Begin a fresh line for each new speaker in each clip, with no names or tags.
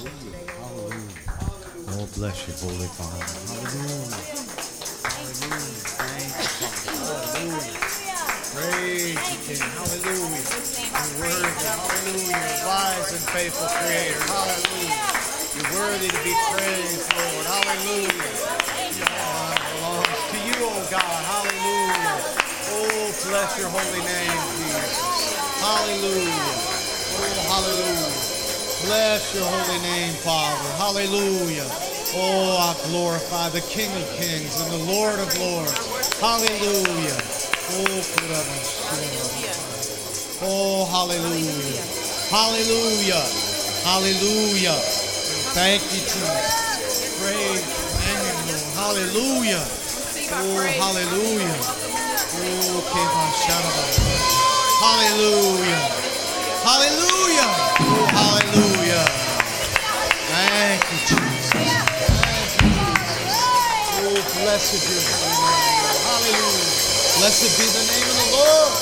Hallelujah.
Oh, bless you, Holy Father.
Hallelujah. Hallelujah. Praise you, King. Hallelujah. You're worthy. Hallelujah. Wise and faithful Creator. Hallelujah. You're worthy to be praised, Lord. Hallelujah. God belongs to you, O oh God. Hallelujah. Oh, bless your holy name, Jesus. Hallelujah. Oh, hallelujah. Bless your holy name, Father. Hallelujah. Oh, I glorify the King of kings and the Lord of lords. Hallelujah. Oh, oh hallelujah. Hallelujah. Hallelujah. Thank you, Jesus. Praise the name, Lord. Hallelujah. Oh, hallelujah. Oh, Hallelujah. Hallelujah. Hallelujah. Thank you, Jesus. Thank you, Jesus. Oh, your name. Hallelujah. Blessed be the name of the Lord.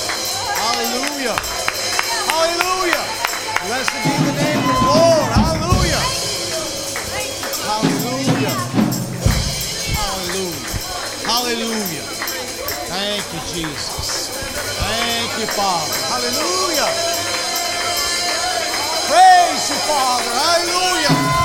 Hallelujah. Hallelujah. Blessed be the name of the Lord. Hallelujah. Hallelujah. Hallelujah. Hallelujah. Thank you, Jesus. Thank you, Father. Hallelujah. Praise you, Father. Hallelujah.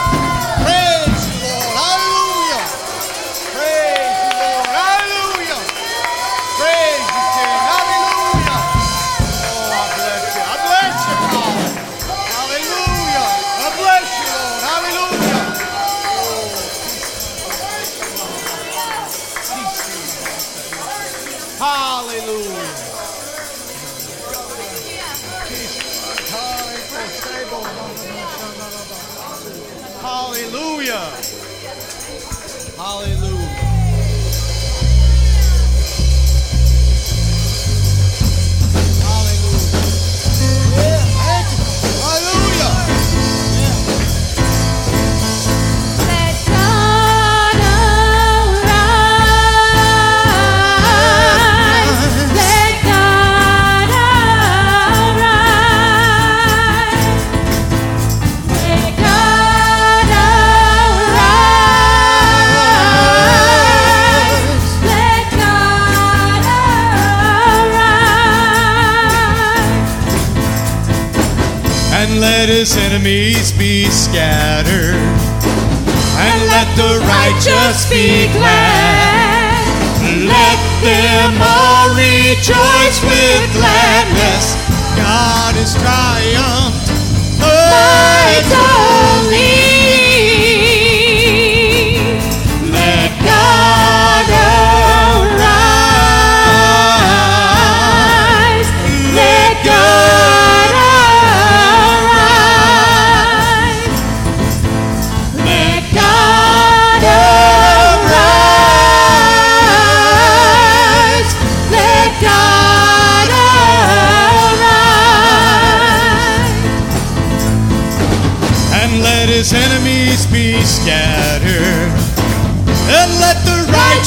his enemies be scattered. And let the righteous be glad. Let them all rejoice with gladness. God is triumphed. my darling.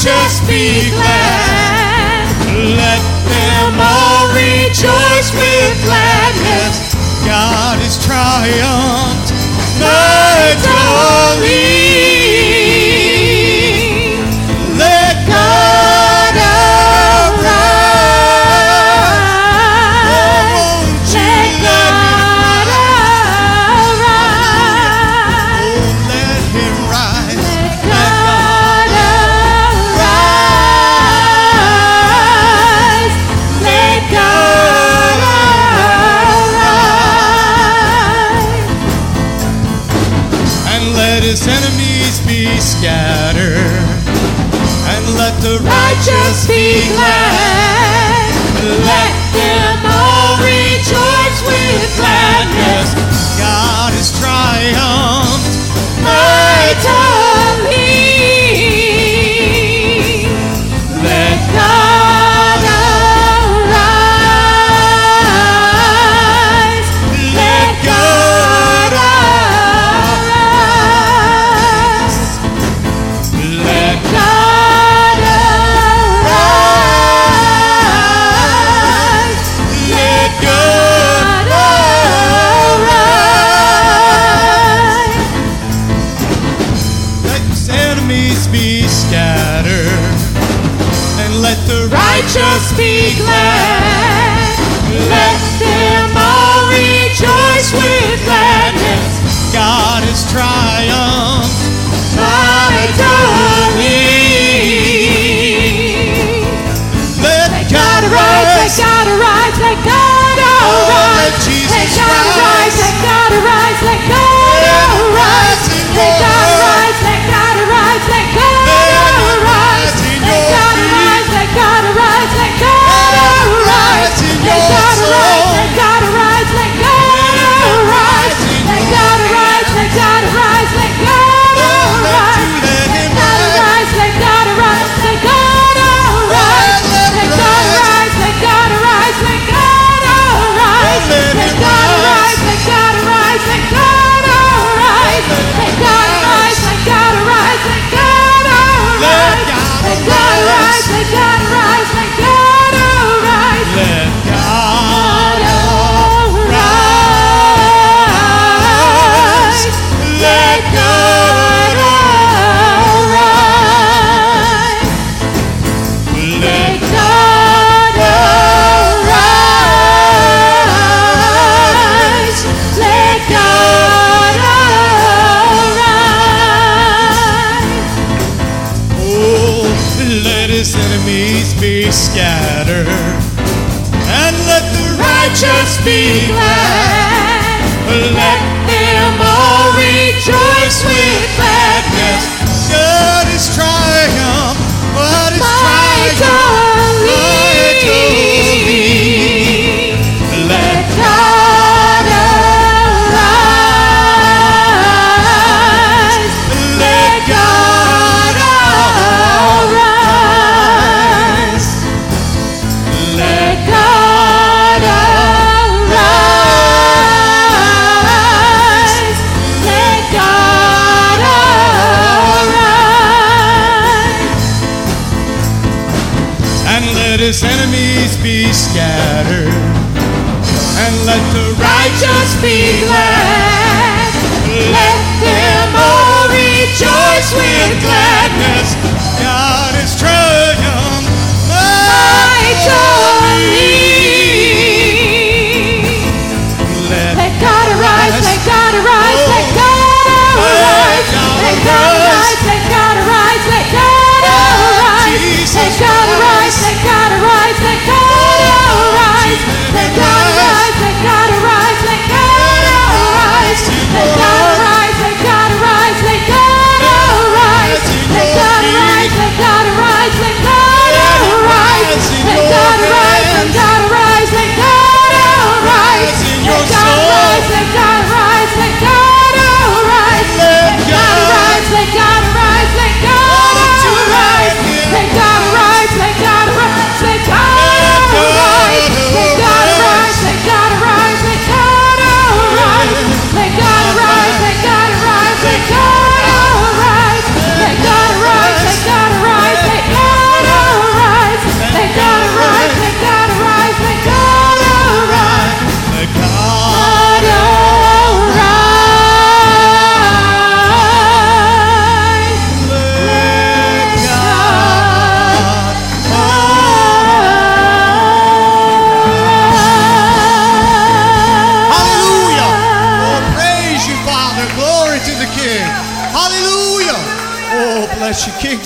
just be glad. Let them all rejoice with gladness. God is triumphant, The glory. England. scatter, and let the righteous be glad. Let them all rejoice with gladness. God is triumph,
God is triumph.
scattered. And let the righteous be glad. Let them all rejoice with gladness. God is triumph.
Mightily. Let, let God arise, let God arise, let God arise. Let God arise, let God arise, let God arise. Let God arise,
let
God arise
arise. Let
God arise. Let God
arise. Let
God
arise. Let
God arise. Let God
arise.
Let God
arise.
Let God
arise.
Let God arise. Let God
arise.
Let God
arise.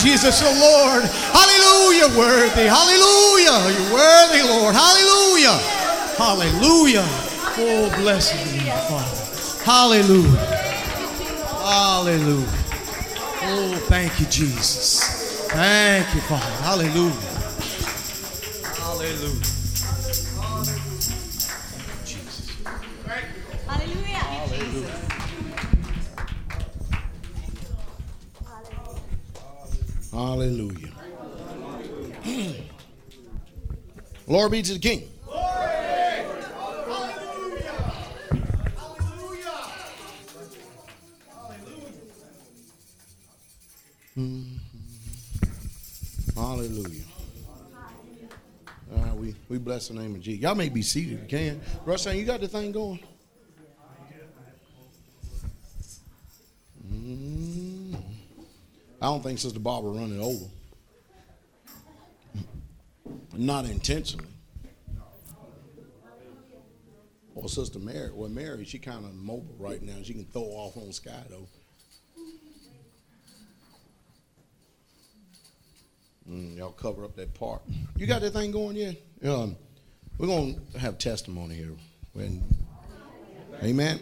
Jesus the Lord. Hallelujah, worthy. Hallelujah. You're worthy, Lord. Hallelujah. Hallelujah. Oh, bless you, Father. Hallelujah. Hallelujah. Oh, thank you, Jesus. Thank you, Father. Hallelujah. Glory be to the King.
Hallelujah. Mm-hmm.
Hallelujah. Hallelujah. we, we bless the name of Jesus. Y'all may be seated if you can. Rushan, you got the thing going? Mm-hmm. I don't think Sister Barbara running over. Not intentionally. Or Sister Mary. Well, Mary, she kind of mobile right now. She can throw off on Sky, though. Mm, y'all cover up that part. You got that thing going yet? Um, we're going to have testimony here. When, amen.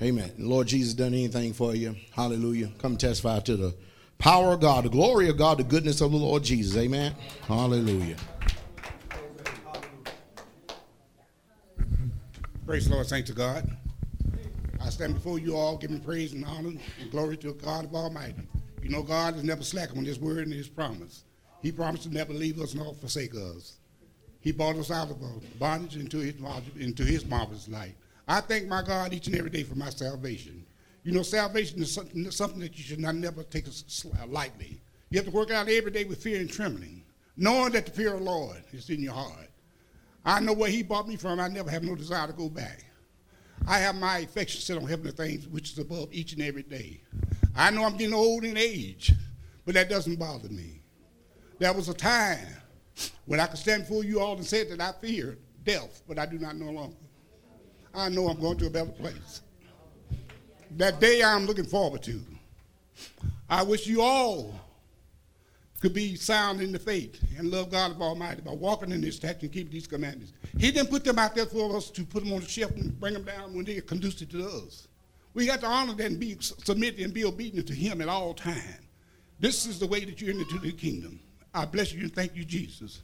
Amen. Lord Jesus done anything for you. Hallelujah. Come testify to the power of God, the glory of God, the goodness of the Lord Jesus. Amen. Hallelujah.
Praise the Lord, thanks to God. I stand before you all, giving praise and honor and glory to God of Almighty. You know, God is never slack on His word and His promise. He promised to never leave us nor forsake us. He brought us out of bondage into His, into his marvelous light. I thank my God each and every day for my salvation. You know, salvation is something that you should not never take lightly. You have to work out every day with fear and trembling, knowing that the fear of the Lord is in your heart. I know where He brought me from. I never have no desire to go back. I have my affection set on heavenly things, which is above each and every day. I know I'm getting old in age, but that doesn't bother me. There was a time when I could stand before you all and said that I feared death, but I do not no longer. I know I'm going to a better place that day I'm looking forward to. I wish you all could be sound in the faith and love God of Almighty by walking in His statutes and keeping these commandments. He didn't put them out there for us to put them on the shelf and bring them down when they are conducive to us. We got to honor them, and be submitted and be obedient to Him at all times. This is the way that you enter into the kingdom. I bless you and thank you, Jesus.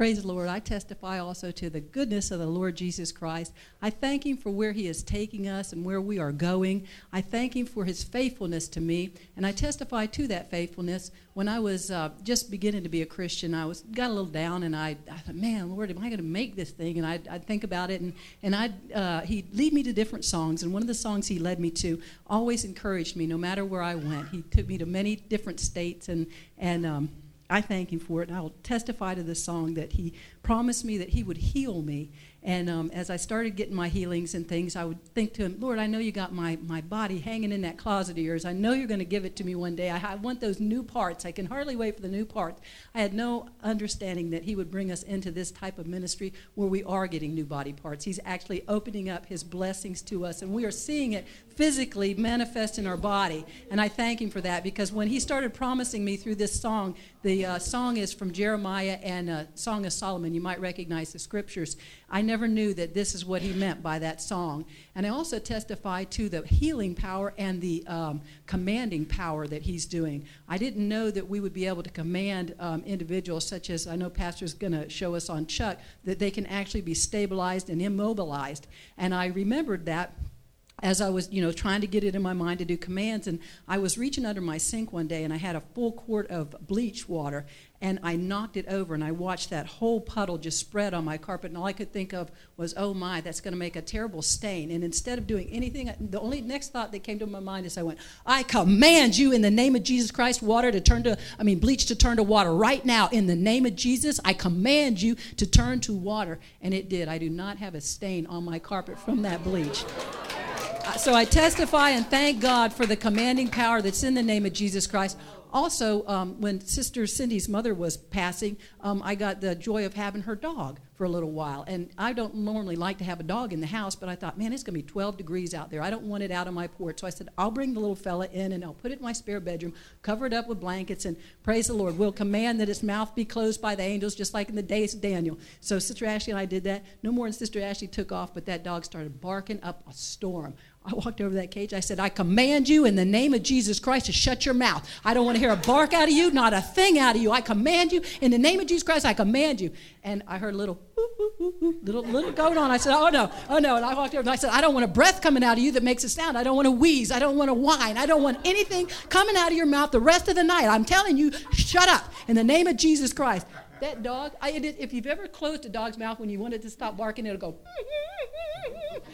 Praise the Lord. I testify also to the goodness of the Lord Jesus Christ. I thank him for where he is taking us and where we are going. I thank him for his faithfulness to me, and I testify to that faithfulness. When I was uh, just beginning to be a Christian, I was got a little down, and I, I thought, man, Lord, am I going to make this thing? And I'd, I'd, think about it, and, and I'd, uh, he'd lead me to different songs, and one of the songs he led me to always encouraged me no matter where I went. He took me to many different states, and, and um, I thank him for it, and I will testify to this song that he promised me that he would heal me. And um, as I started getting my healings and things, I would think to him, Lord, I know you got my, my body hanging in that closet of yours. I know you're going to give it to me one day. I, I want those new parts. I can hardly wait for the new parts. I had no understanding that he would bring us into this type of ministry where we are getting new body parts. He's actually opening up his blessings to us, and we are seeing it physically manifest in our body. And I thank Him for that because when He started promising me through this song, the uh, song is from Jeremiah and uh, Song of Solomon. You might recognize the scriptures. I never knew that this is what He meant by that song. And I also testify to the healing power and the um, commanding power that He's doing. I didn't know that we would be able to command um, individuals, such as I know Pastor's going to show us on Chuck, that they can actually be stabilized and immobilized. And I remembered that as I was, you know, trying to get it in my mind to do commands, and I was reaching under my sink one day, and I had a full quart of bleach water, and I knocked it over, and I watched that whole puddle just spread on my carpet, and all I could think of was, "Oh my, that's going to make a terrible stain." And instead of doing anything, the only next thought that came to my mind is, I went, "I command you in the name of Jesus Christ, water to turn to, I mean, bleach to turn to water right now in the name of Jesus. I command you to turn to water," and it did. I do not have a stain on my carpet from that bleach. Uh, so I testify and thank God for the commanding power that's in the name of Jesus Christ. Also, um, when Sister Cindy's mother was passing, um, I got the joy of having her dog for a little while. And I don't normally like to have a dog in the house, but I thought, man, it's going to be 12 degrees out there. I don't want it out on my porch. So I said, I'll bring the little fella in and I'll put it in my spare bedroom, cover it up with blankets, and praise the Lord. We'll command that its mouth be closed by the angels, just like in the days of Daniel. So Sister Ashley and I did that. No more than Sister Ashley took off, but that dog started barking up a storm. I walked over that cage. I said, I command you in the name of Jesus Christ to shut your mouth. I don't want to hear a bark out of you, not a thing out of you. I command you in the name of Jesus Christ, I command you. And I heard a little, little, little going on. I said, Oh no, oh no. And I walked over and I said, I don't want a breath coming out of you that makes a sound. I don't want to wheeze. I don't want to whine. I don't want anything coming out of your mouth the rest of the night. I'm telling you, shut up in the name of Jesus Christ. That dog, I, if you've ever closed a dog's mouth when you want it to stop barking, it'll go,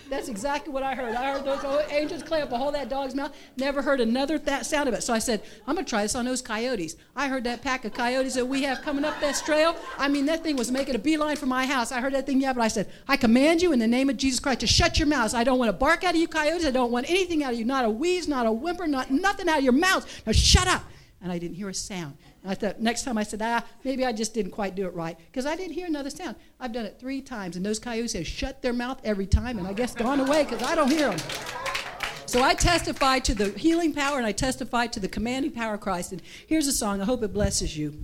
That's exactly what I heard. I heard those angels clamp a hole that dog's mouth. Never heard another that sound of it. So I said, I'm gonna try this on those coyotes. I heard that pack of coyotes that we have coming up this trail. I mean, that thing was making a beeline for my house. I heard that thing yeah, but I said, I command you in the name of Jesus Christ to shut your mouths. I don't want to bark out of you coyotes. I don't want anything out of you. Not a wheeze, not a whimper, not nothing out of your mouths. Now shut up. And I didn't hear a sound. I thought next time I said, ah, maybe I just didn't quite do it right because I didn't hear another sound. I've done it three times, and those coyotes have shut their mouth every time, and I guess gone away because I don't hear them. So I testify to the healing power, and I testify to the commanding power of Christ. And here's a song. I hope it blesses you.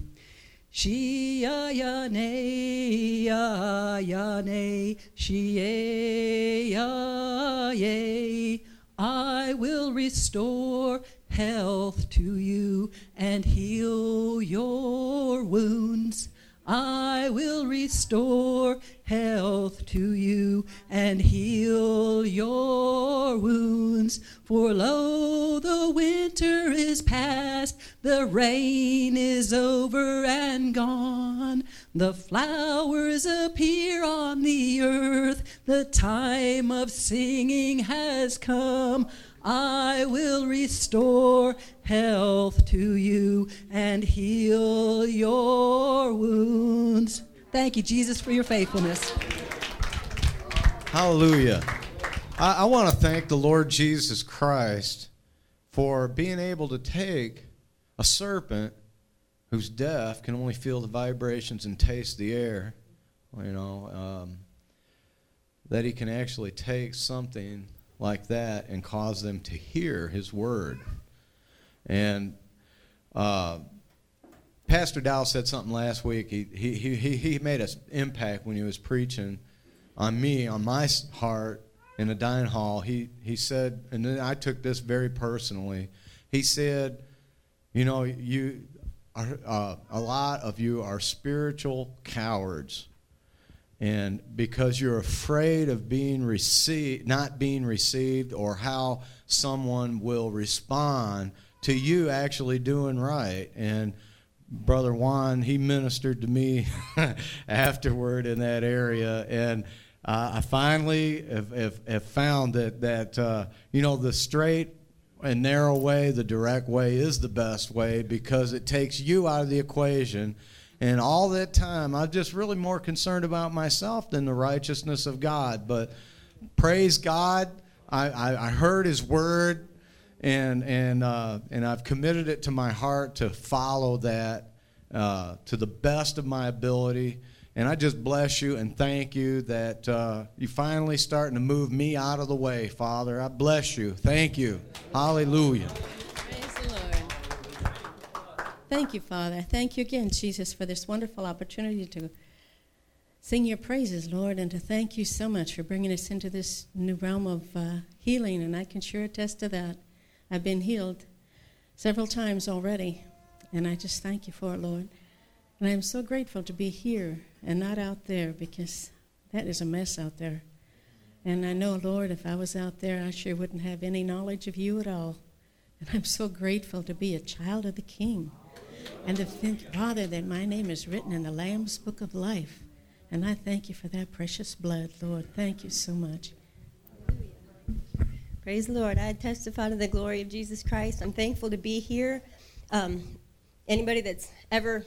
She ya ya ne ya ya ne she ya ya I will restore health to you and heal your wounds. I will restore health to you and heal your wounds. For lo, the winter is past, the rain is over and gone. The flowers appear on the earth, the time of singing has come. I will restore health to you and heal your wounds. Thank you, Jesus, for your faithfulness.
Hallelujah. I, I want to thank the Lord Jesus Christ for being able to take a serpent who's deaf, can only feel the vibrations and taste the air, you know, um, that he can actually take something like that and cause them to hear His word. And uh, Pastor Dow said something last week. He, he, he, he made an impact when he was preaching on me, on my heart in a dining hall. He, he said, and then I took this very personally. He said, You know, you are, uh, a lot of you are spiritual cowards and because you're afraid of being received not being received or how someone will respond to you actually doing right and brother juan he ministered to me afterward in that area and uh, i finally have, have, have, found that that uh, you know the straight and narrow way the direct way is the best way because it takes you out of the equation and all that time, I was just really more concerned about myself than the righteousness of God. But praise God, I, I, I heard His word, and and uh, and I've committed it to my heart to follow that uh, to the best of my ability. And I just bless you and thank you that uh, you finally starting to move me out of the way, Father. I bless you. Thank you. Hallelujah.
Thank you, Father. Thank you again, Jesus, for this wonderful opportunity to sing your praises, Lord, and to thank you so much for bringing us into this new realm of uh, healing. And I can sure attest to that. I've been healed several times already, and I just thank you for it, Lord. And I am so grateful to be here and not out there because that is a mess out there. And I know, Lord, if I was out there, I sure wouldn't have any knowledge of you at all. And I'm so grateful to be a child of the King and to think, Father, that my name is written in the Lamb's Book of Life. And I thank you for that precious blood, Lord. Thank you so much.
Praise the Lord. I testify to the glory of Jesus Christ. I'm thankful to be here. Um, anybody that's ever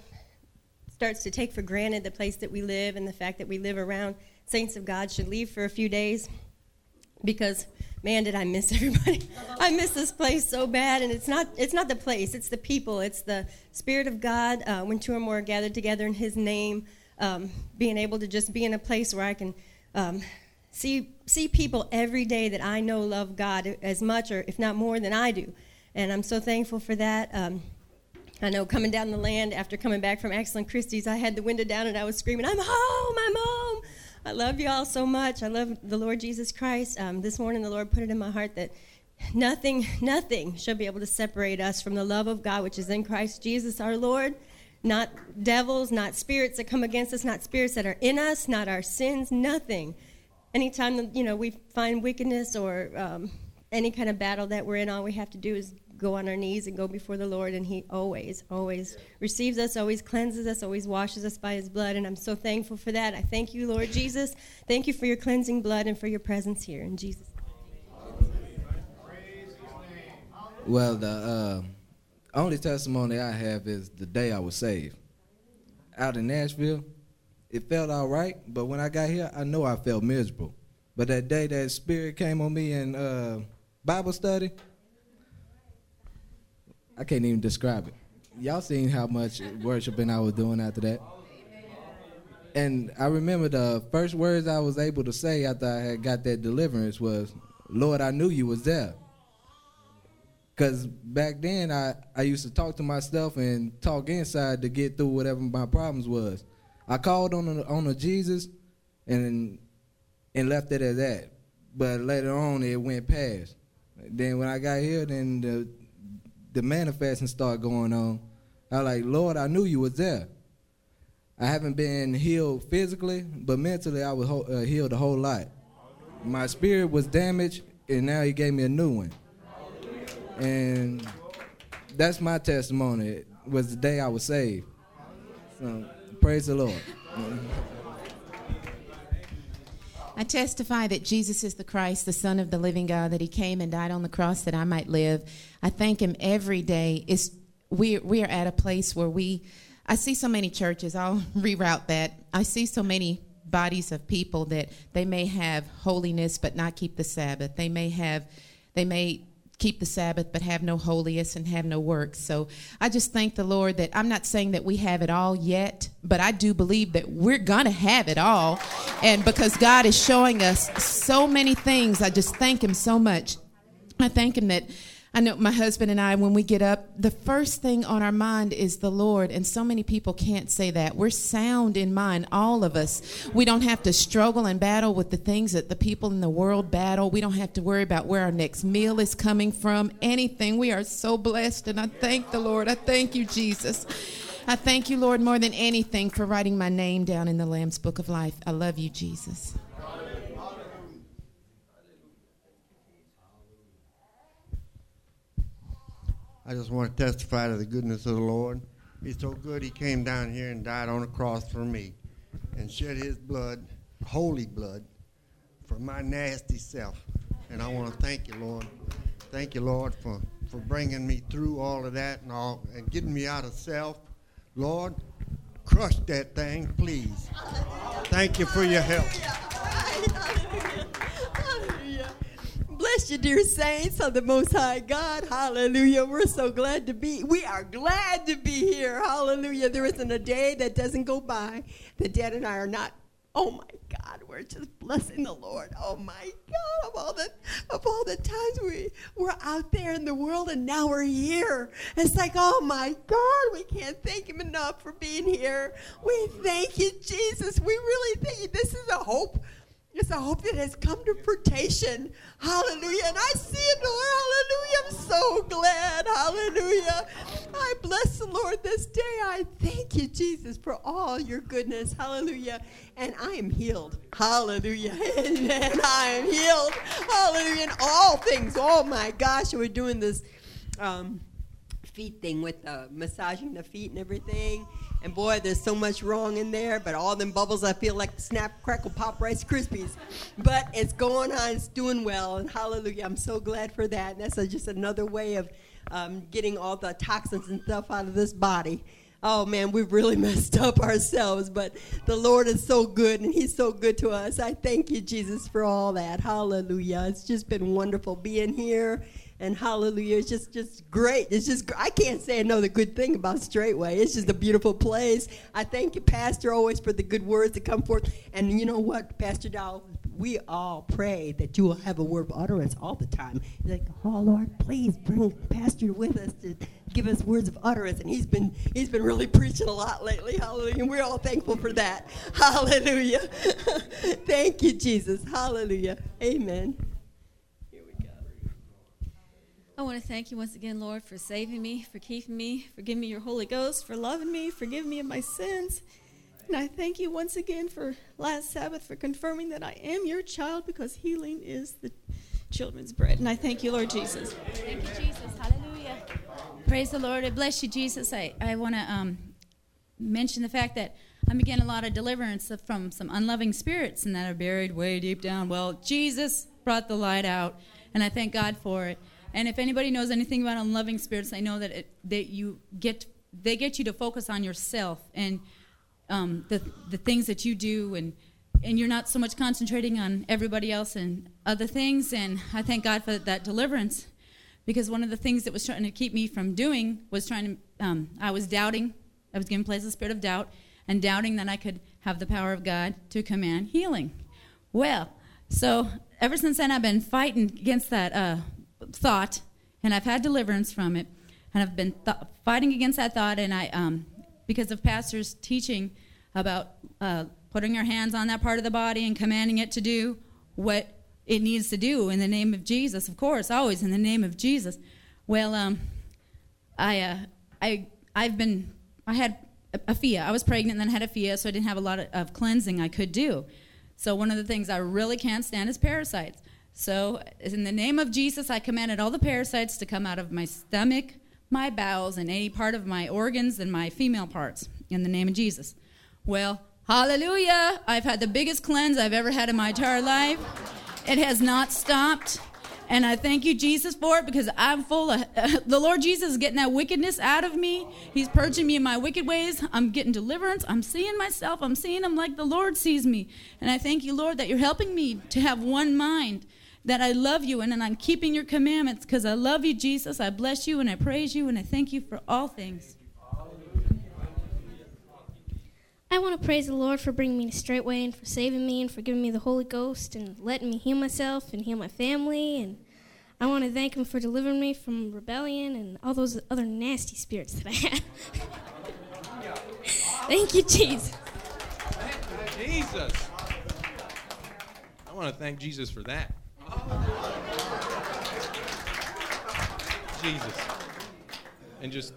starts to take for granted the place that we live and the fact that we live around saints of God should leave for a few days because man did i miss everybody i miss this place so bad and it's not it's not the place it's the people it's the spirit of god uh, when two or more are gathered together in his name um, being able to just be in a place where i can um, see see people every day that i know love god as much or if not more than i do and i'm so thankful for that um, I know coming down the land after coming back from Excellent Christie's, I had the window down and I was screaming, I'm home, I'm home. I love you all so much. I love the Lord Jesus Christ. Um, this morning, the Lord put it in my heart that nothing, nothing shall be able to separate us from the love of God, which is in Christ Jesus our Lord. Not devils, not spirits that come against us, not spirits that are in us, not our sins, nothing. Anytime you know we find wickedness or um, any kind of battle that we're in, all we have to do is go on our knees and go before the Lord, and He always, always receives us, always cleanses us, always washes us by His blood. And I'm so thankful for that. I thank you, Lord Jesus. Thank you for your cleansing blood and for your presence here in Jesus.
Well, the uh, only testimony I have is the day I was saved. Out in Nashville, it felt all right, but when I got here, I know I felt miserable. But that day that spirit came on me and uh, Bible study, I can't even describe it. Y'all seen how much worshiping I was doing after that. And I remember the first words I was able to say after I had got that deliverance was, Lord, I knew you was there. Cause back then I, I used to talk to myself and talk inside to get through whatever my problems was. I called on a, on a Jesus and and left it at that. But later on it went past. Then when I got here, then the the manifesting start going on, I like, Lord, I knew you was there. I haven't been healed physically, but mentally I was ho- uh, healed a whole lot. My spirit was damaged, and now He gave me a new one. And that's my testimony. It was the day I was saved. So praise the Lord.
I testify that Jesus is the Christ, the Son of the living God, that he came and died on the cross that I might live. I thank him every day. It's, we, we are at a place where we, I see so many churches, I'll reroute that. I see so many bodies of people that they may have holiness but not keep the Sabbath. They may have, they may keep the Sabbath but have no holiness and have no works. So I just thank the Lord that I'm not saying that we have it all yet, but I do believe that we're going to have it all. And because God is showing us so many things, I just thank Him so much. I thank Him that I know my husband and I, when we get up, the first thing on our mind is the Lord. And so many people can't say that. We're sound in mind, all of us. We don't have to struggle and battle with the things that the people in the world battle. We don't have to worry about where our next meal is coming from, anything. We are so blessed. And I thank the Lord. I thank you, Jesus. I thank you, Lord, more than anything for writing my name down in the Lamb's Book of Life. I love you, Jesus.
I just want to testify to the goodness of the Lord. He's so good, He came down here and died on the cross for me and shed His blood, holy blood, for my nasty self. And I want to thank you, Lord. Thank you, Lord, for, for bringing me through all of that and all and getting me out of self. Lord, crush that thing, please. Thank you for your help.
Bless you, dear saints of the Most High God. Hallelujah. We're so glad to be. We are glad to be here. Hallelujah. There isn't a day that doesn't go by. The dead and I are not. Oh my God, we're just blessing the Lord. Oh my God, of all the of all the times we were out there in the world and now we're here. It's like, oh my God, we can't thank him enough for being here. We thank you, Jesus. We really thank you. This is a hope. It's a hope that has come to fruition. Hallelujah. And I see it, Lord. Hallelujah. I'm so glad. Hallelujah. I bless the Lord this day. I thank you, Jesus, for all your goodness. Hallelujah. And I am healed. Hallelujah. Amen. I am healed. Hallelujah. In all things. Oh my gosh, we're doing this um, feet thing with the uh, massaging the feet and everything. And boy, there's so much wrong in there, but all them bubbles, I feel like snap, crackle, pop, Rice Krispies. But it's going on, it's doing well, and hallelujah. I'm so glad for that. And that's just another way of um, getting all the toxins and stuff out of this body. Oh man, we've really messed up ourselves, but the Lord is so good and He's so good to us. I thank you, Jesus, for all that. Hallelujah. It's just been wonderful being here and hallelujah it's just just great it's just i can't say another good thing about straitway it's just a beautiful place i thank you pastor always for the good words that come forth and you know what pastor dow we all pray that you will have a word of utterance all the time like oh lord please bring pastor with us to give us words of utterance and he's been he's been really preaching a lot lately hallelujah and we're all thankful for that hallelujah thank you jesus hallelujah amen
I want to thank you once again, Lord, for saving me, for keeping me, for giving me your Holy Ghost, for loving me, forgiving me of my sins. And I thank you once again for last Sabbath for confirming that I am your child because healing is the children's bread. And I thank you, Lord Jesus.
Thank you, Jesus. Hallelujah. Praise the Lord. I bless you, Jesus. I, I want to um, mention the fact that I'm getting a lot of deliverance from some unloving spirits and that are buried way deep down. Well, Jesus brought the light out, and I thank God for it. And if anybody knows anything about unloving spirits, they know that it, that you get they get you to focus on yourself and um, the the things that you do and and you're not so much concentrating on everybody else and other things. And I thank God for that deliverance because one of the things that was trying to keep me from doing was trying to, um, I was doubting, I was given place a the spirit of doubt and doubting that I could have the power of God to command healing. Well, so ever since then, I've been fighting against that uh, thought, and I've had deliverance from it, and I've been th- fighting against that thought, and I, um, because of pastors teaching about uh, putting your hands on that part of the body and commanding it to do what it needs to do in the name of Jesus, of course, always in the name of Jesus. Well, um, I, uh, I, I've been, I had a FIA. I was pregnant and then had a FIA, so I didn't have a lot of, of cleansing I could do. So one of the things I really can't stand is parasites. So, in the name of Jesus, I commanded all the parasites to come out of my stomach, my bowels, and any part of my organs and my female parts. In the name of Jesus. Well, hallelujah! I've had the biggest cleanse I've ever had in my entire life. It has not stopped. And I thank you, Jesus, for it because I'm full of uh, the Lord Jesus is getting that wickedness out of me. He's purging me in my wicked ways. I'm getting deliverance. I'm seeing myself. I'm seeing Him like the Lord sees me. And I thank you, Lord, that you're helping me to have one mind that I love you and, and I'm keeping your commandments because I love you, Jesus. I bless you and I praise you and I thank you for all things.
I want to praise the Lord for bringing me to straight and for saving me and for giving me the Holy Ghost and letting me heal myself and heal my family. And I want to thank Him for delivering me from rebellion and all those other nasty spirits that I have. thank you, Jesus.
Thank you, Jesus. I want to thank Jesus for that. Jesus. And just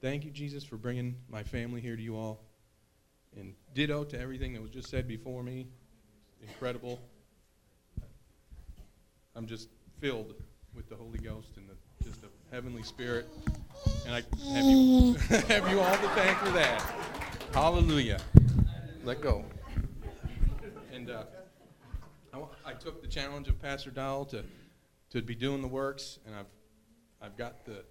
thank you, Jesus, for bringing my family here to you all. And ditto to everything that was just said before me. Incredible. I'm just filled with the Holy Ghost and the, just the heavenly spirit. And I have you, have you all to thank for that. Hallelujah. Let go. And, uh, I, I took the challenge of Pastor Dowell to, to be doing the works, and I've, I've, got the,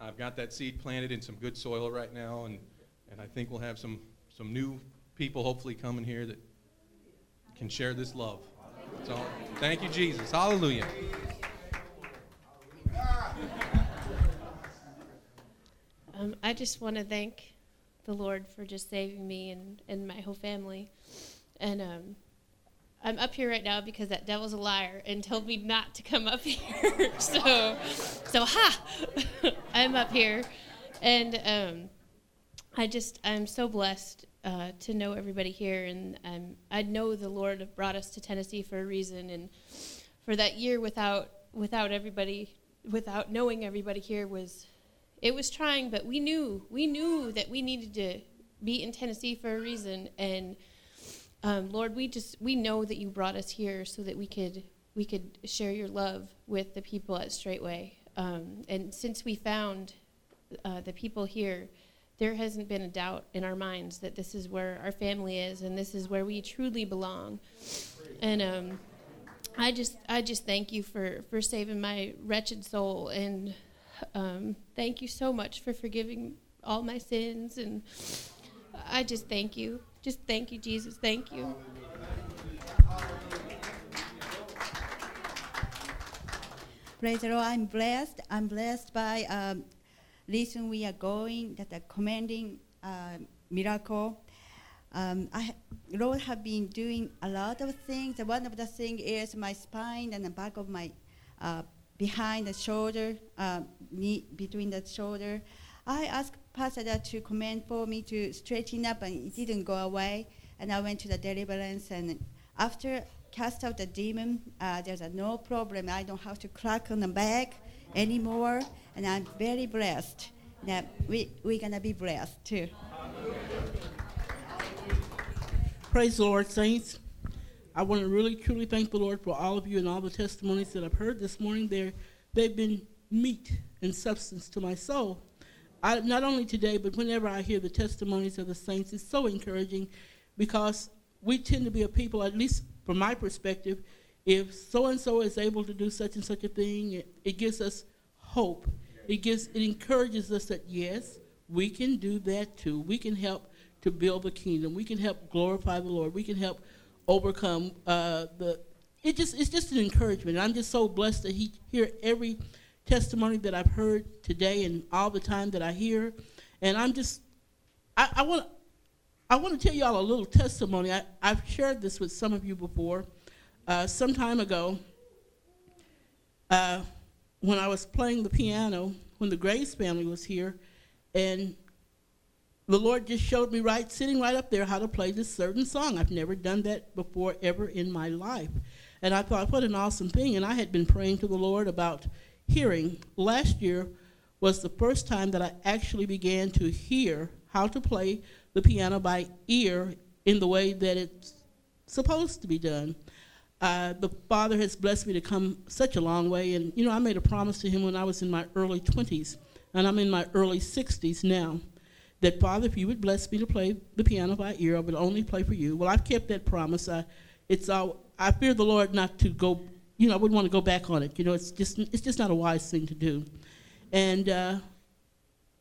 I've got that seed planted in some good soil right now, and, and I think we'll have some, some new people hopefully coming here that can share this love. So, thank you, Jesus. Hallelujah.
Um, I just want to thank the Lord for just saving me and, and my whole family. And um, I'm up here right now because that devil's a liar and told me not to come up here. so, so ha, I'm up here, and um, I just I'm so blessed uh, to know everybody here, and um, I know the Lord brought us to Tennessee for a reason, and for that year without without everybody, without knowing everybody here was, it was trying, but we knew we knew that we needed to be in Tennessee for a reason, and um, Lord, we just we know that you brought us here so that we could we could share your love with the people at Straitway. Um, and since we found uh, the people here, there hasn't been a doubt in our minds that this is where our family is and this is where we truly belong. And um, I just I just thank you for for saving my wretched soul and um, thank you so much for forgiving all my sins and I just thank you. Just thank you, Jesus. Thank you. Praise
the Lord. I'm blessed. I'm blessed by um, reason we are going, that are commanding uh, miracle. Um, I, Lord have been doing a lot of things. One of the things is my spine and the back of my, uh, behind the shoulder, uh, knee, between the shoulder. I ask Pastor, to command for me to straighten up, and it didn't go away. And I went to the deliverance, and after cast out the demon, uh, there's a no problem. I don't have to crack on the back anymore, and I'm very blessed. Now we we're gonna be blessed too.
Praise the Lord, saints. I want to really truly thank the Lord for all of you and all the testimonies that I've heard this morning. They're, they've been meat and substance to my soul. I, not only today, but whenever I hear the testimonies of the saints, it's so encouraging because we tend to be a people, at least from my perspective, if so and so is able to do such and such a thing, it, it gives us hope. It gives it encourages us that yes, we can do that too. We can help to build the kingdom. We can help glorify the Lord. We can help overcome uh, the. It just it's just an encouragement. I'm just so blessed to he, hear every testimony that I've heard today and all the time that I hear. And I'm just, I, I want I want to tell y'all a little testimony. I, have shared this with some of you before. Uh, some time ago, uh, when I was playing the piano, when the Graves family was here, and the Lord just showed me right, sitting right up there, how to play this certain song. I've never done that before, ever in my life. And I thought, what an awesome thing. And I had been praying to the Lord about hearing, last year was the first time that I actually began to hear how to play the piano by ear in the way that it's supposed to be done. Uh, the Father has blessed me to come such a long way, and you know, I made a promise to Him when I was in my early 20s, and I'm in my early 60s now. That Father, if you would bless me to play the piano by ear, I would only play for you. Well, I've kept that promise. I, it's all, I fear the Lord not to go you know, I wouldn't want to go back on it. You know, it's just, it's just not a wise thing to do. And, uh,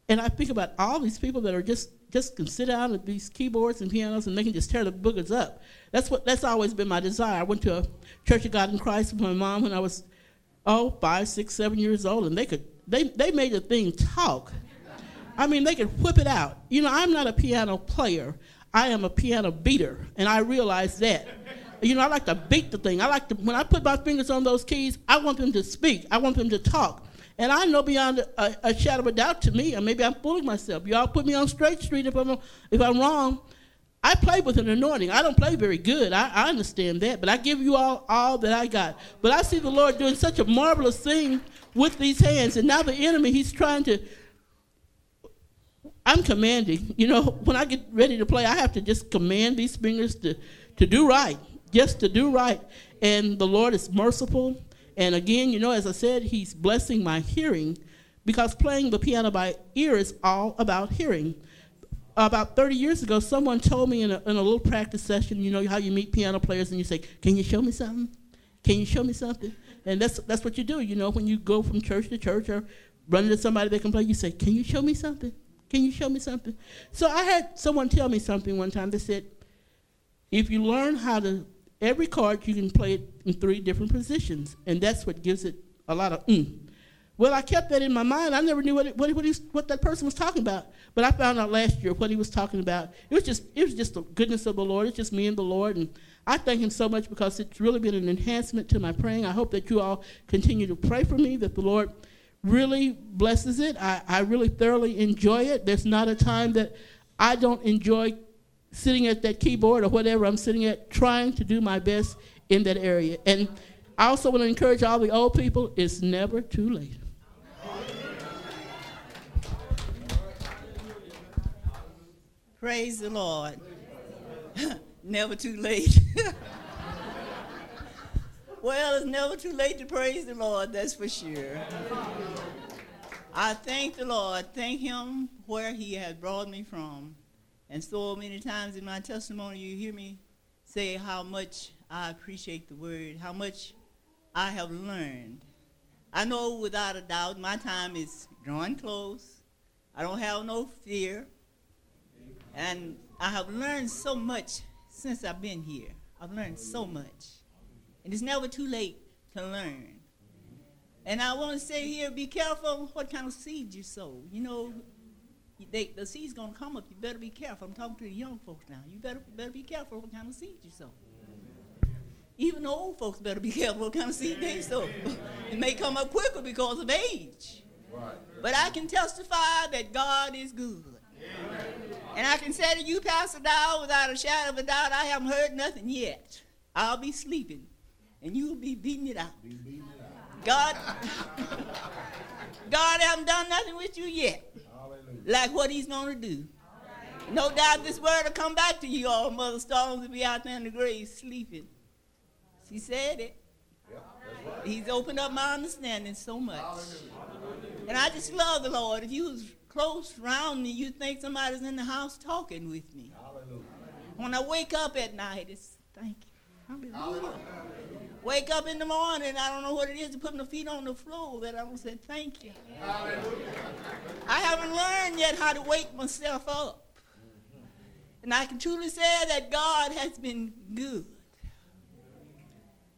and I think about all these people that are just, just can sit down at these keyboards and pianos and they can just tear the boogers up. That's what, that's always been my desire. I went to a Church of God in Christ with my mom when I was, oh, five, six, seven years old, and they could, they, they made the thing talk. I mean, they could whip it out. You know, I'm not a piano player. I am a piano beater, and I realize that you know, I like to beat the thing. I like to, when I put my fingers on those keys, I want them to speak. I want them to talk. And I know beyond a, a shadow of a doubt to me, and maybe I'm fooling myself. Y'all put me on straight street if I'm, if I'm wrong. I play with an anointing. I don't play very good. I, I understand that, but I give you all, all that I got. But I see the Lord doing such a marvelous thing with these hands. And now the enemy, he's trying to I'm commanding. You know, when I get ready to play, I have to just command these fingers to, to do right just to do right. And the Lord is merciful. And again, you know, as I said, He's blessing my hearing because playing the piano by ear is all about hearing. About 30 years ago, someone told me in a, in a little practice session, you know, how you meet piano players and you say, Can you show me something? Can you show me something? And that's, that's what you do. You know, when you go from church to church or run into somebody that can play, you say, Can you show me something? Can you show me something? So I had someone tell me something one time. They said, If you learn how to every card you can play it in three different positions, and that's what gives it a lot of mm. Well, I kept that in my mind. I never knew what it, what, what, he, what that person was talking about, but I found out last year what he was talking about. It was just it was just the goodness of the Lord. It's just me and the Lord, and I thank Him so much because it's really been an enhancement to my praying. I hope that you all continue to pray for me that the Lord really blesses it. I, I really thoroughly enjoy it. There's not a time that I don't enjoy sitting at that keyboard or whatever I'm sitting at, trying to do my best in that area. And I also want to encourage all the old people it's never too late.
Praise the Lord. never too late. well, it's never too late to praise the Lord, that's for sure. I thank the Lord, thank Him where He has brought me from. And so many times in my testimony, you hear me say how much I appreciate the word, how much I have learned. I know without a doubt my time is drawing close. I don't have no fear. And I have learned so much since I've been here. I've learned so much. And it's never too late to learn. And I want to say here be careful what kind of seed you sow. You know, they, the seed's gonna come up. You better be careful. I'm talking to the young folks now. You better better be careful what kind of seeds you sow. Even the old folks better be careful what kind of seed they sow. it may come up quicker because of age. Right. But I can testify that God is good. Amen. And I can say to you, Pastor Dow, without a shadow of a doubt, I haven't heard nothing yet. I'll be sleeping, and you'll be beating it out. Be beating it out. God, God haven't done nothing with you yet like what he's going to do. No doubt this word will come back to you all, Mother Stones will be out there in the grave sleeping. She said it. He's opened up my understanding so much. And I just love the Lord. If you was close round me, you would think somebody's in the house talking with me. Hallelujah. When I wake up at night, it's thank you. Hallelujah. Wake up in the morning, I don't know what it is to put my feet on the floor, but I'm going to say thank you. Hallelujah. I haven't learned yet how to wake myself up. And I can truly say that God has been good.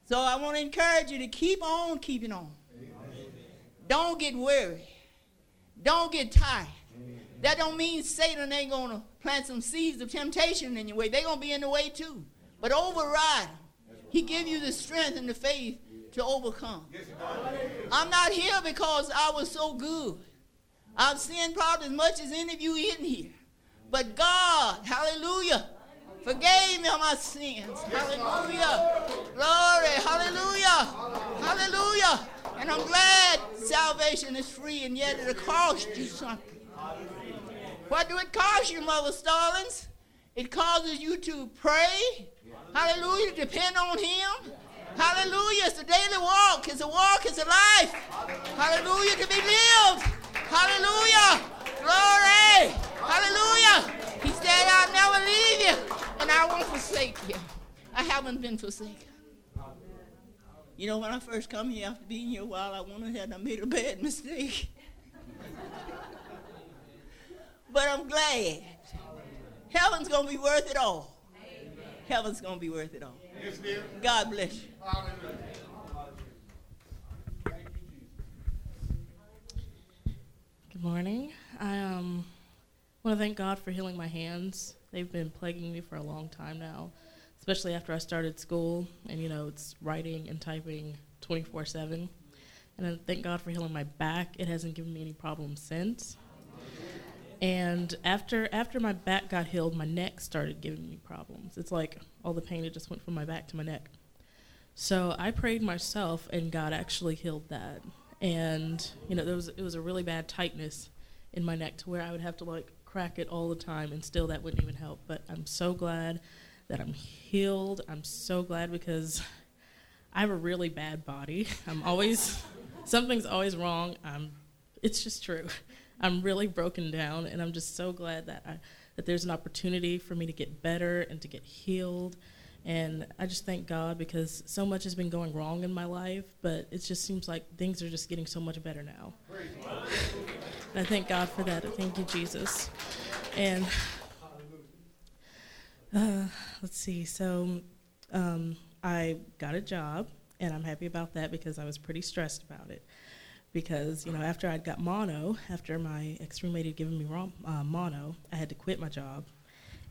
So I want to encourage you to keep on keeping on. Amen. Don't get weary. Don't get tired. Amen. That don't mean Satan ain't going to plant some seeds of temptation in your way. They're going to be in the way too. But override them. He gave you the strength and the faith to overcome. I'm not here because I was so good. I've sinned probably as much as any of you in here. But God, hallelujah, forgave me of my sins. Hallelujah. Glory, hallelujah, hallelujah. And I'm glad salvation is free, and yet it cost you something. What do it cost you, Mother Stallings? It causes you to pray, Hallelujah. Depend on Him. Hallelujah. It's a daily walk. It's a walk. It's a life. Hallelujah. To be lived. Hallelujah. Glory. Hallelujah. He said, I'll never leave you and I won't forsake you. I haven't been forsaken. You know, when I first come here after being here a while, I wondered, ahead and I made a bad mistake. but I'm glad. Heaven's going to be worth it all. Heaven's going to be worth it all. Yes, God bless you. Hallelujah.
Good morning. I um, want to thank God for healing my hands. They've been plaguing me for a long time now, especially after I started school. And, you know, it's writing and typing 24 7. And I thank God for healing my back. It hasn't given me any problems since. And after after my back got healed, my neck started giving me problems. It's like all the pain it just went from my back to my neck. So I prayed myself, and God actually healed that. And you know, there was it was a really bad tightness in my neck to where I would have to like crack it all the time, and still that wouldn't even help. But I'm so glad that I'm healed. I'm so glad because I have a really bad body. I'm always something's always wrong. I'm it's just true. I'm really broken down, and I'm just so glad that I, that there's an opportunity for me to get better and to get healed. And I just thank God because so much has been going wrong in my life, but it just seems like things are just getting so much better now. I thank God for that. I thank you, Jesus. And uh, let's see. So um, I got a job, and I'm happy about that because I was pretty stressed about it because you know after I would got mono, after my ex-roommate had given me uh, mono, I had to quit my job,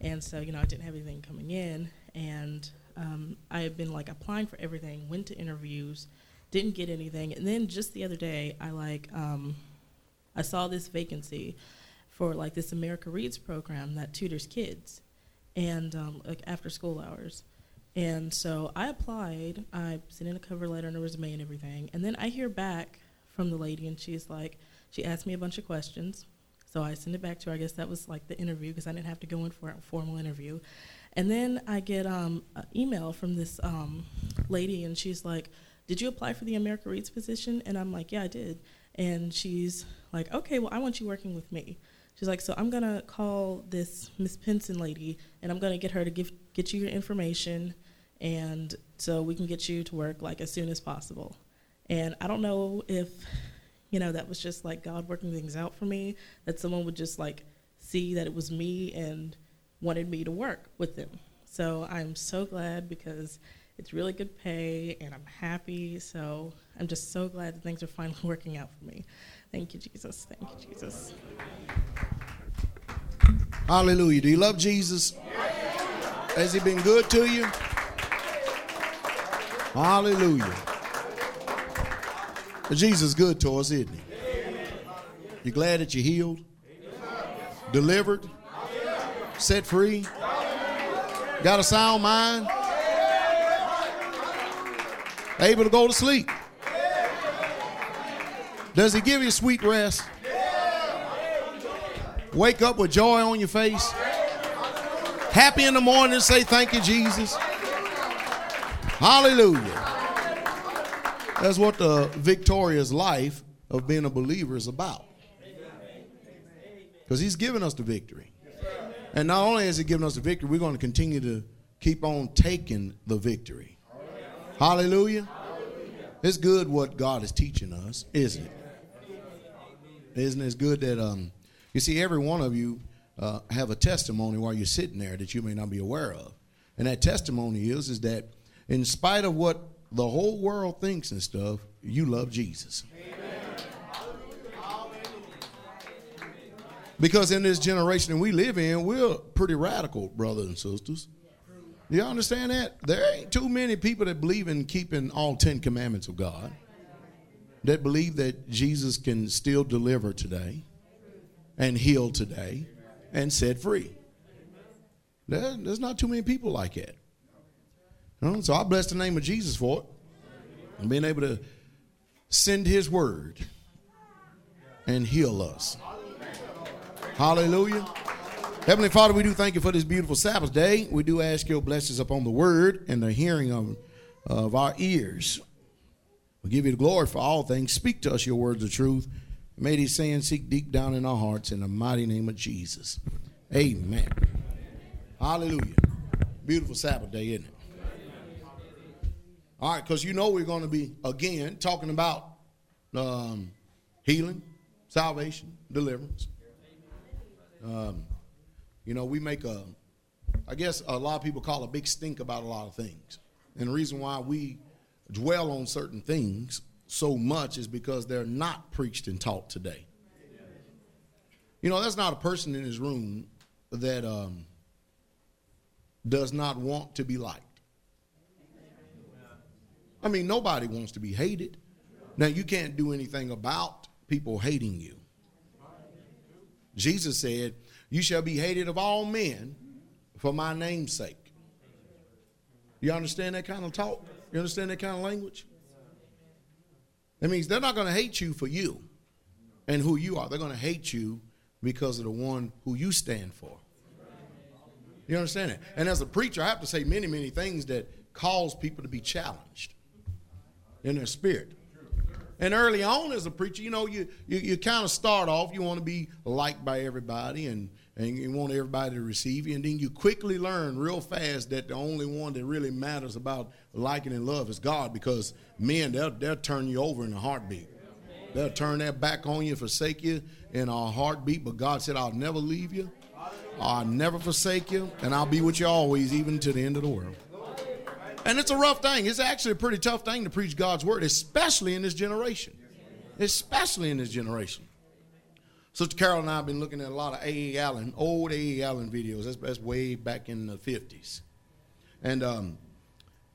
and so you know I didn't have anything coming in, and um, I had been like applying for everything, went to interviews, didn't get anything, and then just the other day I like um, I saw this vacancy for like this America Reads program that tutors kids, and um, like after school hours. And so I applied. I sent in a cover letter and a resume and everything. And then I hear back from the lady, and she's like, she asked me a bunch of questions. So I send it back to her. I guess that was like the interview because I didn't have to go in for a formal interview. And then I get um, an email from this um, lady, and she's like, Did you apply for the America Reads position? And I'm like, Yeah, I did. And she's like, Okay, well, I want you working with me. She's like, So I'm going to call this Miss Pinson lady, and I'm going to get her to give, get you your information, and so we can get you to work like as soon as possible. And I don't know if, you know, that was just like God working things out for me, that someone would just like see that it was me and wanted me to work with them. So I'm so glad because it's really good pay and I'm happy. So I'm just so glad that things are finally working out for me. Thank you, Jesus. Thank you, Jesus.
Hallelujah. Do you love Jesus? Has he been good to you? Hallelujah. But Jesus is good to us, isn't he? You glad that you healed? Delivered? Set free? Got a sound mind? Able to go to sleep? Does he give you sweet rest? Wake up with joy on your face? Happy in the morning, say thank you, Jesus. Hallelujah. That's what the victorious life of being a believer is about. Because he's given us the victory. And not only has he given us the victory, we're going to continue to keep on taking the victory. Hallelujah. It's good what God is teaching us, isn't it? Isn't it good that um, you see every one of you uh, have a testimony while you're sitting there that you may not be aware of, and that testimony is is that in spite of what the whole world thinks and stuff, you love Jesus. Because in this generation we live in, we're pretty radical, brothers and sisters. Do you understand that? There ain't too many people that believe in keeping all 10 commandments of God, that believe that Jesus can still deliver today and heal today and set free. there's not too many people like that. Well, so I bless the name of Jesus for it. And being able to send his word and heal us. Hallelujah. Heavenly Father, we do thank you for this beautiful Sabbath day. We do ask your blessings upon the word and the hearing of, of our ears. We give you the glory for all things. Speak to us your words of truth. May these sayings seek deep down in our hearts in the mighty name of Jesus. Amen. Hallelujah. Beautiful Sabbath day, isn't it? All right, because you know we're going to be, again, talking about um, healing, salvation, deliverance. Um, you know, we make a, I guess a lot of people call a big stink about a lot of things. And the reason why we dwell on certain things so much is because they're not preached and taught today. You know, there's not a person in this room that um, does not want to be liked. I mean, nobody wants to be hated. Now, you can't do anything about people hating you. Jesus said, You shall be hated of all men for my name's sake. You understand that kind of talk? You understand that kind of language? That means they're not going to hate you for you and who you are. They're going to hate you because of the one who you stand for. You understand that? And as a preacher, I have to say many, many things that cause people to be challenged in their spirit. And early on as a preacher, you know, you, you, you kind of start off, you want to be liked by everybody and, and you want everybody to receive you. And then you quickly learn real fast that the only one that really matters about liking and love is God because men, they'll, they'll turn you over in a heartbeat. They'll turn their back on you, forsake you in a heartbeat. But God said, I'll never leave you, I'll never forsake you, and I'll be with you always, even to the end of the world. And it's a rough thing. It's actually a pretty tough thing to preach God's word, especially in this generation. Especially in this generation. Sister Carol and I have been looking at a lot of A.E. Allen, old A.E. Allen videos. That's, that's way back in the 50s. And, um,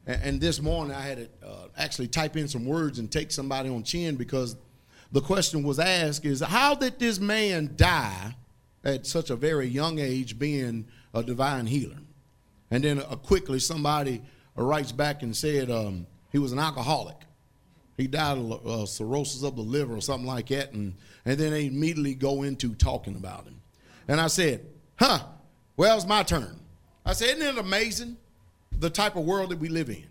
and this morning I had to uh, actually type in some words and take somebody on chin because the question was asked is how did this man die at such a very young age being a divine healer? And then uh, quickly somebody writes back and said um, he was an alcoholic. He died of uh, cirrhosis of the liver or something like that. And, and then they immediately go into talking about him. And I said, huh, well, it's my turn. I said, isn't it amazing the type of world that we live in?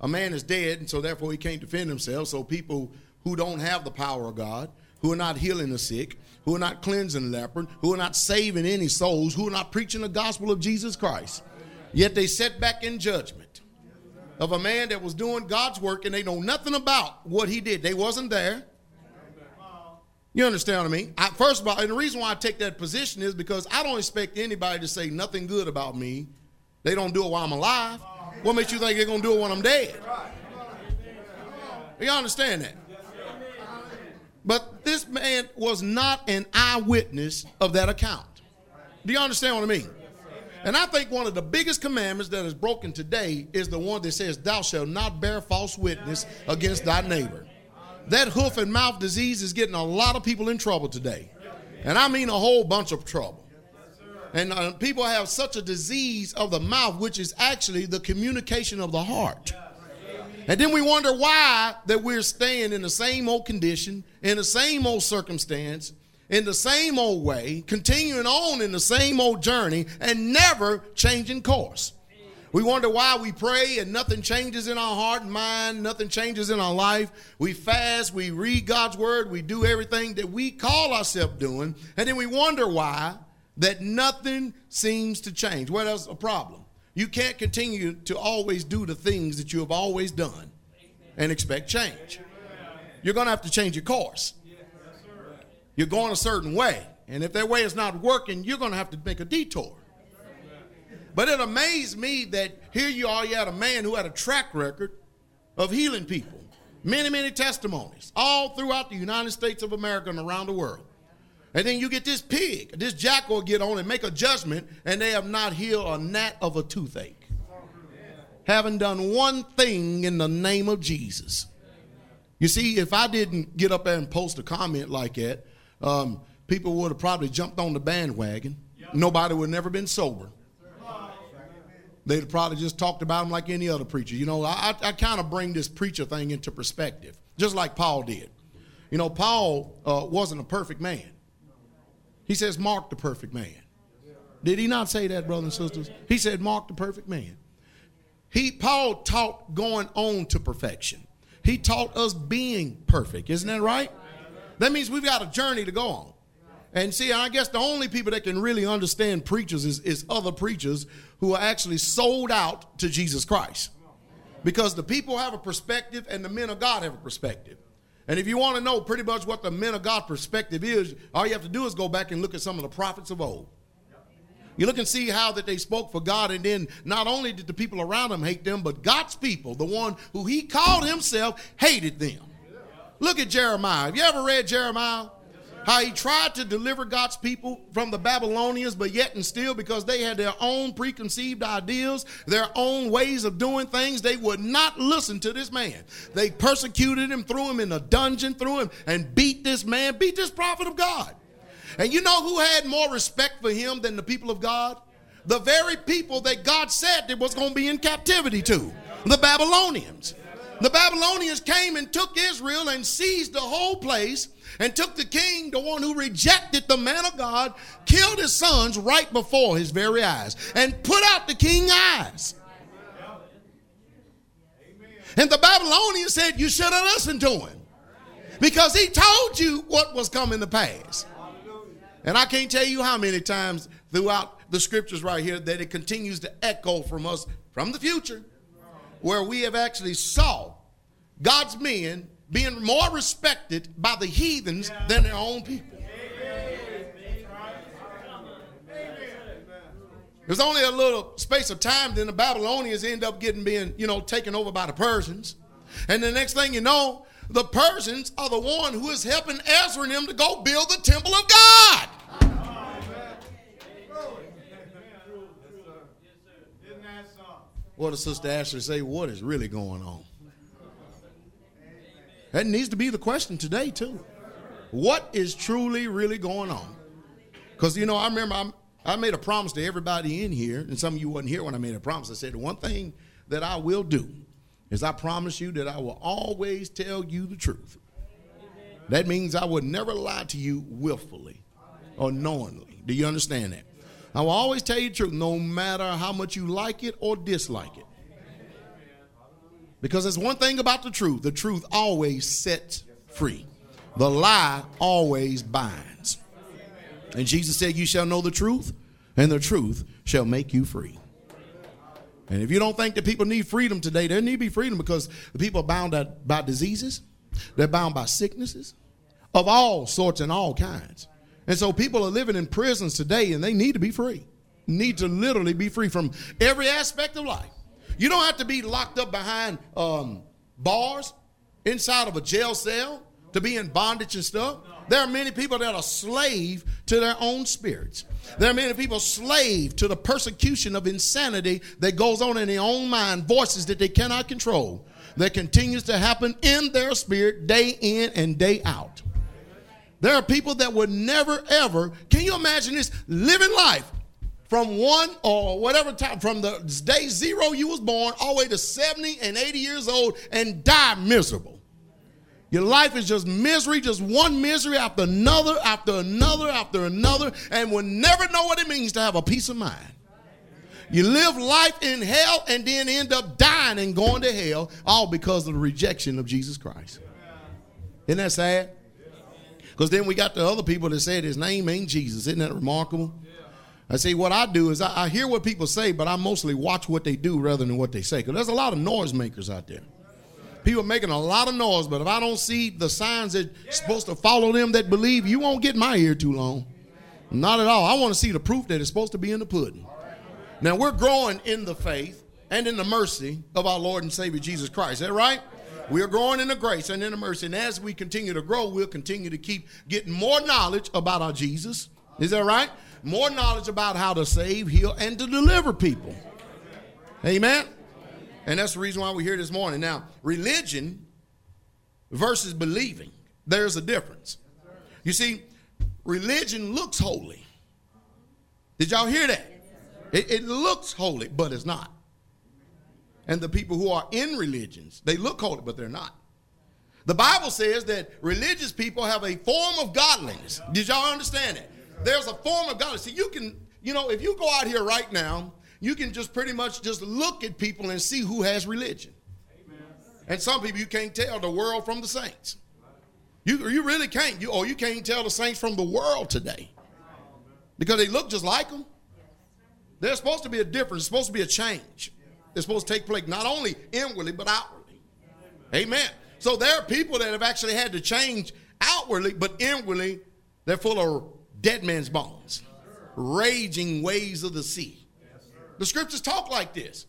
A man is dead, and so therefore he can't defend himself. So people who don't have the power of God, who are not healing the sick, who are not cleansing the leper, who are not saving any souls, who are not preaching the gospel of Jesus Christ, yet they set back in judgment of a man that was doing God's work and they know nothing about what he did. They wasn't there. You understand what I mean? I, first of all, and the reason why I take that position is because I don't expect anybody to say nothing good about me. They don't do it while I'm alive. What makes you think they're going to do it when I'm dead? You understand that? But this man was not an eyewitness of that account. Do you understand what I mean? And I think one of the biggest commandments that is broken today is the one that says, Thou shalt not bear false witness against thy neighbor. That hoof and mouth disease is getting a lot of people in trouble today. And I mean a whole bunch of trouble. And uh, people have such a disease of the mouth, which is actually the communication of the heart. And then we wonder why that we're staying in the same old condition, in the same old circumstance, in the same old way, continuing on in the same old journey, and never changing course. We wonder why we pray and nothing changes in our heart and mind, nothing changes in our life. We fast, we read God's word, we do everything that we call ourselves doing, and then we wonder why that nothing seems to change. Well, that's a problem. You can't continue to always do the things that you have always done and expect change. You're going to have to change your course. You're going a certain way. And if that way is not working, you're going to have to make a detour. But it amazed me that here you are, you had a man who had a track record of healing people. Many, many testimonies all throughout the United States of America and around the world. And then you get this pig, this jackal get on and make a judgment, and they have not healed a gnat of a toothache. Haven't done one thing in the name of Jesus. You see, if I didn't get up there and post a comment like that, um, people would have probably jumped on the bandwagon. Yep. Nobody would have never been sober. They'd have probably just talked about him like any other preacher. You know, I, I kind of bring this preacher thing into perspective, just like Paul did. You know, Paul uh, wasn't a perfect man. He says, Mark the perfect man. Did he not say that, brothers and sisters? He said, Mark the perfect man. He Paul taught going on to perfection. He taught us being perfect. Isn't that right? That means we've got a journey to go on. And see, I guess the only people that can really understand preachers is, is other preachers who are actually sold out to Jesus Christ. Because the people have a perspective and the men of God have a perspective. And if you want to know pretty much what the men of God perspective is, all you have to do is go back and look at some of the prophets of old. You look and see how that they spoke for God, and then not only did the people around them hate them, but God's people, the one who he called himself, hated them. Look at Jeremiah. Have you ever read Jeremiah? How he tried to deliver God's people from the Babylonians, but yet and still, because they had their own preconceived ideas, their own ways of doing things, they would not listen to this man. They persecuted him, threw him in a dungeon, threw him, and beat this man, beat this prophet of God. And you know who had more respect for him than the people of God? The very people that God said that was going to be in captivity to the Babylonians. The Babylonians came and took Israel and seized the whole place and took the king, the one who rejected the man of God, killed his sons right before his very eyes and put out the king's eyes. And the Babylonians said, You should have listened to him because he told you what was coming to pass. And I can't tell you how many times throughout the scriptures right here that it continues to echo from us from the future where we have actually saw God's men being more respected by the heathens yeah. than their own people. There's only a little space of time then the Babylonians end up getting being, you know, taken over by the Persians. And the next thing you know, the Persians are the one who is helping Ezra and them to go build the temple of God. What does Sister Ashley say? What is really going on? That needs to be the question today, too. What is truly, really going on? Because, you know, I remember I'm, i made a promise to everybody in here, and some of you wasn't here when I made a promise. I said, the one thing that I will do is I promise you that I will always tell you the truth. Amen. That means I will never lie to you willfully or knowingly. Do you understand that? I will always tell you the truth, no matter how much you like it or dislike it. Because there's one thing about the truth the truth always sets free, the lie always binds. And Jesus said, You shall know the truth, and the truth shall make you free. And if you don't think that people need freedom today, there need to be freedom because the people are bound by diseases, they're bound by sicknesses of all sorts and all kinds. And so people are living in prisons today and they need to be free, need to literally be free from every aspect of life. You don't have to be locked up behind um, bars inside of a jail cell to be in bondage and stuff. There are many people that are slave to their own spirits. There are many people slave to the persecution of insanity that goes on in their own mind, voices that they cannot control, that continues to happen in their spirit day in and day out. There are people that would never ever, can you imagine this? Living life from one or whatever time, from the day zero you was born all the way to 70 and 80 years old and die miserable. Your life is just misery, just one misery after another, after another, after another, and we'll never know what it means to have a peace of mind. You live life in hell and then end up dying and going to hell, all because of the rejection of Jesus Christ. Isn't that sad? Because then we got the other people that said his name ain't Jesus. Isn't that remarkable? I see what I do is I, I, hear what people say, but I mostly watch what they do rather than what they say. Because there's a lot of noise makers out there. People making a lot of noise, but if I don't see the signs that's yeah. supposed to follow them that believe, you won't get my ear too long. Not at all. I want to see the proof that it's supposed to be in the pudding. Now we're growing in the faith and in the mercy of our Lord and Savior Jesus Christ. Is that right? We are growing in the grace and in the mercy. And as we continue to grow, we'll continue to keep getting more knowledge about our Jesus. Is that right? more knowledge about how to save, heal, and to deliver people. Amen? And that's the reason why we're here this morning. Now, religion versus believing, there's a difference. You see, religion looks holy. Did y'all hear that? It, it, looks holy, but it's not. And the people who are in religions, they look holy, but they're not. The Bible says that religious people have a form of godliness. Did y'all understand it? There's a form of godliness. See, you can, you know, if you go out here right now, you can just pretty much just look at people and see who has religion. Amen. And some people you can't tell the world from the saints. You, you really can't. You, or oh, you can't tell the saints from the world today because they look just like them. There's supposed to be a difference. There's supposed to be a change. It's supposed to take place not only inwardly but outwardly. Amen. Amen. So there are people that have actually had to change outwardly, but inwardly they're full of dead man's bones, raging waves of the sea. The scriptures talk like this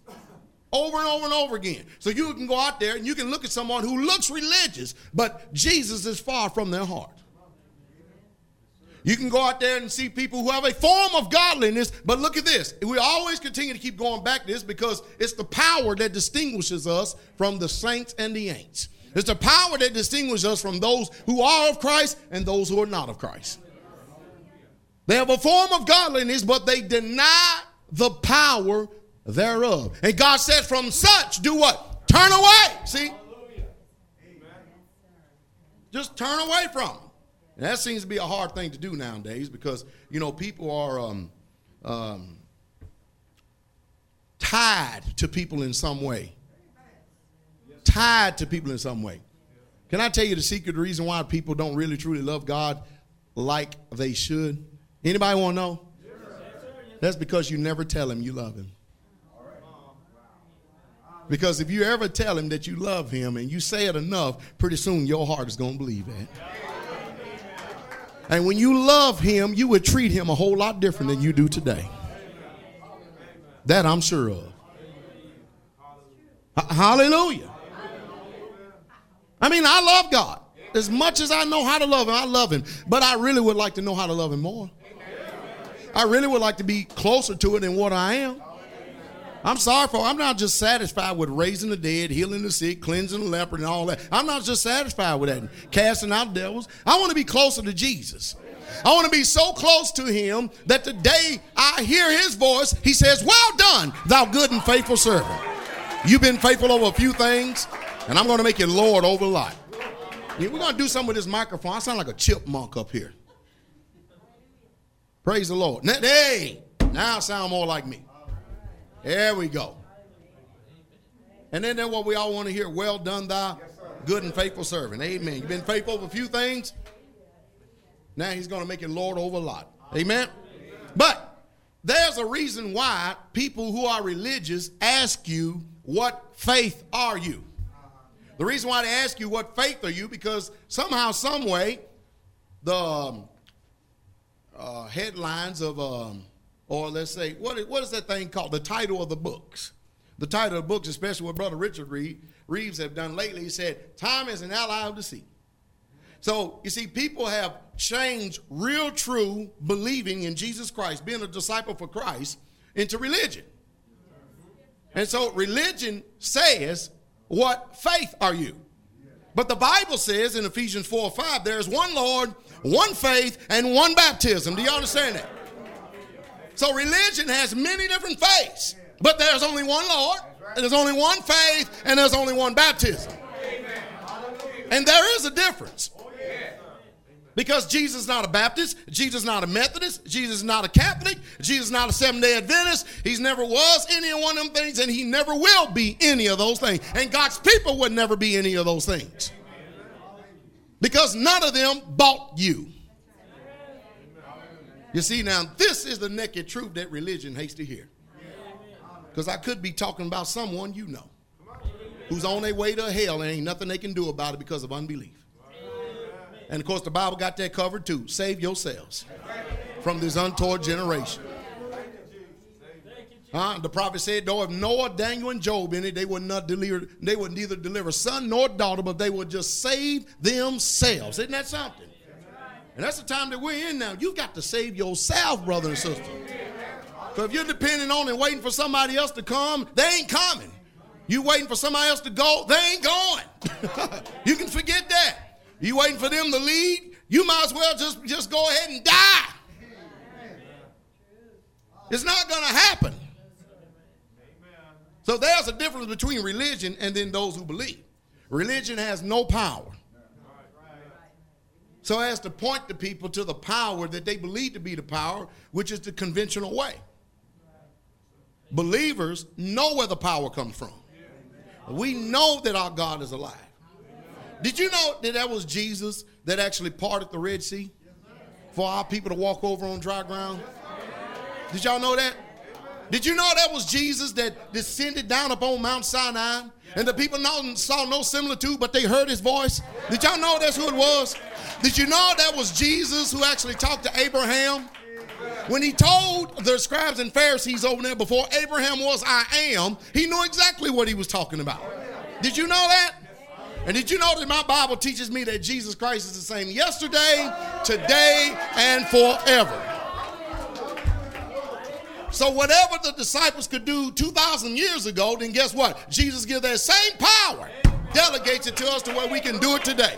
over and over and over again. So you can go out there and you can look at someone who looks religious, but Jesus is far from their heart. You can go out there and see people who have a form of godliness, but look at this. We always continue to keep going back to this because it's the power that distinguishes us from the saints and the ain'ts. It's the power that distinguishes us from those who are of Christ and those who are not of Christ. They have a form of godliness, but they deny the power thereof. And God says, from such do what? Turn away. See? Just turn away from them. And that seems to be a hard thing to do nowadays because, you know, people are um, um, tied to people in some way. Tied to people in some way. Can I tell you the secret reason why people don't really truly love God like they should? Anybody want to know? That's because you never tell him you love him. Because if you ever tell him that you love him and you say it enough, pretty soon your heart is going to believe it. And when you love him, you would treat him a whole lot different than you do today. That I'm sure of. hallelujah. I mean, I love God. As much as I know how to love him, I love him. But I really would like to know how to love him more. I really would like to be closer to it than what I am. I'm sorry for, I'm not just satisfied with raising the dead, healing the sick, cleansing the leper, and all that. I'm not just satisfied with that, casting out devils. I want to be closer to Jesus. I want to be so close to him that the day I hear his voice, he says, Well done, thou good and faithful servant. You've been faithful over a few things, and I'm going to make you Lord over a lot. we're going to do something with this microphone. I sound like a chipmunk up here. Praise the Lord. Now, hey, now sound more like me. There we go. And then then what we all want to hear. Well done, thy good and faithful servant. Amen. You've been faithful over a few things. Now he's going to make you Lord over a lot. Amen. But there's a reason why people who are religious ask you, What faith are you? The reason why they ask you, What faith are you? because somehow, some way, the um, uh, headlines of, um, or let's say, what, what is that thing called? The title of the books. The title of the books, especially what Brother Richard Reed, Reeves have done lately, he said, Time is an ally of deceit. So you see, people have changed real, true believing in Jesus Christ, being a disciple for Christ, into religion. And so religion says, What faith are you? But the Bible says in Ephesians 4 5, there is one Lord one faith, and one baptism. Do you understand that? So religion has many different faiths, but there's only one Lord, there's only one faith, and there's only one baptism. And there is a difference. Because Jesus is not a Baptist, Jesus is not a Methodist, Jesus is not a Catholic, Jesus is not a Seventh day Adventist. He's never was any of one of them things, and he never will be any of those things. And God's people would never be any of those things because none of them bought you. You see, now this is the naked truth that religion hates to hear. Because I could be talking about someone you know who's on their way to hell and ain't nothing they can do about it because of unbelief. And of course, the Bible got that covered too. Save yourselves from this untoward generation. Uh, the prophet said, though if Noah, Daniel, and Job in it, they would not deliver, they would neither deliver son nor daughter, but they would just save themselves. Isn't that something? And that's the time that we're in now. You've got to save yourself, brother and sister. So if you're depending on and waiting for somebody else to come, they ain't coming. You waiting for somebody else to go, they ain't going. you can forget that. You waiting for them to lead, you might as well just, just go ahead and die. It's not going to happen. So there's a difference between religion and then those who believe. Religion has no power. So as to point the people to the power that they believe to be the power, which is the conventional way. Believers know where the power comes from. We know that our God is alive. Did you know that that was Jesus that actually parted the Red Sea for our people to walk over on dry ground? Did y'all know that? Did you know that was Jesus that descended down upon Mount Sinai? And the people saw no similitude, but they heard his voice. Did y'all know that's who it was? Did you know that was Jesus who actually talked to Abraham? When he told the scribes and Pharisees over there before Abraham was I am, he knew exactly what he was talking about. Did you know that? And did you know that my Bible teaches me that Jesus Christ is the same yesterday, today, and forever? So whatever the disciples could do 2,000 years ago, then guess what? Jesus gives that same power, delegates it to us to where we can do it today.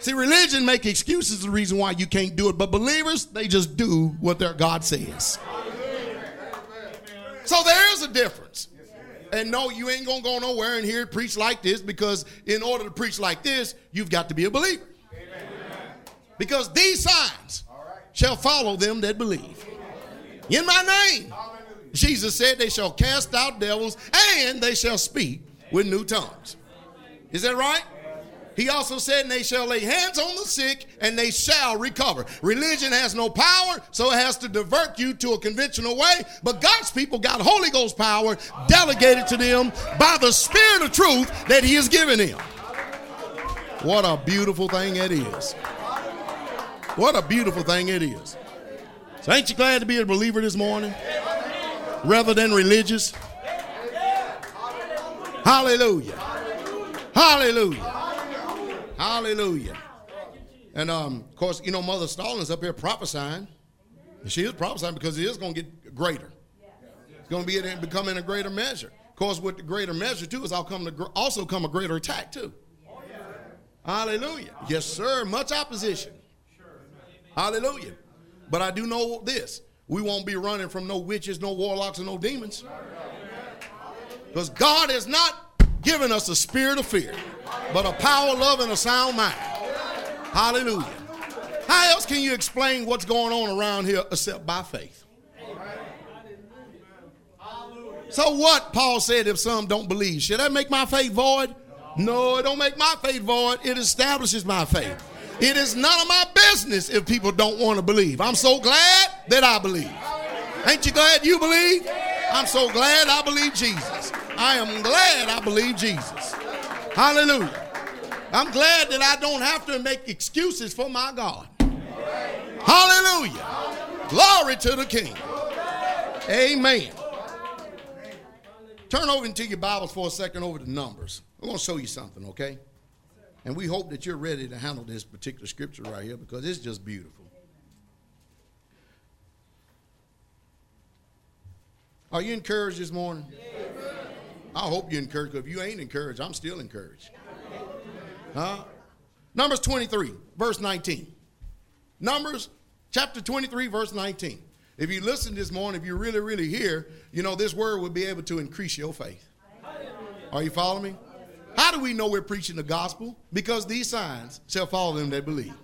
See, religion make excuses the reason why you can't do it, but believers, they just do what their God says. So there is a difference. And no, you ain't gonna go nowhere in here preach like this because in order to preach like this, you've got to be a believer. Because these signs shall follow them that believe. In my name, Jesus said, they shall cast out devils and they shall speak with new tongues. Is that right? He also said, and they shall lay hands on the sick and they shall recover. Religion has no power, so it has to divert you to a conventional way. But God's people got Holy Ghost power delegated to them by the Spirit of truth that He has given them. What a beautiful thing it is. What a beautiful thing it is. So, ain't you glad to be a believer this morning? Rather than religious? Hallelujah. Hallelujah. Hallelujah. And um, of course, you know, Mother Stallings up here prophesying. She is prophesying because it is going to get greater. It's going to be becoming a greater measure. Of course, with the greater measure too is come to, also come a greater attack too. Hallelujah. Yes, sir. Much opposition. Hallelujah. But I do know this we won't be running from no witches, no warlocks, and no demons. Because God has not given us a spirit of fear, but a power, love, and a sound mind. Hallelujah. How else can you explain what's going on around here except by faith? So what Paul said if some don't believe? Should that make my faith void? No, it don't make my faith void. It establishes my faith. It is none of my business if people don't want to believe. I'm so glad that I believe. Ain't you glad you believe? I'm so glad I believe Jesus. I am glad I believe Jesus. Hallelujah. I'm glad that I don't have to make excuses for my God. Hallelujah. Glory to the King. Amen. Turn over into your Bibles for a second over to Numbers. I'm going to show you something, okay? And we hope that you're ready to handle this particular scripture right here because it's just beautiful. Are you encouraged this morning? I hope you're encouraged. If you ain't encouraged, I'm still encouraged. Huh? Numbers 23, verse 19. Numbers chapter 23, verse 19. If you listen this morning, if you're really, really here, you know, this word will be able to increase your faith. Are you following me? How do we know we're preaching the gospel? Because these signs shall follow them that believe. You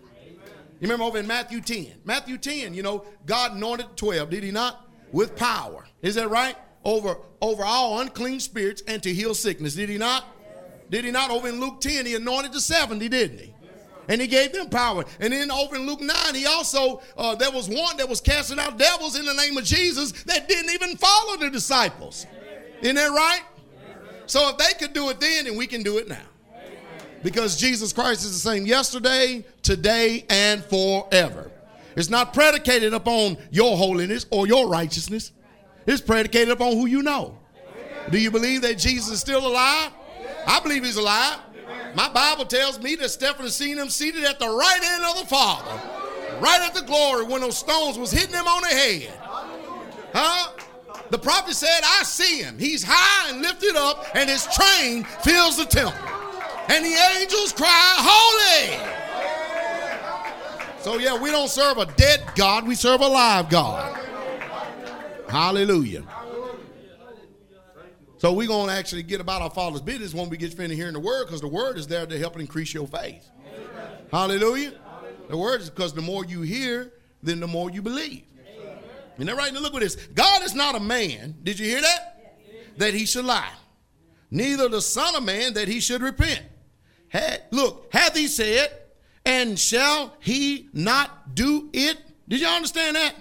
remember over in Matthew 10. Matthew 10, you know, God anointed 12, did he not? With power. Is that right? Over over all unclean spirits and to heal sickness, did he not? Did he not? Over in Luke 10, he anointed the 70, didn't he? and he gave them power. And then over in Luke 9, he also, uh, there was one that was casting out devils in the name of Jesus that didn't even follow the disciples. Isn't that right? So if they could do it then, then we can do it now. Because Jesus Christ is the same yesterday, today, and forever. It's not predicated upon your holiness or your righteousness. It's predicated upon who you know. Do you believe that Jesus is still alive? I believe he's alive. My Bible tells me that Stephen seen him seated at the right hand of the Father, right at the glory when those stones was hitting him on the head. Huh? The prophet said, I see him. He's high and lifted up, and his train fills the temple. And the angels cry, Holy! So, yeah, we don't serve a dead God, we serve a live God. Hallelujah. So, we're going to actually get about our Father's business when we get finished hearing the Word because the Word is there to help increase your faith. Hallelujah. The Word is because the more you hear, then the more you believe. And they that right? Now look what this. God is not a man. Did you hear that? That he should lie. Neither the son of man that he should repent. Had, look, hath he said, and shall he not do it? Did you understand that?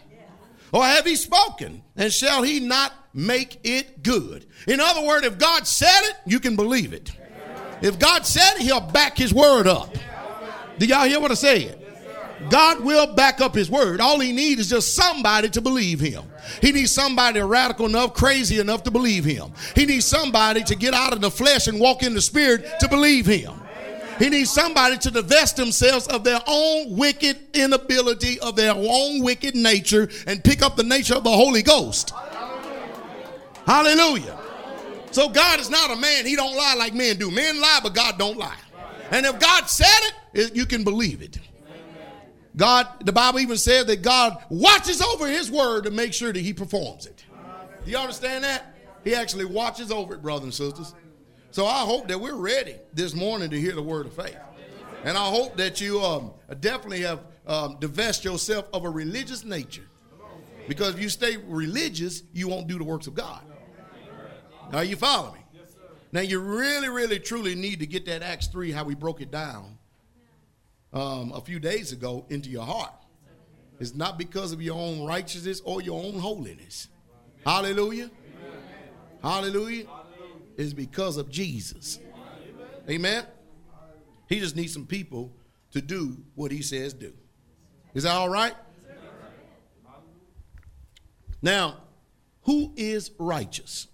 Or have he spoken, and shall he not make it good? In other words, if God said it, you can believe it. If God said it, he'll back his word up. Do y'all hear what I said? God will back up his word. All he needs is just somebody to believe him. He needs somebody radical enough, crazy enough to believe him. He needs somebody to get out of the flesh and walk in the spirit to believe him. He needs somebody to divest themselves of their own wicked inability, of their own wicked nature, and pick up the nature of the Holy Ghost. Hallelujah. So God is not a man. He don't lie like men do. Men lie, but God don't lie. And if God said it, you can believe it. God, the Bible even says that God watches over his word to make sure that he performs it. Do you understand that? He actually watches over it, brothers and sisters. So I hope that we're ready this morning to hear the word of faith. And I hope that you um, definitely have um, divest yourself of a religious nature. Because if you stay religious, you won't do the works of God. Are you following me? Now you really, really, truly need to get that Acts 3, how we broke it down um, a few days ago into your heart. It's not because of your own righteousness or your own holiness. Hallelujah. Hallelujah. is It's because of Jesus. Amen. He just needs some people to do what he says do. Is that all right? Now, who is righteous?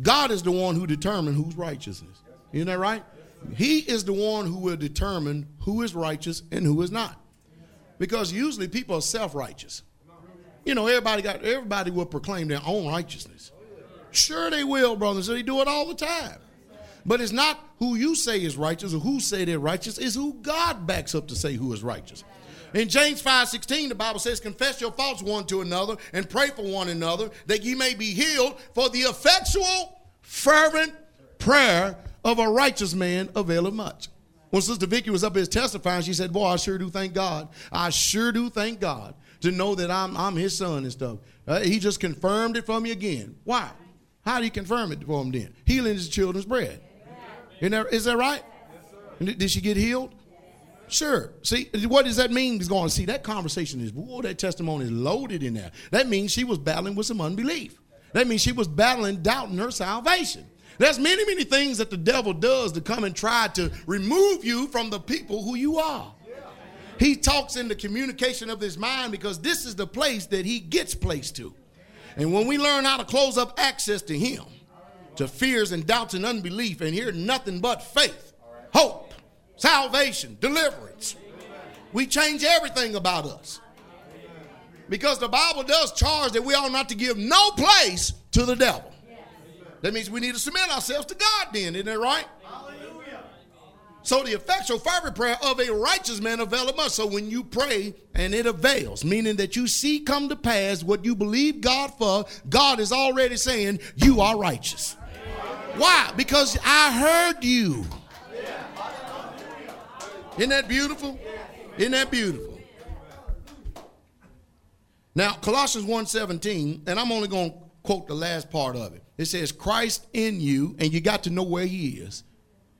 God is the one who determines who's righteousness. Isn't that right? He is the one who will determine who is righteous and who is not. Because usually people are self righteous. You know, everybody got everybody will proclaim their own righteousness. Sure they will, brothers. they do it all the time. But it's not who you say is righteous or who say they're righteous, it's who God backs up to say who is righteous. In James 5:16, the Bible says, Confess your faults one to another and pray for one another that ye may be healed, for the effectual, fervent prayer of a righteous man availeth much. When Sister Vicky was up here testifying, she said, Boy, I sure do thank God. I sure do thank God to know that I'm, I'm his son and stuff. Uh, he just confirmed it for me again. Why? How do you confirm it for him then? Healing is children's bread. Isn't that, is that right? Yes, did she get healed? Sure. See, what does that mean? He's going, see, that conversation is, whoa, that testimony is loaded in there. That means she was battling with some unbelief. That means she was battling, doubting her salvation. There's many, many things that the devil does to come and try to remove you from the people who you are. He talks in the communication of his mind because this is the place that he gets placed to. And when we learn how to close up access to him, to fears and doubts and unbelief, and hear nothing but faith, hope, salvation, deliverance, we change everything about us. Because the Bible does charge that we ought not to give no place to the devil. That means we need to submit ourselves to God then, isn't that right? Hallelujah. So the effectual fervent prayer of a righteous man availeth much. So when you pray and it avails, meaning that you see come to pass what you believe God for, God is already saying, You are righteous. Why? Because I heard you. Isn't that beautiful? Isn't that beautiful? Now, Colossians 1:17, and I'm only going to quote the last part of it. It says, Christ in you, and you got to know where he is.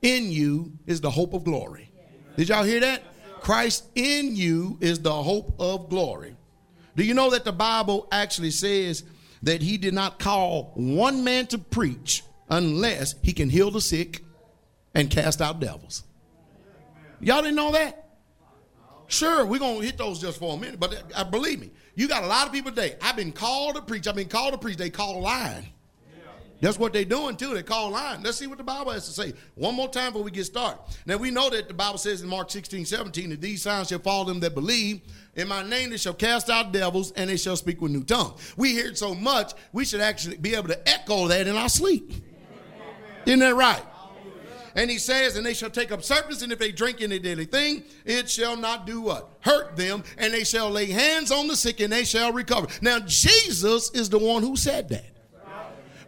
In you is the hope of glory. Did y'all hear that? Christ in you is the hope of glory. Do you know that the Bible actually says that he did not call one man to preach unless he can heal the sick and cast out devils? Y'all didn't know that? Sure, we're going to hit those just for a minute, but uh, believe me, you got a lot of people today. I've been called to preach. I've been called to preach. They call lying. That's what they're doing too. They call line. Let's see what the Bible has to say. One more time before we get started. Now we know that the Bible says in Mark 16, 17, that these signs shall follow them that believe. In my name they shall cast out devils and they shall speak with new tongues. We hear it so much, we should actually be able to echo that in our sleep. Amen. Isn't that right? And he says, and they shall take up serpents, and if they drink any deadly thing, it shall not do what? Hurt them, and they shall lay hands on the sick, and they shall recover. Now, Jesus is the one who said that.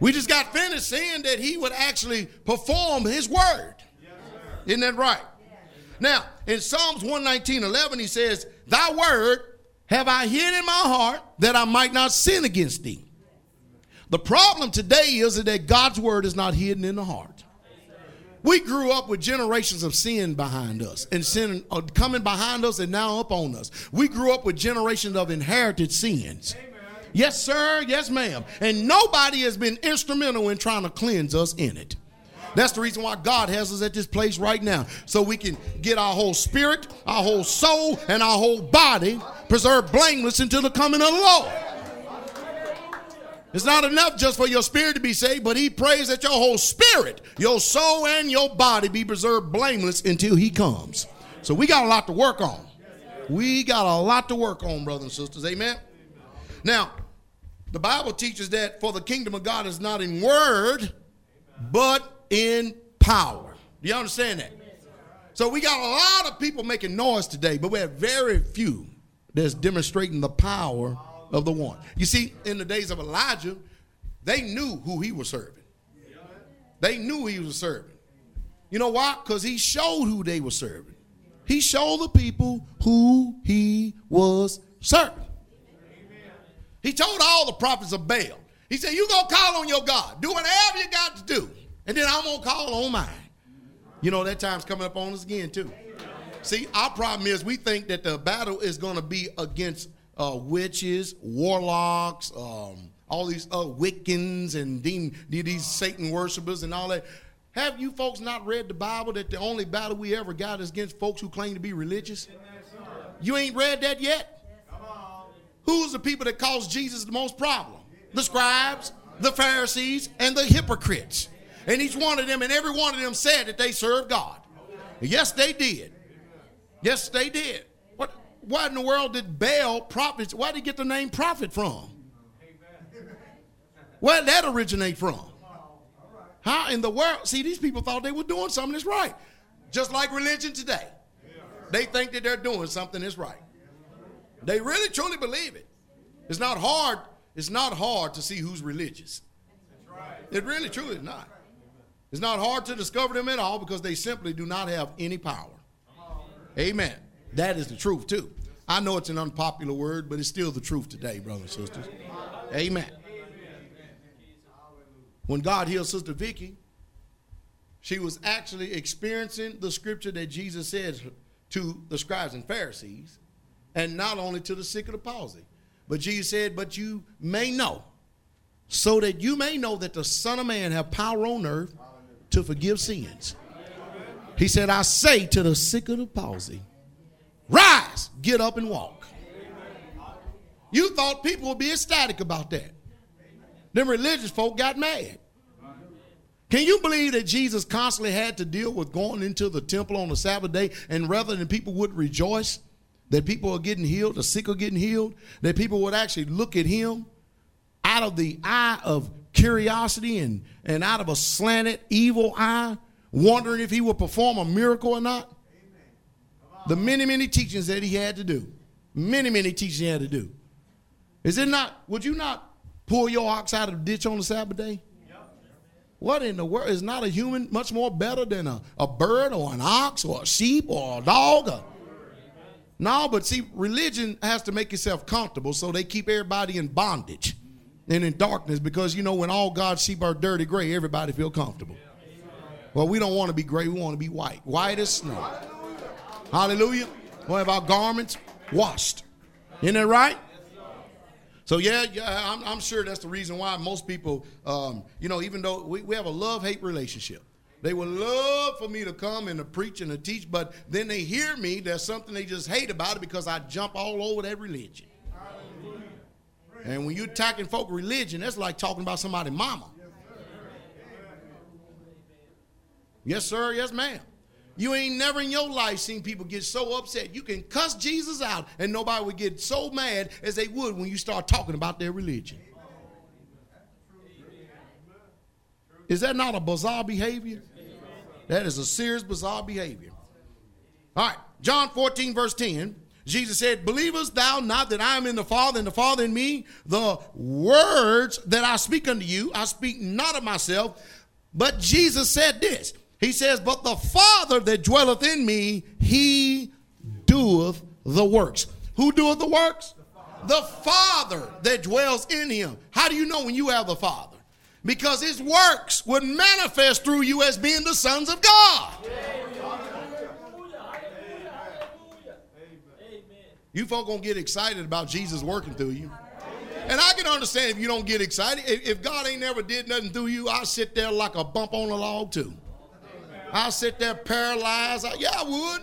We just got finished saying that he would actually perform his word. Yes, Isn't that right? Yes. Now, in Psalms 119 11, he says, Thy word have I hid in my heart that I might not sin against thee. The problem today is that God's word is not hidden in the heart. We grew up with generations of sin behind us and sin uh, coming behind us and now up on us. We grew up with generations of inherited sins. Amen. Yes, sir. Yes, ma'am. And nobody has been instrumental in trying to cleanse us in it. That's the reason why God has us at this place right now, so we can get our whole spirit, our whole soul, and our whole body preserved blameless until the coming of the Lord. It's not enough just for your spirit to be saved, but He prays that your whole spirit, your soul, and your body be preserved blameless until He comes. So we got a lot to work on. We got a lot to work on, brothers and sisters. Amen. Now, the Bible teaches that for the kingdom of God is not in word, but in power. Do you understand that? So we got a lot of people making noise today, but we have very few that's demonstrating the power of the one. You see, in the days of Elijah, they knew who he was serving. They knew he was serving. You know why? Because he showed who they were serving. He showed the people who he was serving. He told all the prophets of Baal. He said, you going to call on your God. Do whatever you got to do. And then I'm going to call on mine. You know, that time's coming up on us again, too. See, our problem is we think that the battle is going to be against uh, witches, warlocks, um, all these uh, Wiccans and these Satan worshippers and all that. Have you folks not read the Bible that the only battle we ever got is against folks who claim to be religious? You ain't read that yet? Who's the people that caused Jesus the most problem? The scribes, the Pharisees, and the hypocrites. And each one of them and every one of them said that they served God. Yes, they did. Yes, they did. What? Why in the world did Baal prophets? Why did he get the name prophet from? Where did that originate from? How in the world? See, these people thought they were doing something that's right. Just like religion today. They think that they're doing something that's right. They really truly believe it. It's not hard. It's not hard to see who's religious. It really truly is not. It's not hard to discover them at all because they simply do not have any power. Amen. That is the truth too. I know it's an unpopular word, but it's still the truth today, brothers and sisters. Amen. When God healed Sister Vicky, she was actually experiencing the scripture that Jesus said to the scribes and Pharisees and not only to the sick of the palsy. But Jesus said, But you may know, so that you may know that the Son of Man have power on earth to forgive sins. He said, I say to the sick of the palsy, rise, get up and walk. You thought people would be ecstatic about that. Them religious folk got mad. Can you believe that Jesus constantly had to deal with going into the temple on the Sabbath day and rather than people would rejoice, that people are getting healed, the sick are getting healed, that people would actually look at him out of the eye of curiosity and, and out of a slanted evil eye, wondering if he would perform a miracle or not. The many, many teachings that he had to do. Many, many teachings he had to do. Is it not, would you not pull your ox out of the ditch on the Sabbath day? What in the world is not a human much more better than a, a bird or an ox or a sheep or a dog? Or, no, but see, religion has to make itself comfortable, so they keep everybody in bondage and in darkness because you know when all God's sheep are dirty gray, everybody feel comfortable. Well, we don't want to be gray; we want to be white, white as snow. Hallelujah! We have our garments washed. Isn't that right? So yeah, yeah, I'm, I'm sure that's the reason why most people, um, you know, even though we, we have a love-hate relationship. They would love for me to come and to preach and to teach, but then they hear me. There's something they just hate about it because I jump all over that religion. And when you're attacking folk religion, that's like talking about somebody's mama. Yes, sir. Yes, ma'am. You ain't never in your life seen people get so upset. You can cuss Jesus out, and nobody would get so mad as they would when you start talking about their religion. Is that not a bizarre behavior? That is a serious, bizarre behavior. All right, John 14, verse 10. Jesus said, Believest thou not that I am in the Father and the Father in me? The words that I speak unto you, I speak not of myself. But Jesus said this He says, But the Father that dwelleth in me, he doeth the works. Who doeth the works? The Father, the Father that dwells in him. How do you know when you have the Father? because his works would manifest through you as being the sons of God. You folk gonna get excited about Jesus working through you. And I can understand if you don't get excited. If, God ain't never did nothing through you, I sit there like a bump on a log too. I sit there paralyzed. I, yeah, I would.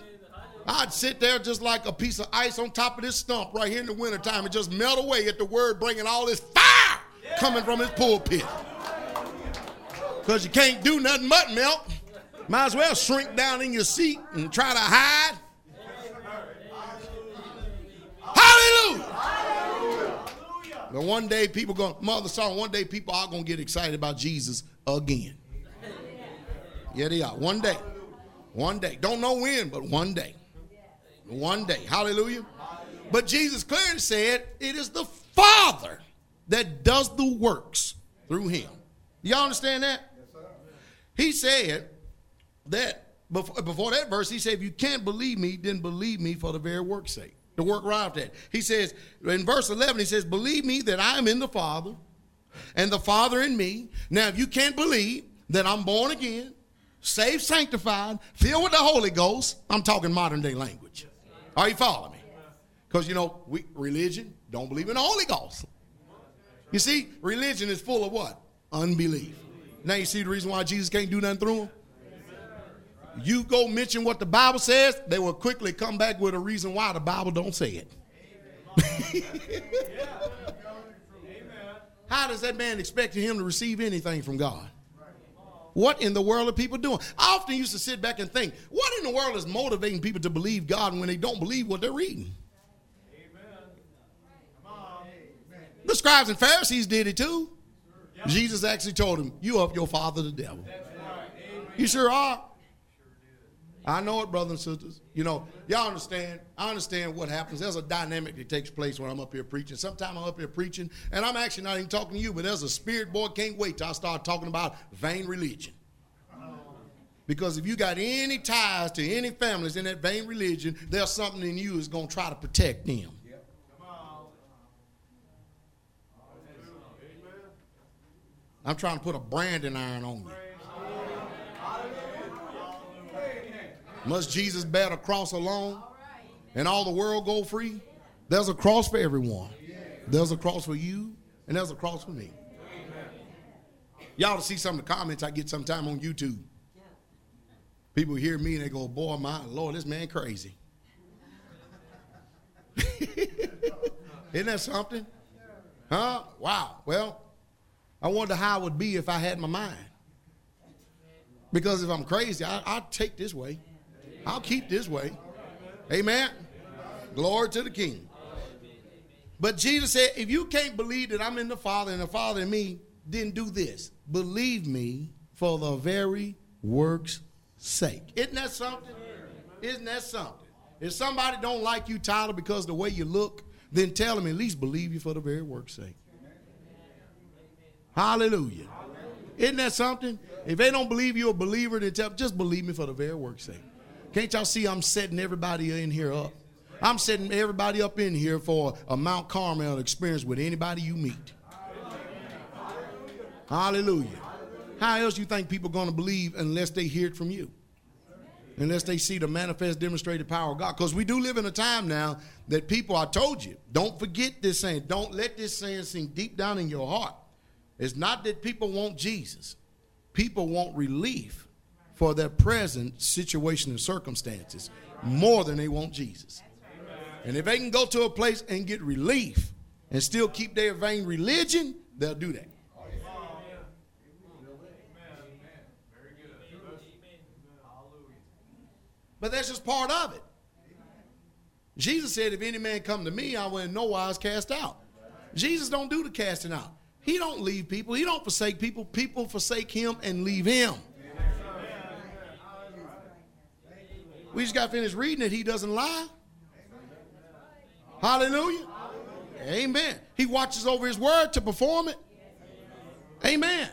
I'd sit there just like a piece of ice on top of this stump right here in the wintertime and just melt away at the word bringing all this fire coming from his pulpit because you can't do nothing but milk. Might as well shrink down in your seat and try to hide. Hallelujah. Hallelujah. But one day people going, mother song, one day people are going to get excited about Jesus again. Yeah, they are. One day. One day. Don't know when, but one day. One day. Hallelujah. But Jesus clearly said, it is the Father that does the works through him. Y'all understand that? He said that before, before that verse, he said, if you can't believe me, then believe me for the very work's sake. The work arrived at. He says, in verse 11, he says, believe me that I am in the Father and the Father in me. Now, if you can't believe that I'm born again, saved, sanctified, filled with the Holy Ghost, I'm talking modern day language. Are you following me? Because, you know, we, religion don't believe in the Holy Ghost. You see, religion is full of what? Unbelief. Now you see the reason why Jesus can't do nothing through them? You go mention what the Bible says, they will quickly come back with a reason why the Bible don't say it. How does that man expect him to receive anything from God? What in the world are people doing? I often used to sit back and think, what in the world is motivating people to believe God when they don't believe what they're reading? The scribes and Pharisees did it too. Jesus actually told him, You of your father the devil. You sure are. I know it, brothers and sisters. You know, y'all understand. I understand what happens. There's a dynamic that takes place when I'm up here preaching. Sometimes I'm up here preaching, and I'm actually not even talking to you, but there's a spirit boy can't wait till I start talking about vain religion. Because if you got any ties to any families in that vain religion, there's something in you that's going to try to protect them. I'm trying to put a branding iron on you. Must Jesus bear the cross alone and all the world go free? There's a cross for everyone. There's a cross for you, and there's a cross for me. Y'all to see some of the comments I get sometime on YouTube. People hear me and they go, Boy, my Lord, this man crazy. Isn't that something? Huh? Wow. Well, I wonder how I would be if I had my mind. Because if I'm crazy, I, will take this way. I'll keep this way. Amen. Glory to the King. But Jesus said, if you can't believe that I'm in the Father and the Father in me, then do this. Believe me for the very work's sake. Isn't that something? Isn't that something? If somebody don't like you, Tyler, because the way you look, then tell them at least believe you for the very work's sake. Hallelujah. Isn't that something? If they don't believe you're a believer, then tell, just believe me for the very work's sake. Can't y'all see I'm setting everybody in here up? I'm setting everybody up in here for a Mount Carmel experience with anybody you meet. Hallelujah. Hallelujah. How else you think people going to believe unless they hear it from you? Unless they see the manifest demonstrated power of God. Because we do live in a time now that people, I told you, don't forget this saying. Don't let this saying sink deep down in your heart. It's not that people want Jesus, people want relief for their present situation and circumstances more than they want Jesus. And if they can go to a place and get relief and still keep their vain religion, they'll do that. But that's just part of it. Jesus said, If any man come to me, I will in no wise cast out. Jesus don't do the casting out. He don't leave people. He don't forsake people. People forsake him and leave him. We just got finished reading it. He doesn't lie. Hallelujah. Amen. He watches over his word to perform it. Amen.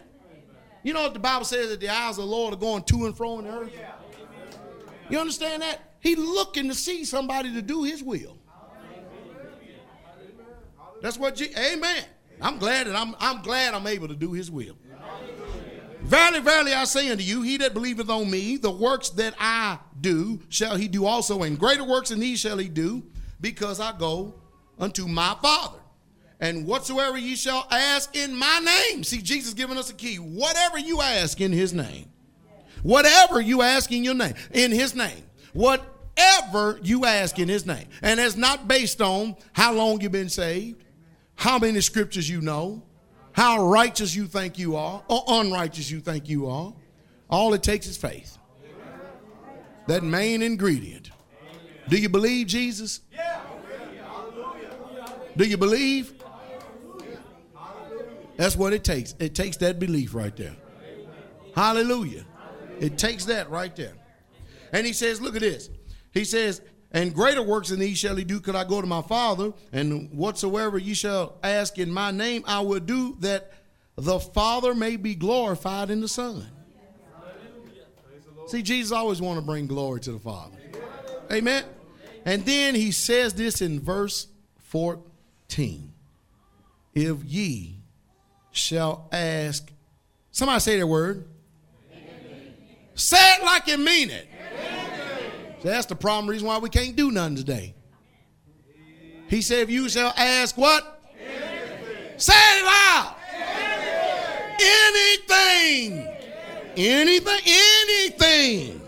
You know what the Bible says that the eyes of the Lord are going to and fro in the earth? You understand that? He's looking to see somebody to do his will. That's what, Je- amen. I'm glad that I'm, I'm glad I'm able to do his will. Verily, verily, I say unto you, he that believeth on me, the works that I do shall he do also, and greater works than these shall he do, because I go unto my Father. And whatsoever ye shall ask in my name, see, Jesus giving us a key. Whatever you ask in his name, whatever you ask in your name, in his name, whatever you ask in his name, and it's not based on how long you've been saved how many scriptures you know, how righteous you think you are, or unrighteous you think you are. All it takes is faith. That main ingredient. Do you believe Jesus? Do you believe? That's what it takes. It takes that belief right there. Hallelujah. It takes that right there. And he says, look at this. He says, and greater works than these shall he do, could I go to my Father, and whatsoever ye shall ask in my name, I will do, that the Father may be glorified in the Son. See, Jesus always want to bring glory to the Father. Amen. And then he says this in verse 14 If ye shall ask, somebody say that word. Amen. Say it like you mean it. Amen. So that's the problem reason why we can't do nothing today. He said, if you shall ask what? Anything. Say it loud. Anything. Anything. Anything. Anything.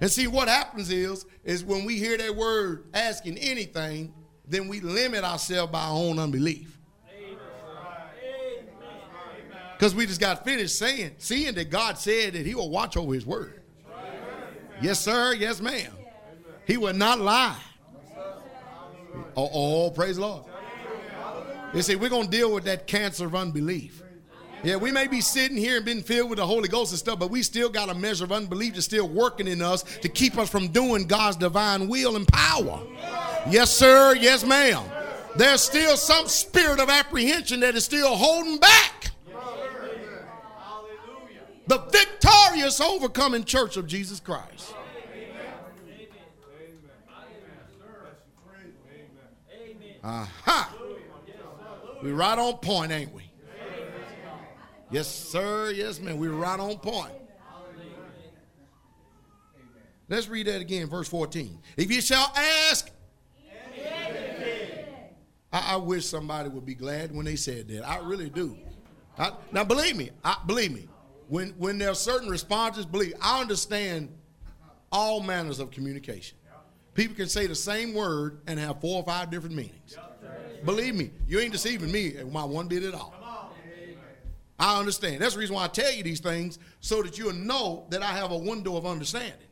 And see what happens is, is when we hear that word asking anything, then we limit ourselves by our own unbelief. Because we just got finished saying, seeing that God said that He will watch over His word. Yes, sir. Yes, ma'am. He would not lie. Oh, oh praise the Lord. You see, we're going to deal with that cancer of unbelief. Yeah, we may be sitting here and being filled with the Holy Ghost and stuff, but we still got a measure of unbelief that's still working in us to keep us from doing God's divine will and power. Yes, sir. Yes, ma'am. There's still some spirit of apprehension that is still holding back the victorious overcoming church of Jesus Christ. Aha. Uh-huh. We're right on point, ain't we? Yes, sir. Yes, man. We're right on point. Let's read that again, verse 14. If you shall ask, I, I, wish somebody would be glad when they said that. I really do. I, now, believe me, I, believe me, when when there are certain responses, believe I understand all manners of communication. People can say the same word and have four or five different meanings. Believe me, you ain't deceiving me in my one bit at all. I understand. That's the reason why I tell you these things, so that you'll know that I have a window of understanding.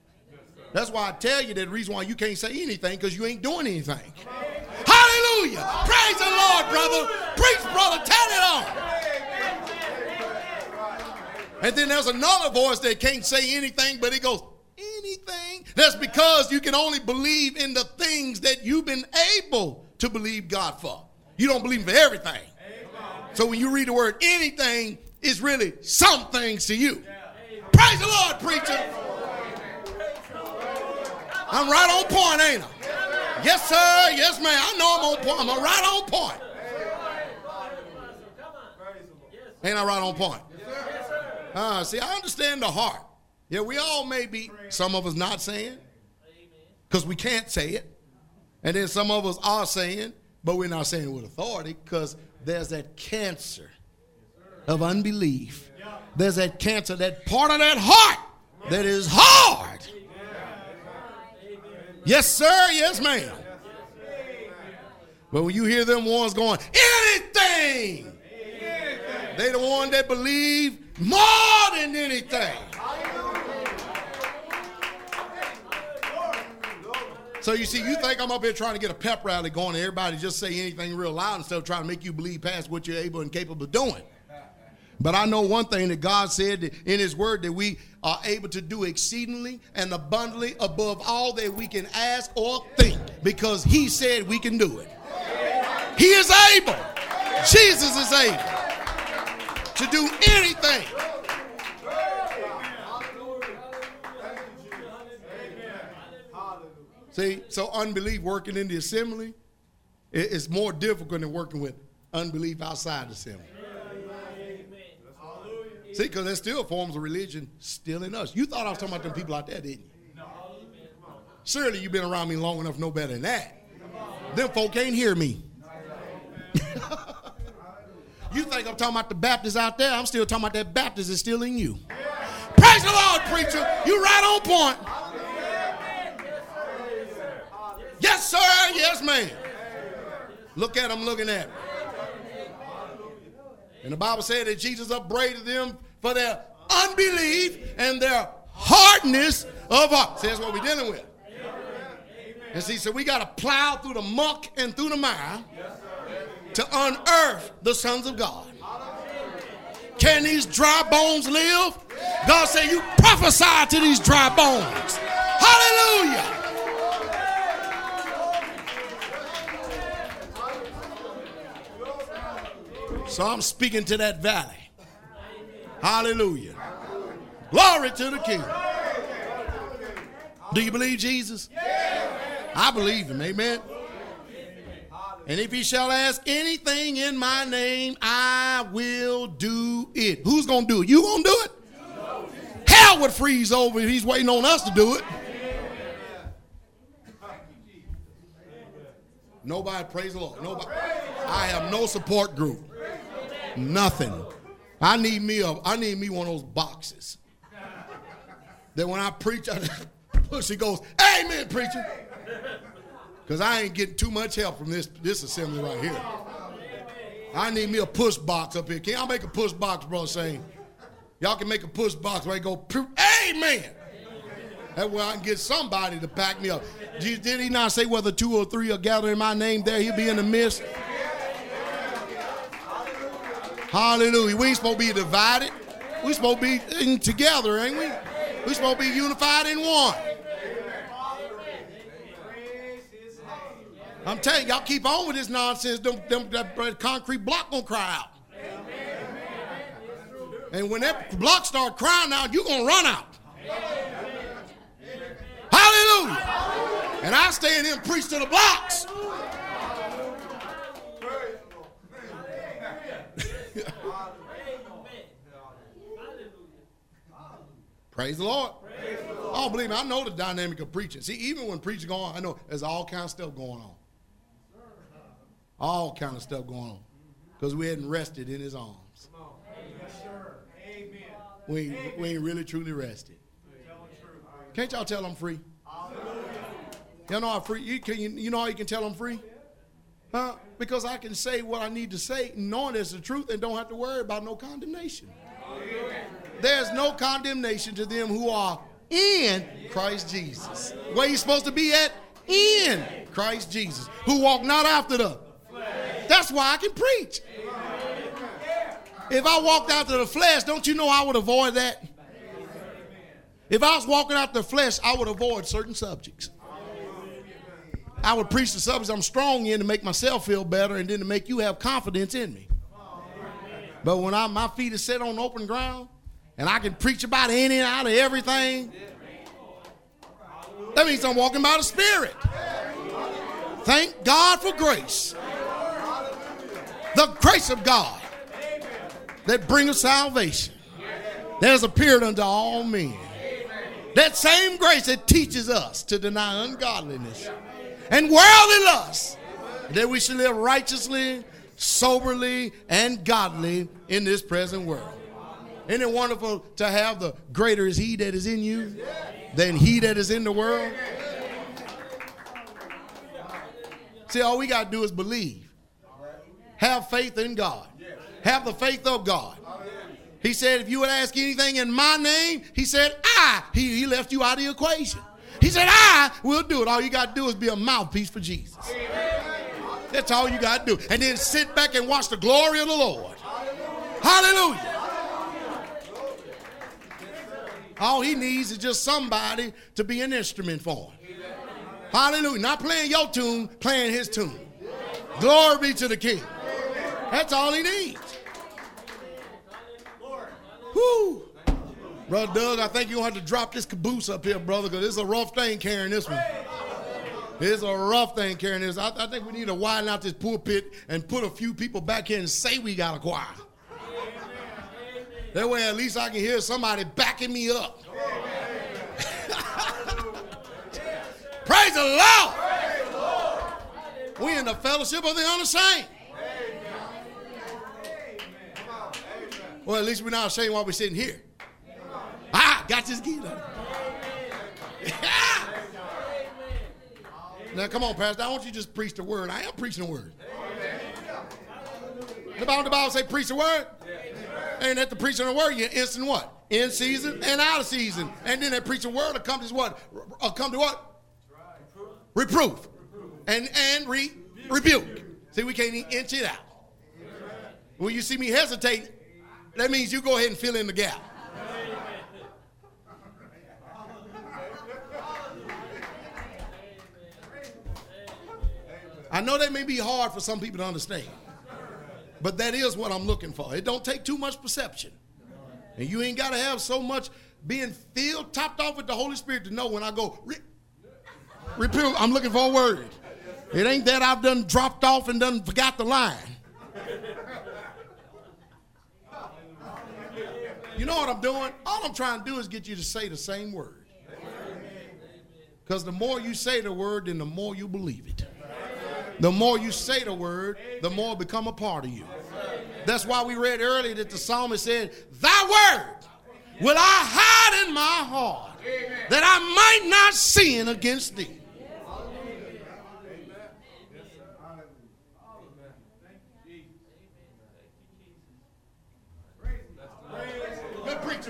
That's why I tell you that the reason why you can't say anything, because you ain't doing anything. Hallelujah! Praise the Lord, brother. Preach, brother. Tell it on. And then there's another voice that can't say anything, but it goes, anything. That's because you can only believe in the things that you've been able to believe God for. You don't believe for everything. So when you read the word anything, it's really some things to you. Praise the Lord, preacher. I'm right on point, ain't I? Yes, sir. Yes, ma'am. I know I'm on point. I'm right on point. Ain't I right on point? Yes, uh, see, I understand the heart. Yeah, we all may be, some of us not saying, because we can't say it. And then some of us are saying, but we're not saying it with authority because there's that cancer of unbelief. There's that cancer, that part of that heart that is hard. Yes, sir. Yes, ma'am. But when you hear them ones going, anything, they the one that believe more than anything. So you see, you think I'm up here trying to get a pep rally going and everybody just say anything real loud instead of trying to make you believe past what you're able and capable of doing. But I know one thing that God said in His Word that we are able to do exceedingly and abundantly above all that we can ask or think because He said we can do it. He is able. Jesus is able to do anything. See, so unbelief working in the assembly is more difficult than working with unbelief outside the assembly. See, because there's still forms of religion still in us. You thought I was talking about them people out there, didn't you? Surely you've been around me long enough no better than that. Them folk can't hear me. You think I'm talking about the Baptist out there? I'm still talking about that Baptist is still in you. Praise the Lord, preacher. You right on point. Yes, sir. Yes, ma'am. Look at them looking at me. And the Bible said that Jesus upbraided them for their unbelief and their hardness of heart. See, that's what we're dealing with. And see, so we got to plow through the muck and through the mire. Yes, to unearth the sons of God. Can these dry bones live? God said, You prophesy to these dry bones. Hallelujah. So I'm speaking to that valley. Hallelujah. Glory to the King. Do you believe Jesus? I believe him. Amen. And if he shall ask anything in my name, I will do it. Who's going to do it? You going to do it? Hell would freeze over if he's waiting on us to do it. Nobody, praise the Lord. Nobody. I have no support group. Nothing. I need me a, I need me one of those boxes. That when I preach, I, she goes, Amen, preacher. Because I ain't getting too much help from this, this assembly right here. I need me a push box up here. Can y'all make a push box, bro? Saying, y'all can make a push box where I go, Amen. That way I can get somebody to pack me up. Did he not say whether two or three are gathered in my name? There he'll be in the midst. Hallelujah. We ain't supposed to be divided. We supposed to be together, ain't we? We supposed to be unified in one. I'm telling y'all, keep on with this nonsense. Them, them, that concrete block gonna cry out. And when that block start crying out, you gonna run out. Hallelujah. And I stand in and preach to the blocks. Praise the Lord. Praise the Lord. Oh, believe me, I know the dynamic of preaching. See, even when preaching going on, I know there's all kinds of stuff going on all kind of stuff going on because we hadn't rested in his arms. Yes, sir. Amen. We, we ain't really truly rested. Can't y'all tell I'm free? Y'all know how free you can you, you know how you can tell I'm free? Huh? Because I can say what I need to say, knowing it's the truth, and don't have to worry about no condemnation. There's no condemnation to them who are in Christ Jesus. Where you supposed to be at? In Christ Jesus. Who walk not after the that's why I can preach. If I walked out to the flesh, don't you know I would avoid that? If I was walking out the flesh, I would avoid certain subjects. I would preach the subjects I'm strong in to make myself feel better and then to make you have confidence in me. But when I, my feet are set on open ground and I can preach about any and out of everything, that means I'm walking by the Spirit. Thank God for grace. The grace of God that bringeth salvation. There's appeared unto all men. That same grace that teaches us to deny ungodliness and worldly lust, that we should live righteously, soberly, and godly in this present world. Isn't it wonderful to have the greater is he that is in you than he that is in the world? See, all we got to do is believe. Have faith in God. Have the faith of God. He said, if you would ask anything in my name, he said, I. He, he left you out of the equation. He said, I will do it. All you got to do is be a mouthpiece for Jesus. That's all you got to do. And then sit back and watch the glory of the Lord. Hallelujah. All he needs is just somebody to be an instrument for him. Hallelujah. Not playing your tune, playing his tune. Glory be to the King. That's all he needs. Whoo. Brother Doug, I think you're going to have to drop this caboose up here, brother, because it's a rough thing carrying this one. It's a rough thing carrying this. I, I, think we need to widen out this pulpit and put a few people back here and say we got a choir. That way, at least I can hear somebody backing me up. Praise the Lord! Praise the Lord. We in the fellowship of the unashamed. Well, at least we're not ashamed while we're sitting here. Ah, got this key. Now, come on, Pastor. I want you to just preach the word. I am preaching the word. The Bible, the Bible say preach the word. And at the preaching the word, you're instant what? In season and out of season. And then that preaching word will come to what? Will come to what? Reproof. And and re- rebuke. See, we can't even inch it out. When you see me hesitating, that means you go ahead and fill in the gap. I know that may be hard for some people to understand, but that is what I'm looking for. It don't take too much perception. And you ain't got to have so much being filled, topped off with the Holy Spirit to know when I go, re- I'm looking for a word. It ain't that I've done dropped off and done forgot the line. You know what I'm doing? All I'm trying to do is get you to say the same word. Because the more you say the word, then the more you believe it. The more you say the word, the more become a part of you. That's why we read earlier that the psalmist said, Thy word will I hide in my heart, that I might not sin against thee.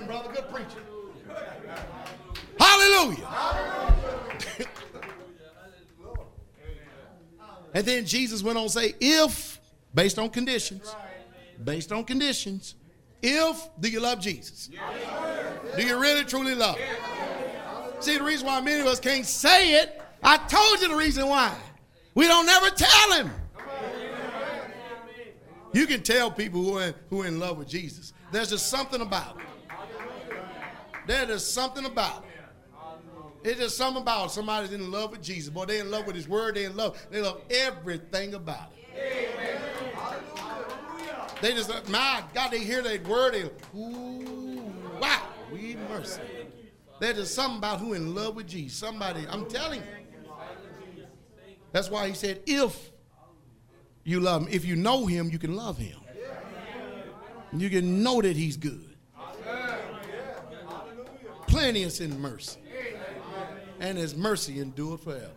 brother. Good preacher. Hallelujah. Hallelujah. and then Jesus went on to say, if, based on conditions, based on conditions, if, do you love Jesus? Do you really truly love him? See, the reason why many of us can't say it, I told you the reason why. We don't ever tell him. You can tell people who are, who are in love with Jesus. There's just something about it. There is something about it. It's just something about somebody's in love with Jesus. Boy, they in love with His Word. They in love. They love everything about it. Amen. They just, my God, they hear that word. They, ooh, wow, we mercy. There's just something about who in love with Jesus. Somebody, I'm telling you. That's why He said, if you love Him, if you know Him, you can love Him. You can know that He's good plenteous in mercy. And his mercy endured forever.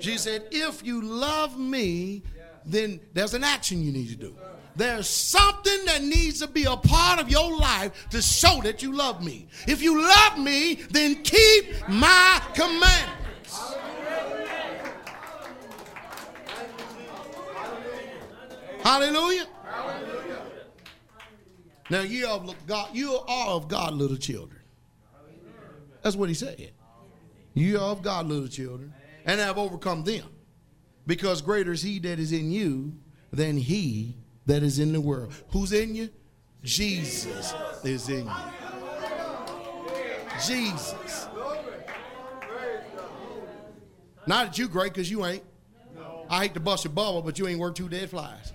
She said, If you love me, then there's an action you need to do. There's something that needs to be a part of your life to show that you love me. If you love me, then keep my commandments. Hallelujah. Hallelujah. Now you are of God, you are of God, little children. That's what he said. You are of God, little children, and have overcome them. Because greater is he that is in you than he that is in the world. Who's in you? Jesus is in you. Jesus. Not that you great, because you ain't. I hate to bust your bubble, but you ain't worth two dead flies.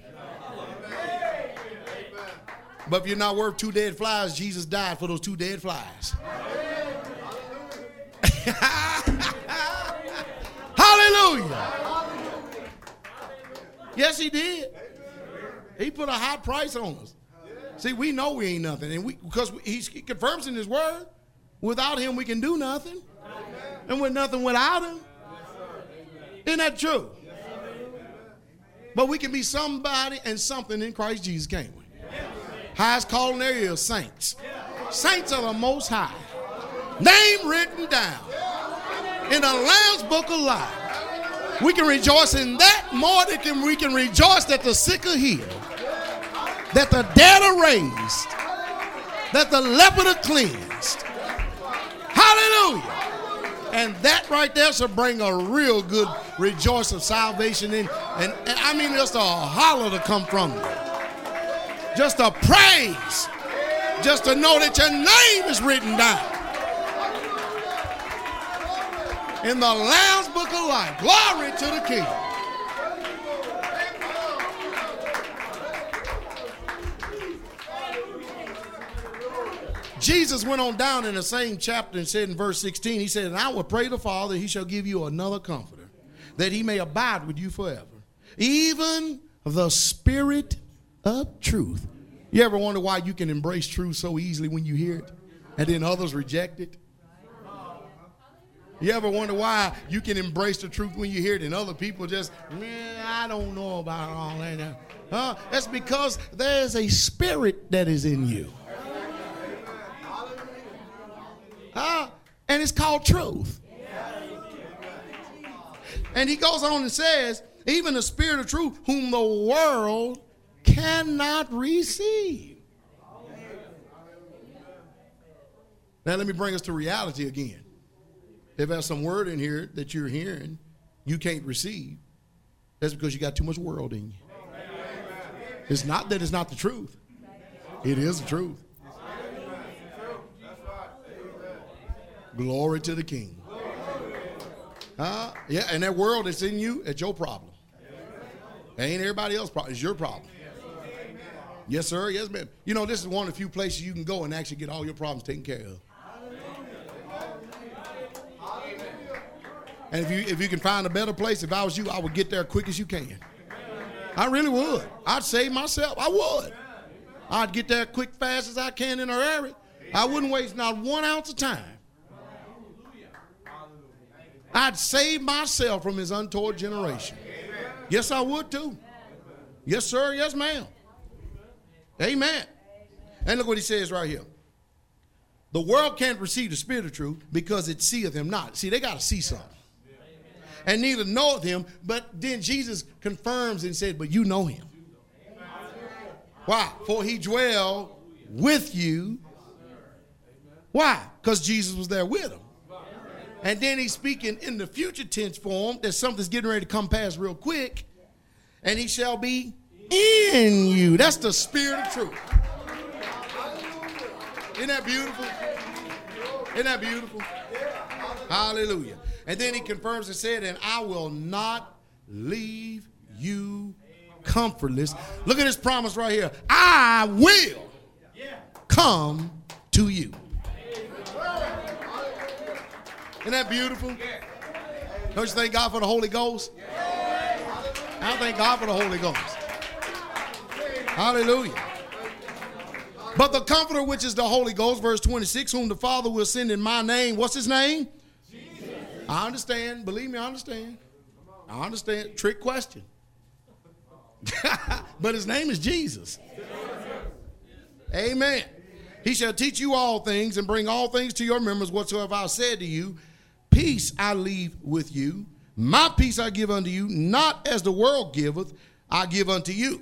But if you're not worth two dead flies, Jesus died for those two dead flies. Hallelujah. Yes, he did. He put a high price on us. See, we know we ain't nothing, and we because he confirms in his word, without him we can do nothing, and we're nothing without him. Isn't that true? But we can be somebody and something in Christ Jesus, can't we? Highest calling of saints. Saints are the most high. Name written down in the Lamb's Book of Life. We can rejoice in that more than we can rejoice that the sick are healed, that the dead are raised, that the leper are cleansed. Hallelujah. And that right there should bring a real good rejoice of salvation in. And, and I mean, just a holler to come from you just a praise, just to know that your name is written down in the Lamb's Book of Life. Glory to the King. Jesus went on down in the same chapter and said in verse 16, He said, And I will pray the Father, He shall give you another comforter, that He may abide with you forever. Even the Spirit of truth. You ever wonder why you can embrace truth so easily when you hear it and then others reject it? You ever wonder why you can embrace the truth when you hear it and other people just, man, I don't know about all that. Huh? That's because there's a spirit that is in you. Huh? And it's called truth. And he goes on and says, even the spirit of truth, whom the world cannot receive. Now, let me bring us to reality again. If there's some word in here that you're hearing you can't receive, that's because you got too much world in you. It's not that it's not the truth, it is the truth. Glory to the King. Uh, yeah, and that world that's in you, it's your problem. ain't everybody else's problem, it's your problem. Yes, sir. Yes, ma'am. You know, this is one of the few places you can go and actually get all your problems taken care of. And if you if you can find a better place, if I was you, I would get there quick as you can. I really would. I'd save myself. I would. I'd get there quick, fast as I can in a hurry. I wouldn't waste not one ounce of time. I'd save myself from his untoward generation. Yes, I would too. Yes, sir. Yes, ma'am. Amen. And look what he says right here. The world can't receive the spirit of truth because it seeth him not. See, they got to see something. And neither knoweth him, but then Jesus confirms and said, But you know him. Why? For he dwell with you. Why? Because Jesus was there with him. And then he's speaking in the future tense form that something's getting ready to come past real quick. And he shall be in you. That's the spirit of truth. Isn't that beautiful? Isn't that beautiful? Hallelujah. And then he confirms and said, And I will not leave you comfortless. Look at his promise right here. I will come to you. Isn't that beautiful? Don't you thank God for the Holy Ghost? I thank God for the Holy Ghost. Hallelujah. But the comforter, which is the Holy Ghost, verse 26, whom the Father will send in my name. What's his name? Jesus. I understand. Believe me, I understand. I understand. Trick question. but his name is Jesus. Amen. He shall teach you all things and bring all things to your remembrance whatsoever I said to you. Peace I leave with you. My peace I give unto you, not as the world giveth, I give unto you.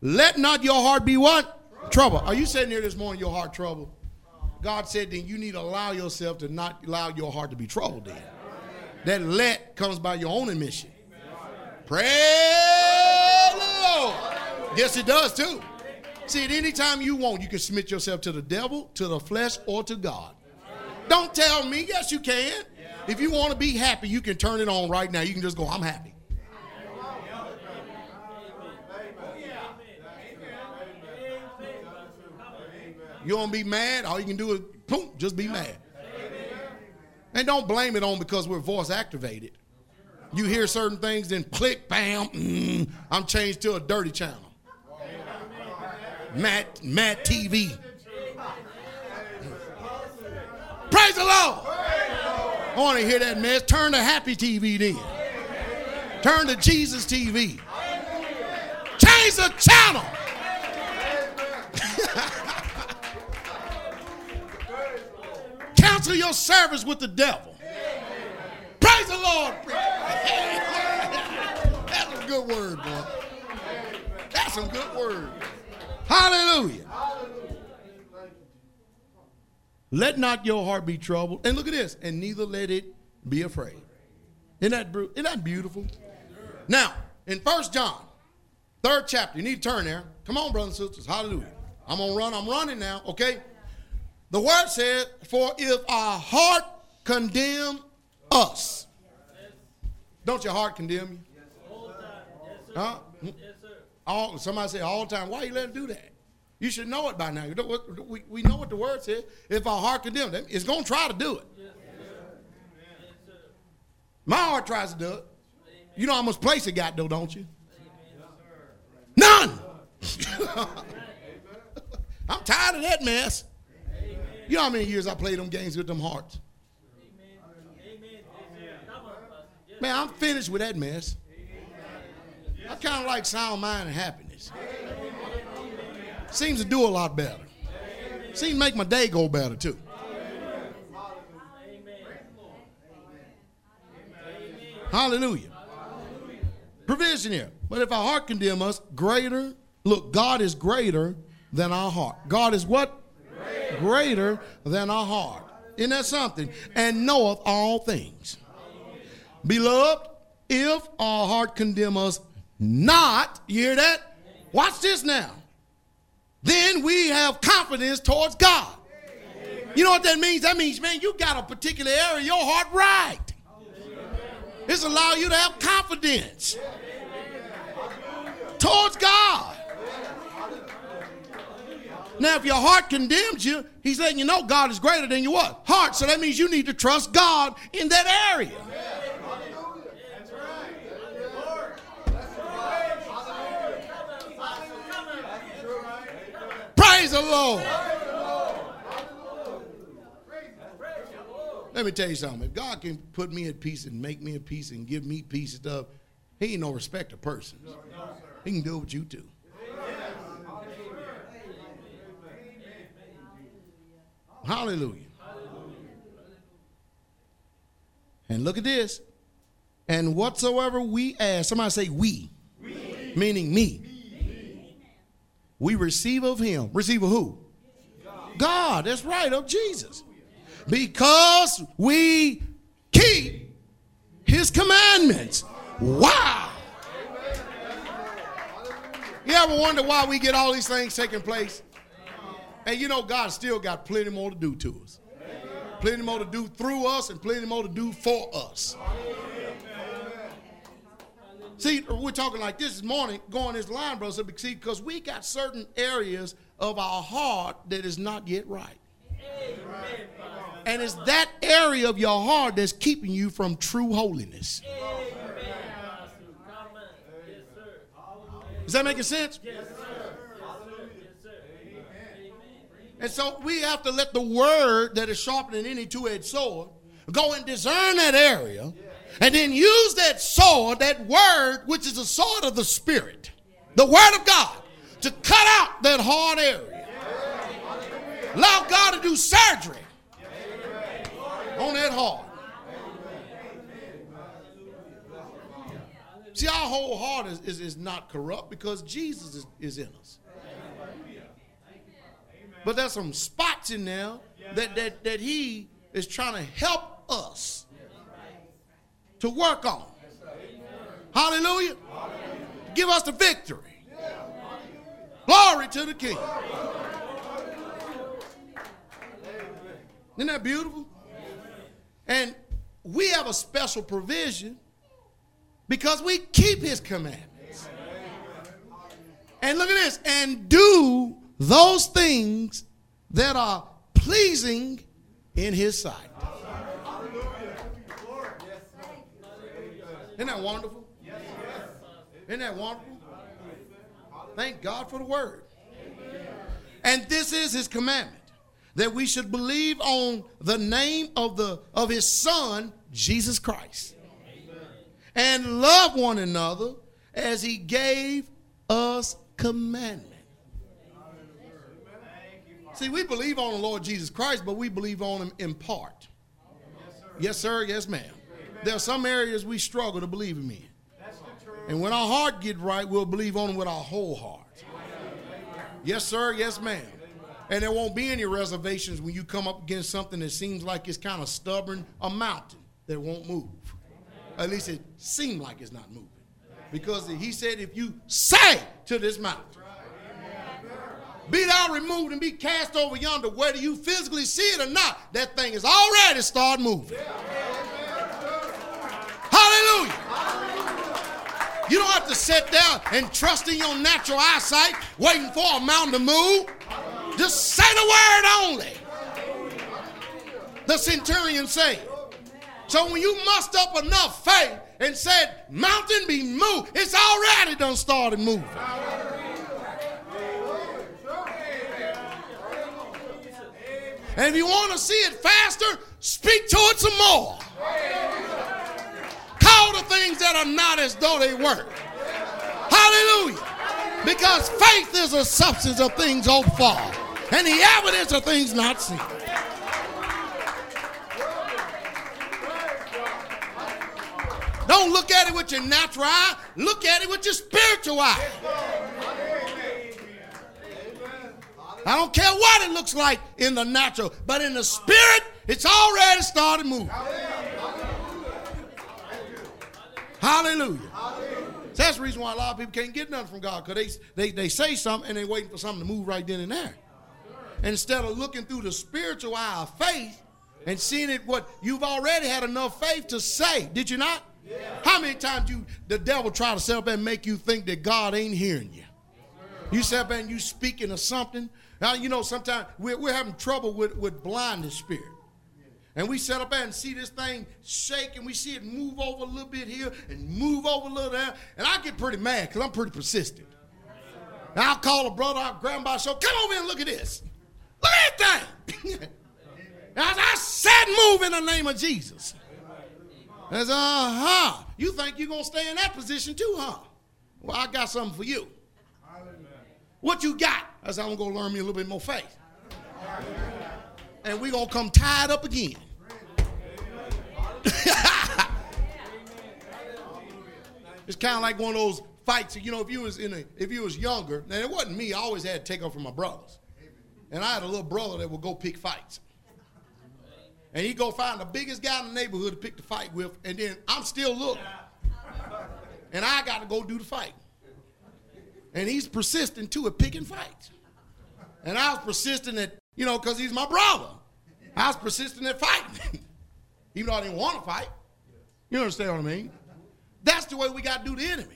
Let not your heart be what? Trouble. Are you sitting here this morning, your heart troubled? God said, then you need to allow yourself to not allow your heart to be troubled then. That let comes by your own admission. Praise the Lord. Yes, it does too. See, at any time you want, you can submit yourself to the devil, to the flesh, or to God. Don't tell me. Yes, you can. If you want to be happy, you can turn it on right now. You can just go, I'm happy. You don't be mad. All you can do is boom, just be mad. And don't blame it on because we're voice activated. You hear certain things, then click, bam, mm, I'm changed to a dirty channel. Matt, Matt TV. Praise the Lord. I want to hear that mess. Turn to Happy TV then. Turn to Jesus TV. Change the channel. cancel your service with the devil. Amen. Praise the Lord. That's a good word, boy. That's some good word. Hallelujah. Let not your heart be troubled. And look at this. And neither let it be afraid. Isn't that, isn't that beautiful? Now, in First John, third chapter, you need to turn there. Come on, brothers and sisters. Hallelujah. I'm going to run. I'm running now, okay? The word says, For if our heart condemn us, don't your heart condemn you? Yes, all huh? Yes, all, somebody say all the time, why you letting do that? You should know it by now. You know, we, we know what the word says. If our heart condemns them, it's going to try to do it. My heart tries to do it. Amen. You know how much place it got, though, don't you? Amen, None. I'm tired of that mess. You know how many years I played them games with them hearts? Amen, Man, I'm finished with that mess. I kind of like sound mind and happiness. Seems to do a lot better. Seems to make my day go better too. Hallelujah. Provision here. But if our heart condemn us, greater, look, God is greater than our heart. God is what? greater than our heart. Isn't that something? And knoweth all things. Beloved, if our heart condemn us not, you hear that? Watch this now. Then we have confidence towards God. You know what that means? That means, man, you got a particular area your heart right. This allows you to have confidence towards God. Now, if your heart condemns you, he's letting you know God is greater than your what? Heart. So that means you need to trust God in that area. Praise the Lord. Let me tell you something. If God can put me at peace and make me at peace and give me peace and stuff, He ain't no respect of persons. He can do what you do. Hallelujah. Hallelujah. And look at this. And whatsoever we ask, somebody say we, we. meaning me. We receive of him. Receive of who? God. God. That's right, of Jesus. Because we keep his commandments. Wow. You ever wonder why we get all these things taking place? And you know, God still got plenty more to do to us. Amen. Plenty more to do through us and plenty more to do for us. Amen. See, we're talking like this morning, going this line, brother. See, because we got certain areas of our heart that is not yet right. Amen. And it's that area of your heart that's keeping you from true holiness. Is that making sense? Yes, And so we have to let the word that is sharper than any two edged sword go and discern that area and then use that sword, that word, which is the sword of the Spirit, the word of God, to cut out that hard area. Allow God to do surgery on that heart. See, our whole heart is, is, is not corrupt because Jesus is, is in us. But there's some spots in there that, that, that he is trying to help us to work on. Hallelujah. Give us the victory. Glory to the King. Isn't that beautiful? And we have a special provision because we keep his commandments. And look at this and do those things that are pleasing in his sight. Isn't that wonderful? Isn't that wonderful? Thank God for the word. And this is his commandment that we should believe on the name of the of his son Jesus Christ. And love one another as he gave us commandment. See, we believe on the Lord Jesus Christ, but we believe on him in part. Yes, sir. Yes, sir. Yes, ma'am. Amen. There are some areas we struggle to believe in. That's And when our heart get right, we'll believe on him with our whole heart. Amen. Yes, sir. Yes, ma'am. And there won't be any reservations when you come up against something that seems like it's kind of stubborn, a mountain that won't move. At least it seems like it's not moving. Because he said, if you say to this mountain, be thou removed and be cast over yonder, whether you physically see it or not, that thing is already started moving. Hallelujah. Hallelujah. You don't have to sit there and trust in your natural eyesight, waiting for a mountain to move. Just say the word only. The centurion said. So when you must up enough faith and said, Mountain be moved, it's already done started moving. And if you want to see it faster, speak to it some more. Call the things that are not as though they were. Hallelujah. Because faith is a substance of things hoped for and the evidence of things not seen. Don't look at it with your natural eye, look at it with your spiritual eye. I don't care what it looks like in the natural, but in the spirit, it's already started moving. Hallelujah. Hallelujah. So that's the reason why a lot of people can't get nothing from God because they, they, they say something and they're waiting for something to move right then and there. And instead of looking through the spiritual eye of faith and seeing it, what you've already had enough faith to say, did you not? Yeah. How many times you the devil try to set up and make you think that God ain't hearing you? You set up and you speaking of something now, you know, sometimes we're, we're having trouble with, with blindness spirit. And we set up and see this thing shake and we see it move over a little bit here and move over a little there. And I get pretty mad because I'm pretty persistent. And I'll call a brother, I'll grab my by shoulder, come over here and look at this. Look at that thing. and I, I said move in the name of Jesus. That's uh huh. You think you're gonna stay in that position too, huh? Well, I got something for you. What you got? I said, I'm going to learn me a little bit more faith. And we're going to come tied up again. it's kind of like one of those fights. You know, if you was in a, if you was younger, and it wasn't me. I always had to take up for my brothers, and I had a little brother that would go pick fights, and he'd go find the biggest guy in the neighborhood to pick the fight with, and then I'm still looking, and I got to go do the fight. And he's persistent too at picking fights. And I was persistent at, you know, because he's my brother. I was persistent at fighting, even though I didn't want to fight. You understand what I mean? That's the way we got to do the enemy.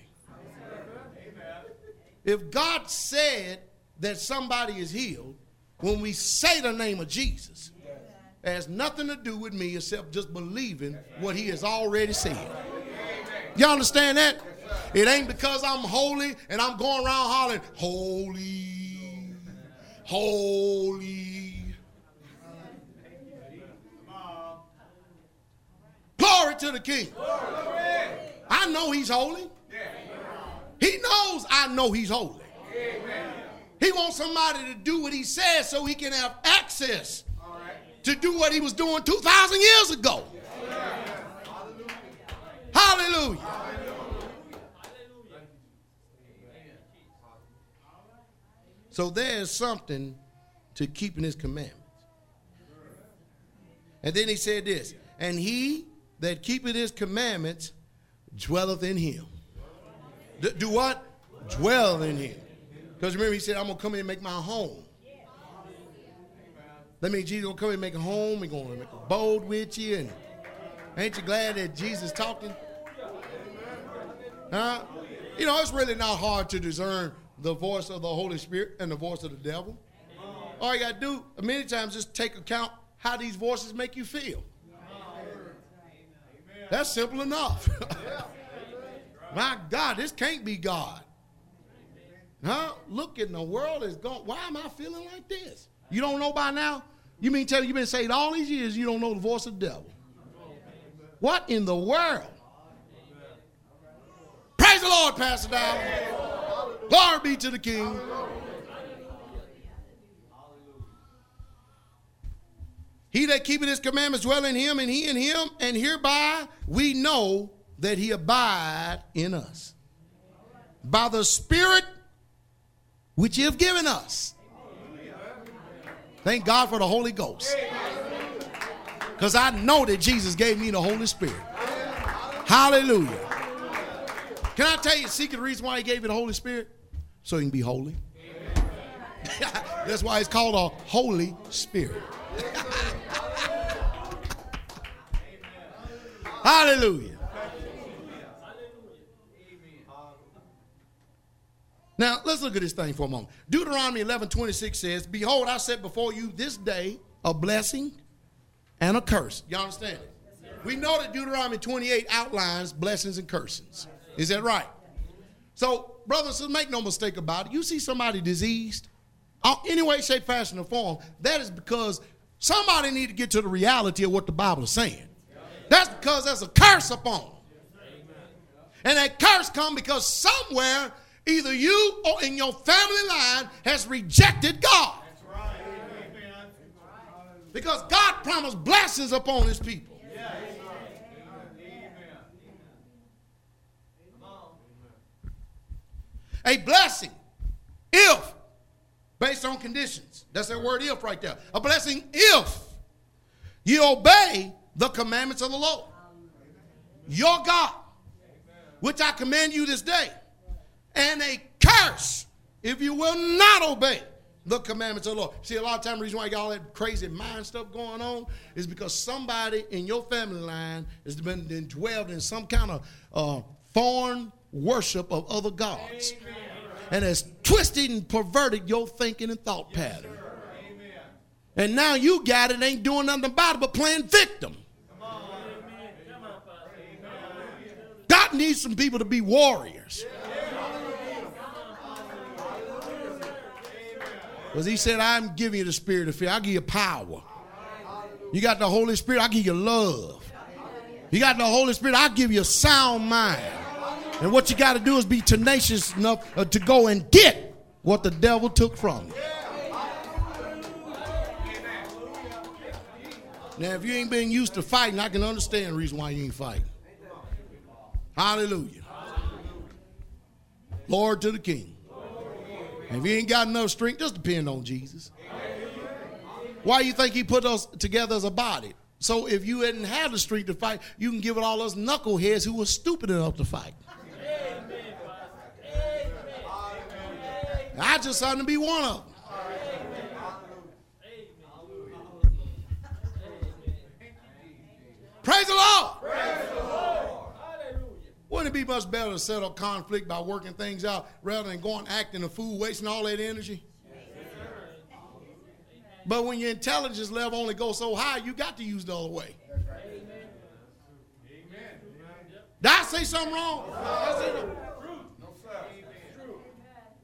If God said that somebody is healed, when we say the name of Jesus, it has nothing to do with me except just believing what he has already said. You all understand that? It ain't because I'm holy and I'm going around hollering, holy, holy. Glory to the King. I know he's holy. He knows I know he's holy. He wants somebody to do what he says so he can have access to do what he was doing 2,000 years ago. Hallelujah. So there is something to keeping his commandments. And then he said this, and he that keepeth his commandments dwelleth in him. D- do what? Dwell in him. Because remember, he said, I'm going to come in and make my home. That means Jesus going to come in and make a home. He's going to make a bold with you. And ain't you glad that Jesus talking? Huh? You know, it's really not hard to discern the voice of the Holy Spirit and the voice of the devil. Amen. All you got to do many times just take account how these voices make you feel. Amen. That's simple enough. My God, this can't be God. Huh? Look in the world is gone. Why am I feeling like this? You don't know by now? You mean tell you you've been saved all these years, you don't know the voice of the devil? What in the world? Praise the Lord, Pastor Dow. Glory be to the King. He that keepeth his commandments dwell in him, and he in him, and hereby we know that he abide in us. By the Spirit which you have given us. Thank God for the Holy Ghost. Because I know that Jesus gave me the Holy Spirit. Hallelujah. Can I tell you the secret reason why he gave you the Holy Spirit? so you can be holy. That's why it's called a Holy Spirit. Hallelujah. Now, let's look at this thing for a moment. Deuteronomy 11 26 says, Behold, I set before you this day a blessing and a curse. Y'all understand it? we know that Deuteronomy 28 outlines blessings and curses. Is that right? So, brothers, make no mistake about it. You see somebody diseased, uh, any way, shape, fashion, or form, that is because somebody need to get to the reality of what the Bible is saying. That's because there's a curse upon. And that curse come because somewhere either you or in your family line has rejected God. Because God promised blessings upon his people. a blessing if, based on conditions. That's that word if right there. A blessing if you obey the commandments of the Lord, your God, which I command you this day, and a curse if you will not obey the commandments of the Lord. See, a lot of time the reason why you got all that crazy mind stuff going on is because somebody in your family line has been indwelled in some kind of uh, foreign worship of other gods Amen. and has twisted and perverted your thinking and thought pattern. and now you got it, ain't doing nothing about it but playing victim. God needs some people to be warriors. Because he said, I'm giving you the spirit of fear. i give you power. You got the Holy Spirit, i give you love. You got the Holy Spirit, i give you a sound mind. And what you got to do is be tenacious enough uh, to go and get what the devil took from you. Now, if you ain't been used to fighting, I can understand the reason why you ain't fighting. Hallelujah. Lord to the King. if you ain't got enough strength, just depend on Jesus. Why you think he put us together as a body? So if you hadn't had the strength to fight, you can give it all us knuckleheads who were stupid enough to fight. I just happen to be one of them. Praise the Lord. Wouldn't it be much better to settle conflict by working things out rather than going acting a fool, wasting all that energy? but when your intelligence level only goes so high, you got to use the other way. Amen. Did I say something wrong?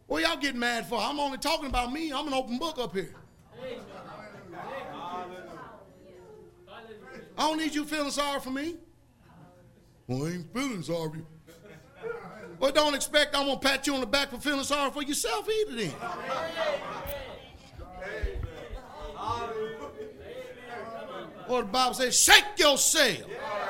What y'all getting mad for? I'm only talking about me. I'm an open book up here. I don't need you feeling sorry for me. Well, I ain't feeling sorry. for Well, don't expect I'm gonna pat you on the back for feeling sorry for yourself either then. Or the Bible says, shake yourself. Yeah.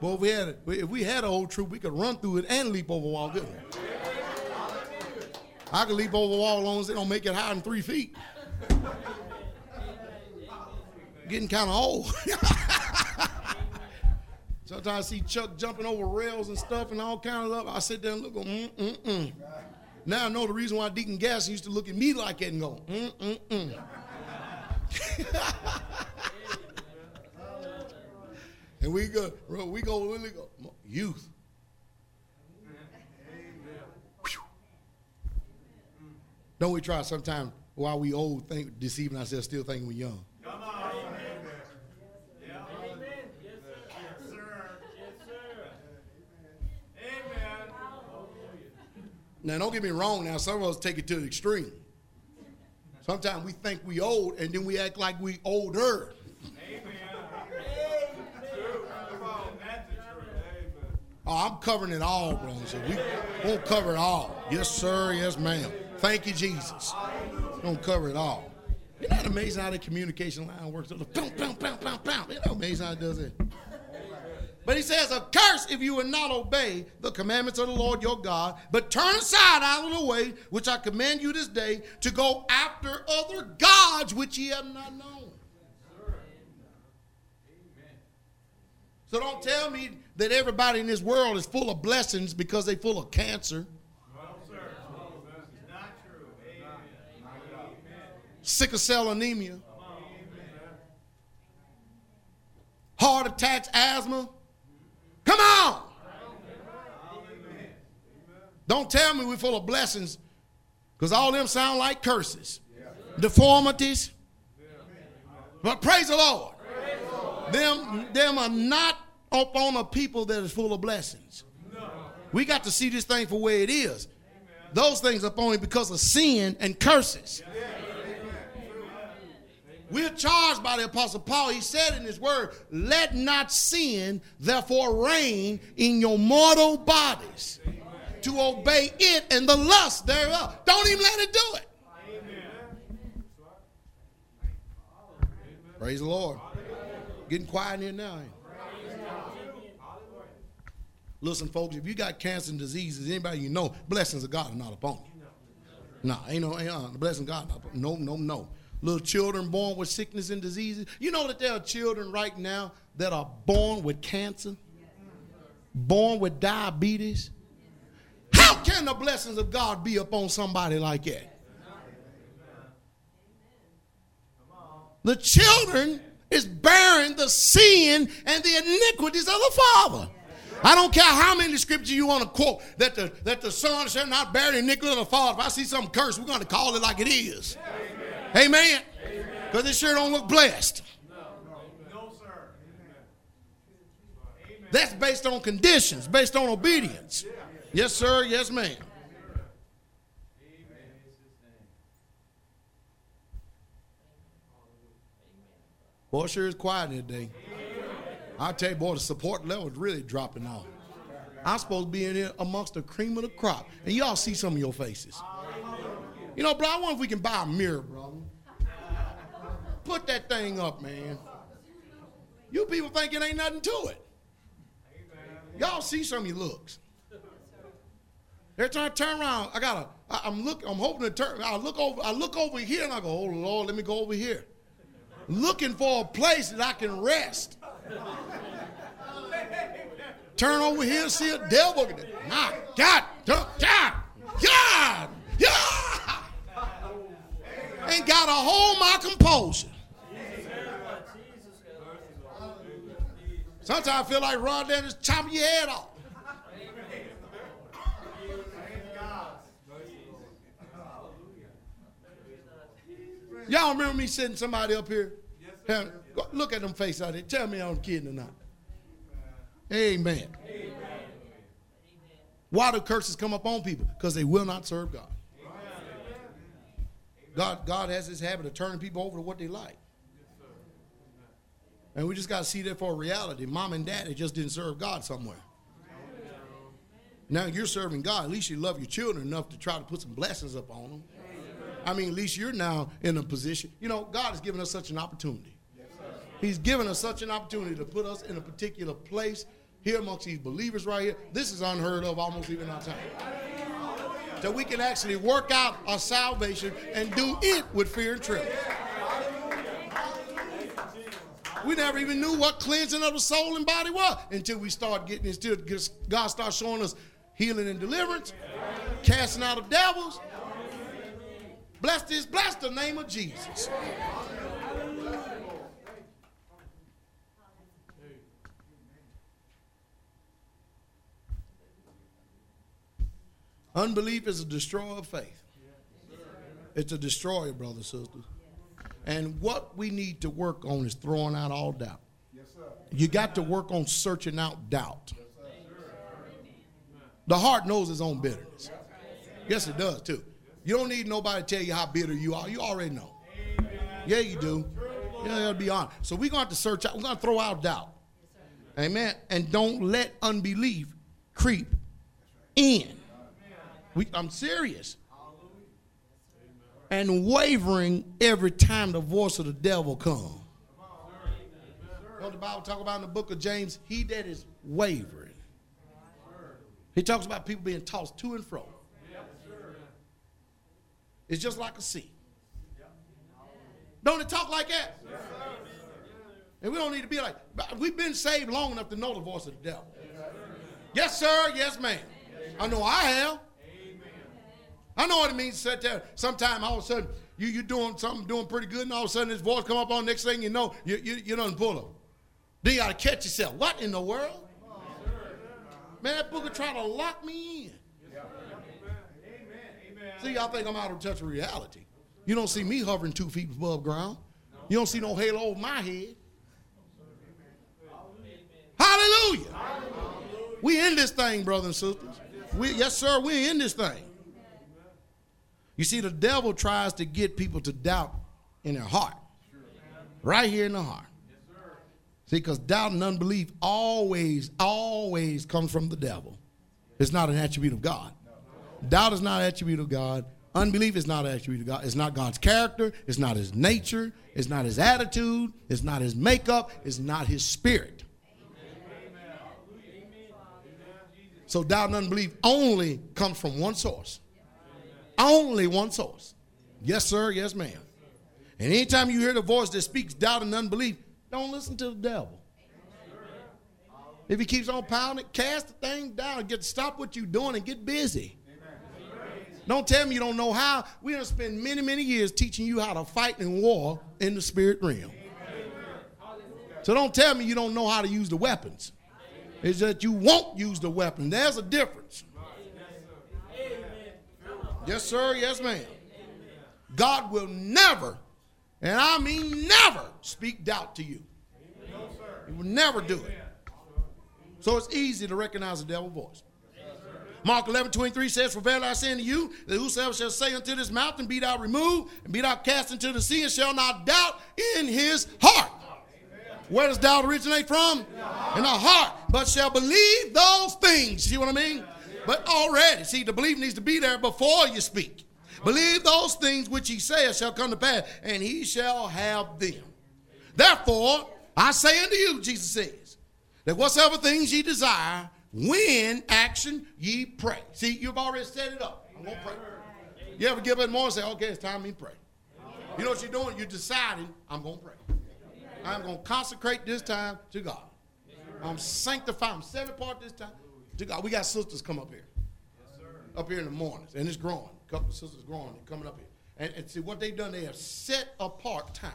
But if we had if we had a old troop, we could run through it and leap over a wall, Good. I could leap over a wall as long as they don't make it higher than three feet. Getting kind of old. Sometimes I see Chuck jumping over rails and stuff and all kind of stuff. I sit there and look, mm, mm, mm. Now I know the reason why Deacon Gasson used to look at me like that and go, mm, mm, mm. And we go, we go, we go, youth. Don't we try sometimes while we old think deceiving ourselves, still thinking we're young? Come on. Amen. Amen. Yes, sir. Yes, sir. Amen. Now, don't get me wrong. Now, some of us take it to the extreme. Sometimes we think we old, and then we act like we older. Oh, I'm covering it all, brother. we won't cover it all. Yes, sir. Yes, ma'am. Thank you, Jesus. Don't cover it all. You not amazing how the communication line works? Pound, pound, pound, pound, pound. Isn't amazing how it does it? But he says, A curse if you will not obey the commandments of the Lord your God, but turn aside out of the way which I command you this day to go after other gods which ye have not known. So don't tell me that everybody in this world is full of blessings because they're full of cancer. Sickle cell anemia. Heart attacks, asthma. Come on. Don't tell me we're full of blessings because all them sound like curses, deformities. But praise the Lord. Them, them are not upon a people that is full of blessings. We got to see this thing for where it is. Those things are only because of sin and curses. We're charged by the Apostle Paul. He said in his word, Let not sin therefore reign in your mortal bodies to obey it and the lust thereof. Don't even let it do it. Praise the Lord. Getting quiet in here now. Listen, folks, if you got cancer and diseases, anybody you know, blessings of God are not upon you. Nah, ain't no ain't, uh, blessing God. No, no, no. Little children born with sickness and diseases. You know that there are children right now that are born with cancer, born with diabetes. How can the blessings of God be upon somebody like that? The children is bearing the sin and the iniquities of the father. I don't care how many scriptures you want to quote that the that the son shall not bear the iniquity of the father. If I see something cursed, we're going to call it like it is. Amen. Because it sure don't look blessed. That's based on conditions, based on obedience. Yes, sir. Yes, ma'am. Boy, sure is quiet today. I tell you, boy, the support level is really dropping off. I'm supposed to be in here amongst the cream of the crop, and y'all see some of your faces. You know, bro, I wonder if we can buy a mirror, bro. Put that thing up, man. You people think it ain't nothing to it. Y'all see some of your looks. Every time I turn around, I gotta. I, am look. I'm hoping to turn. I look over. I look over here, and I go, "Oh Lord, let me go over here." looking for a place that I can rest. Turn over here, see a devil. My God, God, God, God! Ain't got to hold my composure. Sometimes I feel like Ron is chopping your head off. Y'all remember me sitting somebody up here? look at them face out there. Tell me I'm kidding or not. Amen. Amen. Why do curses come upon people? Because they will not serve God. God. God has this habit of turning people over to what they like. And we just got to see that for reality. Mom and dad, they just didn't serve God somewhere. Now you're serving God. At least you love your children enough to try to put some blessings up on them. I mean, at least you're now in a position. You know, God has given us such an opportunity. He's given us such an opportunity to put us in a particular place here amongst these believers right here. This is unheard of almost even our time. That we can actually work out our salvation and do it with fear and trembling. We never even knew what cleansing of the soul and body was until we start getting it. God starts showing us healing and deliverance, casting out of devils. Blessed is blessed the name of Jesus. Unbelief is a destroyer of faith. It's a destroyer, brothers and sisters. And what we need to work on is throwing out all doubt. You got to work on searching out doubt. The heart knows its own bitterness. Yes, it does too. You don't need nobody to tell you how bitter you are. You already know. Yeah, you do. Yeah, it'll be honest. So we're gonna have to search out, we're gonna throw out doubt. Amen. And don't let unbelief creep in. We, I'm serious. And wavering every time the voice of the devil comes. Don't the Bible talk about in the book of James? He that is wavering. He talks about people being tossed to and fro. It's just like a sea. Don't it talk like that? and we don't need to be like, we've been saved long enough to know the voice of the devil. Yes, sir. Yes, ma'am. I know I have. I know what it means to sit there. Sometime all of a sudden you you doing something doing pretty good, and all of a sudden this voice come up on. Next thing you know, you you, you done pull up. Then you gotta catch yourself. What in the world? Man, that booger trying to lock me in. see, y'all think I'm out of touch with reality. You don't see me hovering two feet above ground. You don't see no halo over my head. Hallelujah. Hallelujah. We in this thing, brothers and sisters. We, yes, sir, we in this thing. You see, the devil tries to get people to doubt in their heart, right here in the heart. See, because doubt and unbelief always, always comes from the devil. It's not an attribute of God. Doubt is not an attribute of God. Unbelief is not an attribute of God. It's not God's character. It's not his nature. It's not his attitude. It's not his makeup. It's not his spirit. So doubt and unbelief only comes from one source only one source. Yes, sir. Yes, ma'am. And anytime you hear the voice that speaks doubt and unbelief, don't listen to the devil. If he keeps on pounding, cast the thing down. Get stop what you're doing and get busy. Don't tell me you don't know how. We're gonna spend many, many years teaching you how to fight in war in the spirit realm. So don't tell me you don't know how to use the weapons. It's that you won't use the weapon. There's a difference. Yes, sir. Yes, ma'am. God will never, and I mean never, speak doubt to you. He will never do it. So it's easy to recognize the devil's voice. Mark 11, 23 says, For verily I say unto you, that whosoever shall say unto this mountain, Be thou removed, and be thou cast into the sea, and shall not doubt in his heart. Where does doubt originate from? In the heart. But shall believe those things. See what I mean? But already, see, the belief needs to be there before you speak. Believe those things which he says shall come to pass, and he shall have them. Therefore, I say unto you, Jesus says, that whatsoever things ye desire, when action ye pray. See, you've already set it up. I'm gonna pray. You ever give up more and say, okay, it's time me pray. You know what you're doing? You're deciding, I'm gonna pray. I'm gonna consecrate this time to God. I'm sanctifying. I'm set apart this time we got sisters come up here. Yes, up here in the mornings, and it's growing. A couple of sisters growing and coming up here. And, and see what they've done, they have set apart time.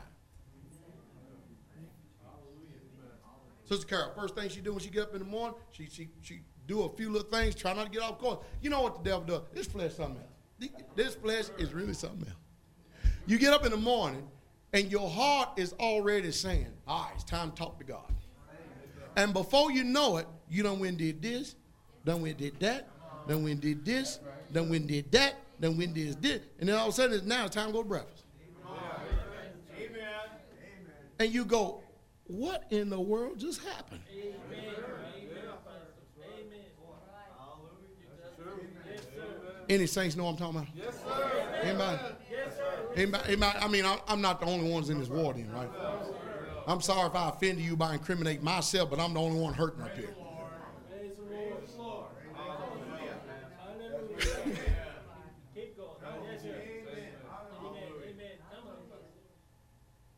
Sister Carol, first thing she do when she get up in the morning, she she she do a few little things, try not to get off course. You know what the devil does? This flesh something else. This flesh is really something else. You get up in the morning and your heart is already saying, all ah, right, it's time to talk to God. And before you know it, you done when did this, then we did that. Then we did this. Then we did that. Then we did this. And then all of a sudden, it's now it's time to go to breakfast. Amen. Amen. And you go, what in the world just happened? Amen. Any saints know what I'm talking about? Yes, sir. Anybody? Anybody? anybody I mean, I'm not the only ones in this ward, then, right? I'm sorry if I offended you by incriminating myself, but I'm the only one hurting up here.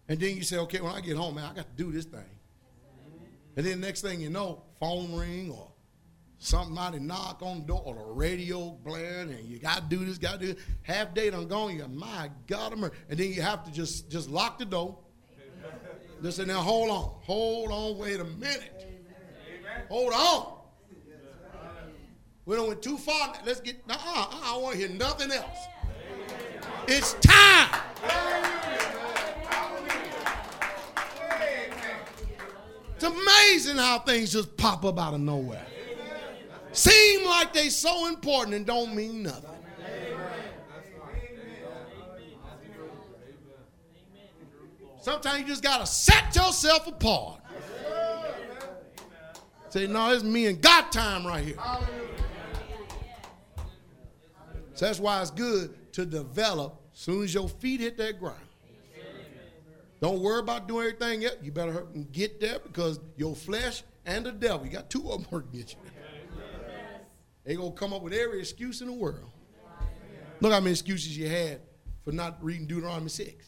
And then you say, okay, when I get home, man, I got to do this thing. And then next thing you know, phone ring or somebody knock on the door or the radio blaring and you got to do this, got to do this. Half day done gone. You my God, and then you have to just just lock the door. Just say now, hold on, hold on, wait a minute, Amen. hold on. We don't went too far. Let's get. Uh-uh, I want to hear nothing else. Amen. It's time. Amen. amazing how things just pop up out of nowhere. Seem like they so important and don't mean nothing. Sometimes you just gotta set yourself apart. Say, no, it's me and God time right here. So that's why it's good to develop soon as your feet hit that ground. Don't worry about doing everything yet. You better get there because your flesh and the devil, you got two of them working at you. Yes. They gonna come up with every excuse in the world. Look how many excuses you had for not reading Deuteronomy 6.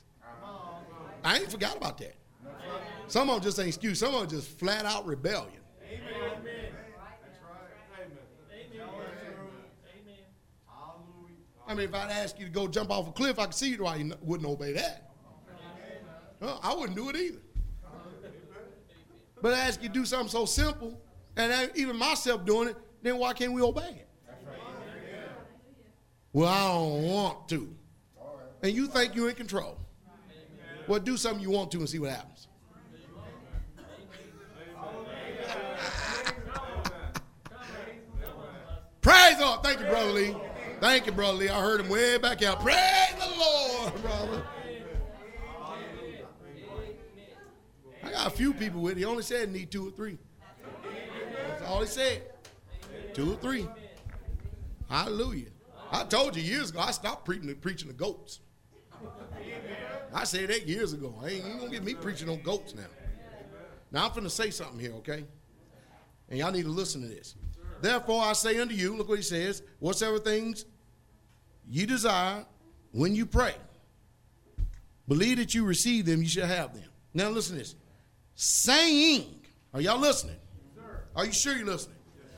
I ain't forgot about that. Some of them just ain't excuse. Some of them just flat out rebellion. Amen. I mean, if I'd ask you to go jump off a cliff, I could see why you wouldn't obey that. I wouldn't do it either. But I ask you do something so simple, and even myself doing it, then why can't we obey it? Well, I don't want to. And you think you're in control. Well, do something you want to and see what happens. Praise the Lord. Thank you, Brother Lee. Thank you, Brother Lee. I heard him way back out. Praise the Lord, brother. I got a few people with He only said need two or three. That's all he said. Two or three. Hallelujah. I told you years ago, I stopped preaching, preaching the goats. I said that years ago. I ain't, you gonna get me preaching on goats now. Now I'm finna say something here, okay? And y'all need to listen to this. Therefore I say unto you, look what he says, whatsoever things you desire when you pray, believe that you receive them, you shall have them. Now listen to this saying, are y'all listening? Yes, are you sure you're listening? Yes,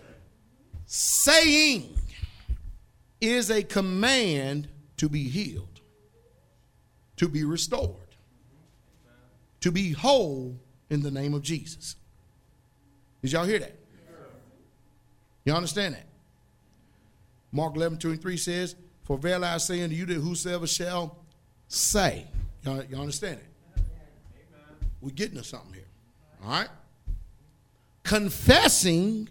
saying is a command to be healed, to be restored, to be whole in the name of Jesus. Did y'all hear that? Yes, you understand that? Mark 11, 2 and 3 says, For verily I say unto you that whosoever shall say, y'all, y'all understand it? We're getting to something here. All right? Confessing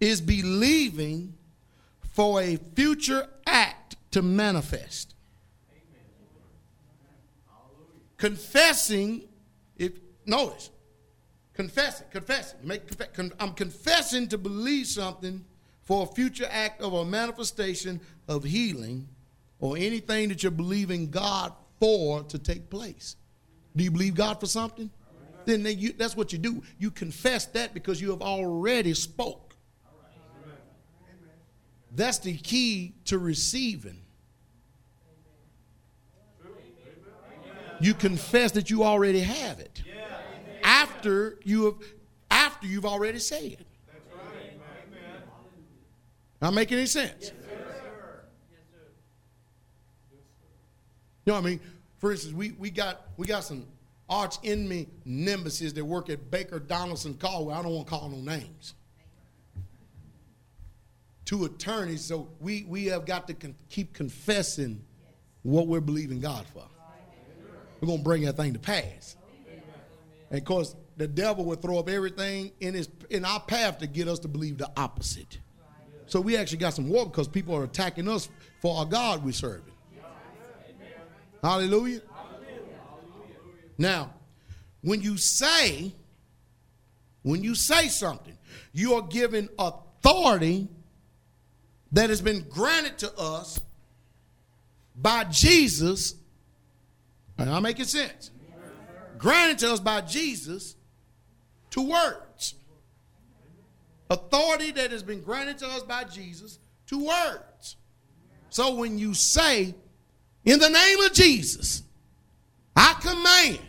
is believing for a future act to manifest. Confessing, if notice, confessing, confessing. Make, I'm confessing to believe something for a future act of a manifestation of healing or anything that you're believing God for to take place. Do you believe God for something? then they, you, that's what you do. You confess that because you have already spoke. That's the key to receiving. You confess that you already have it. After you have after you've already said it. Not make any sense. You know what I mean? For instance, we, we got we got some arch enemy nemesis that work at Baker Donelson Caldwell. I don't want to call no names. Two attorneys, so we, we have got to con- keep confessing what we're believing God for. We're going to bring that thing to pass. And of course, the devil will throw up everything in, his, in our path to get us to believe the opposite. So we actually got some war because people are attacking us for our God we're serving. Hallelujah. Now, when you say, when you say something, you are given authority that has been granted to us by Jesus. And I'm making sense. Granted to us by Jesus to words. Authority that has been granted to us by Jesus to words. So when you say, in the name of Jesus, I command.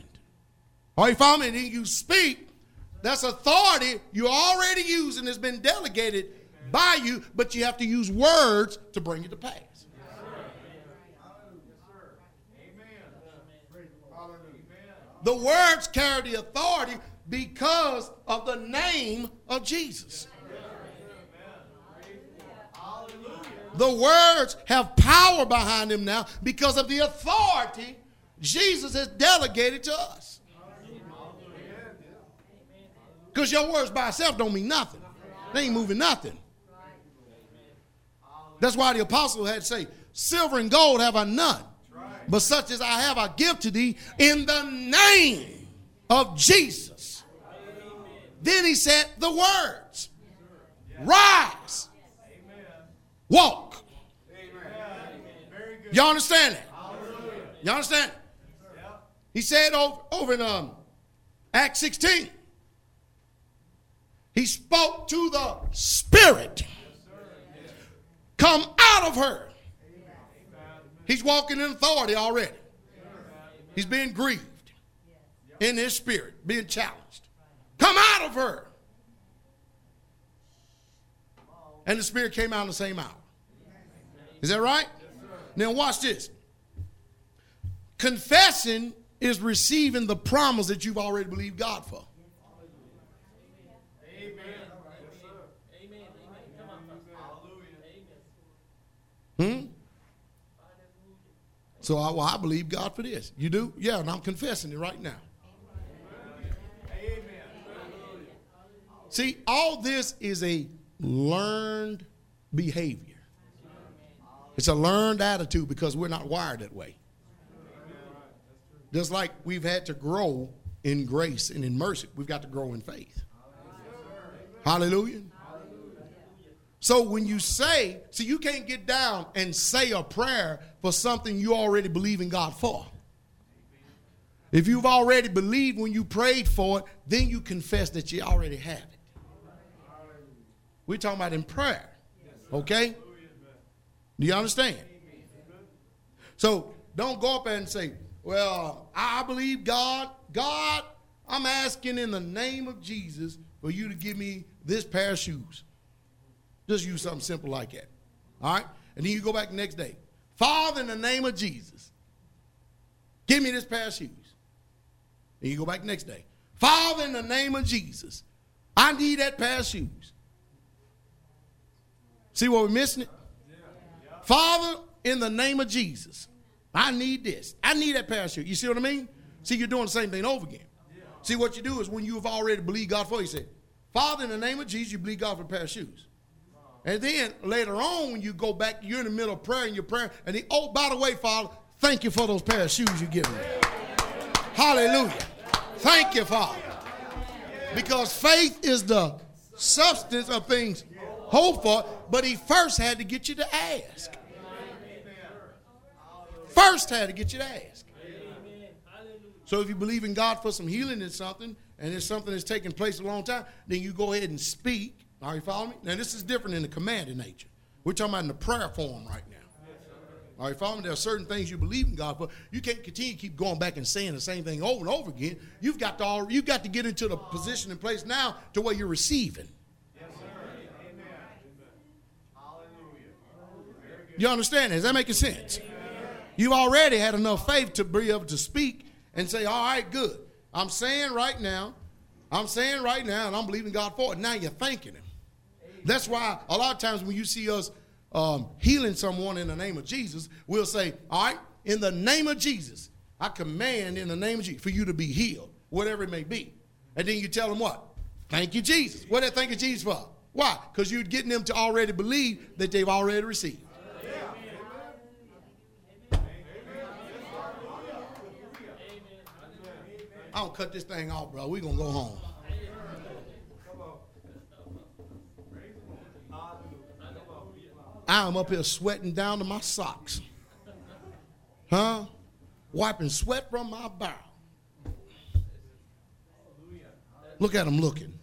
Are oh, you following me? And you speak. That's authority you already use and has been delegated by you, but you have to use words to bring it to pass. The words carry the authority because of the name of Jesus. The words have power behind them now because of the authority Jesus has delegated to us. Because your words by itself don't mean nothing. They ain't moving nothing. That's why the apostle had to say, Silver and gold have I none, but such as I have I give to thee in the name of Jesus. Then he said the words Rise, walk. Y'all understand it. Y'all understand? He said over, over in um, Acts 16, he spoke to the spirit. Come out of her. He's walking in authority already. He's being grieved in his spirit, being challenged. Come out of her. And the spirit came out in the same hour. Is that right? Now watch this. Confessing is receiving the promise that you've already believed God for. Amen. Hmm? So I, well, I believe God for this. You do? Yeah, and I'm confessing it right now. Amen. See, all this is a learned behavior. It's a learned attitude because we're not wired that way. Just like we've had to grow in grace and in mercy, we've got to grow in faith. Hallelujah. So when you say, see, you can't get down and say a prayer for something you already believe in God for. If you've already believed when you prayed for it, then you confess that you already have it. We're talking about in prayer. Okay? Do you understand? So don't go up and say, well, I believe God. God, I'm asking in the name of Jesus for you to give me this pair of shoes. Just use something simple like that. All right? And then you go back the next day. Father, in the name of Jesus, give me this pair of shoes. And you go back the next day. Father, in the name of Jesus, I need that pair of shoes. See what we're missing it? Father, in the name of Jesus, I need this. I need that parachute. You see what I mean? See, you're doing the same thing over again. See, what you do is when you have already believed God for, you say, Father, in the name of Jesus, you believe God for a pair of shoes. And then later on, when you go back, you're in the middle of prayer and your prayer, and the, oh, by the way, Father, thank you for those pair of shoes you give me. Hallelujah. Thank you, Father. Because faith is the substance of things hoped for, but he first had to get you to ask first had to get you to ask. Amen. So if you believe in God for some healing in something, and it's something that's taking place a long time, then you go ahead and speak. Are you following me? Now this is different in the command nature. We're talking about in the prayer form right now. Are you following? There are certain things you believe in God for. You can't continue to keep going back and saying the same thing over and over again. You've got to all, you've got to get into the position and place now to where you're receiving. Yes, sir. Amen. Hallelujah. You understand? Is that making sense? Amen. You already had enough faith to be able to speak and say, all right, good. I'm saying right now, I'm saying right now, and I'm believing God for it. Now you're thanking Him. That's why a lot of times when you see us um, healing someone in the name of Jesus, we'll say, all right, in the name of Jesus, I command in the name of Jesus for you to be healed, whatever it may be. And then you tell them what? Thank you, Jesus. What did they thank you, Jesus for? Why? Because you're getting them to already believe that they've already received. I don't cut this thing off, bro. we going to go home. I'm up here sweating down to my socks. Huh? Wiping sweat from my brow. Look at him looking.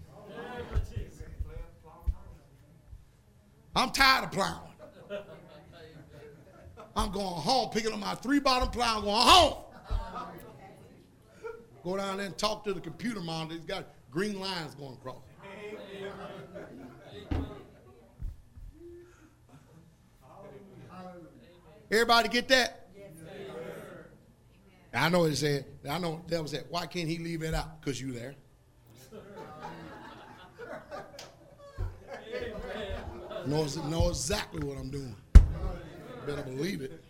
I'm tired of plowing. I'm going home, picking up my three bottom plow, going home. Go down there and talk to the computer monitor. He's got green lines going across. Everybody get that? Yes, I know he said. I know that was that. Why can't he leave it out? Because you there. knows know exactly what I'm doing. Better believe it.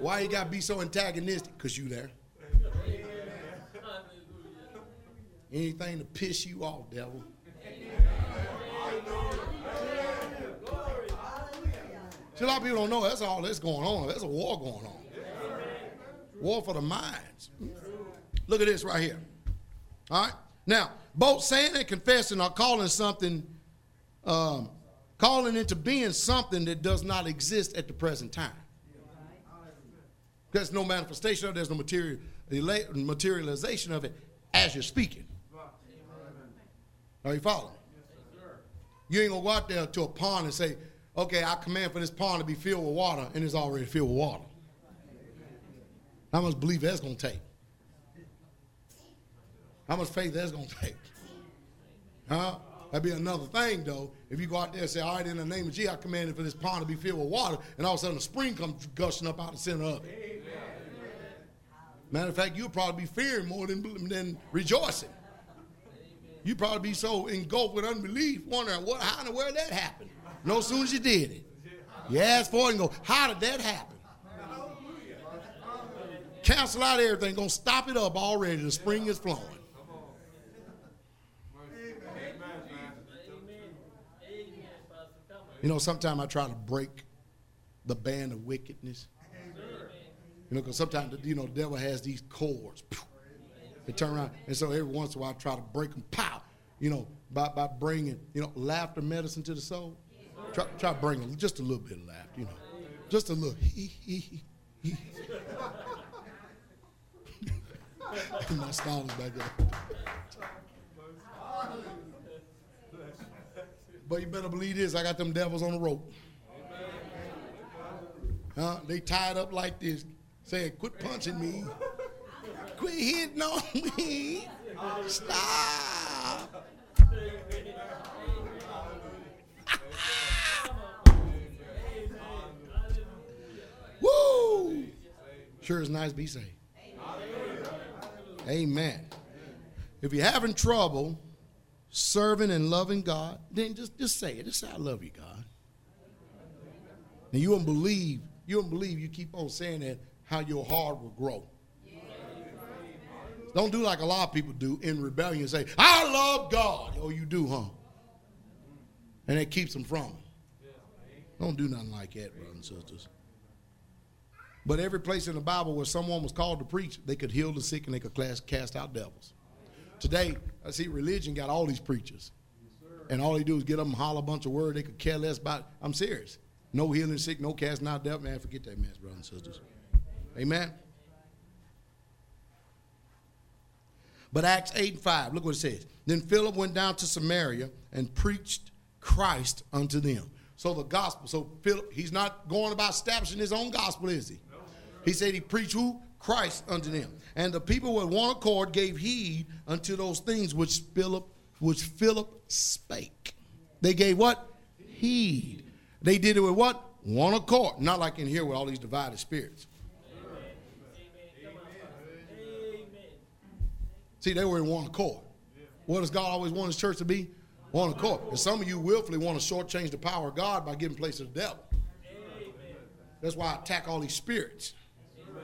Why you gotta be so antagonistic? Cause you there. Anything to piss you off, devil. See, a lot of people don't know that's all that's going on. There's a war going on. War for the minds. Look at this right here. All right. Now, both saying and confessing are calling something, um, calling into being something that does not exist at the present time. There's no manifestation of it, there's no material, materialization of it as you're speaking. Are you following? you ain't gonna go out there to a pond and say, okay, I command for this pond to be filled with water, and it's already filled with water. How much belief that's gonna take? How much faith that's gonna take? Huh? That'd be another thing though. If you go out there and say, all right, in the name of Jesus, I commanded for this pond to be filled with water, and all of a sudden a spring comes gushing up out the center of it. Amen. Matter of fact, you'll probably be fearing more than, than rejoicing you probably be so engulfed with unbelief, wondering what, how in the world that happened. No, sooner soon as you did it, you ask for it and go, how did that happen? Cancel out everything, gonna stop it up already. The spring is flowing. You know, sometimes I try to break the band of wickedness. You know, because sometimes, you know, the devil has these cords. Phew, they turn around. And so every once in a while, I try to break them, pow, you know, by, by bringing, you know, laughter medicine to the soul. Try, try to bring just a little bit of laughter, you know, just a little hee, hee, hee, My style is back up. But you better believe this, I got them devils on the rope. Huh? They tied up like this, saying, quit punching me. Quit hitting on me. Stop. Woo! Sure is nice. Be safe. Amen. If you're having trouble serving and loving God, then just, just say it. Just say, I love you, God. And you won't believe, you won't believe you keep on saying that, how your heart will grow. Don't do like a lot of people do in rebellion say, I love God. Oh, you do, huh? And it keeps them from Don't do nothing like that, brothers and sisters. But every place in the Bible where someone was called to preach, they could heal the sick and they could cast out devils. Today, I see religion got all these preachers. And all they do is get them holler a bunch of word they could care less about. I'm serious. No healing sick, no casting out devil. Man, forget that mess, brothers and sisters. Amen. But Acts 8 and 5, look what it says. Then Philip went down to Samaria and preached Christ unto them. So the gospel, so Philip, he's not going about establishing his own gospel, is he? He said he preached who? Christ unto them. And the people with one accord gave heed unto those things which Philip which Philip spake. They gave what? Heed. They did it with what? One accord. Not like in here with all these divided spirits. See, they were in one accord. What does God always want his church to be? One accord. And some of you willfully want to shortchange the power of God by giving place to the devil. Amen. That's why I attack all these spirits. Amen.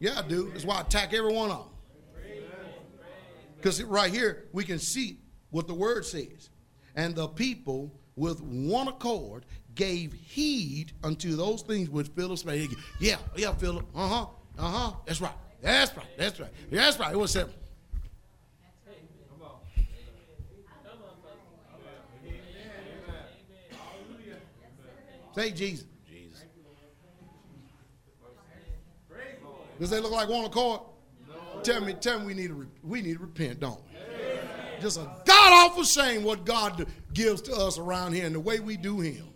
Yeah, I do. That's why I attack every one of them. Because right here, we can see what the word says. And the people with one accord gave heed unto those things which Philip spake. Yeah, yeah, Philip. Uh huh. Uh huh. That's right. That's right. That's right. that's right. It was simple. Say Jesus. Jesus. Does they look like one accord? No. Tell me, tell me, we need to we need to repent, don't we? Just a god awful shame what God gives to us around here and the way we do Him.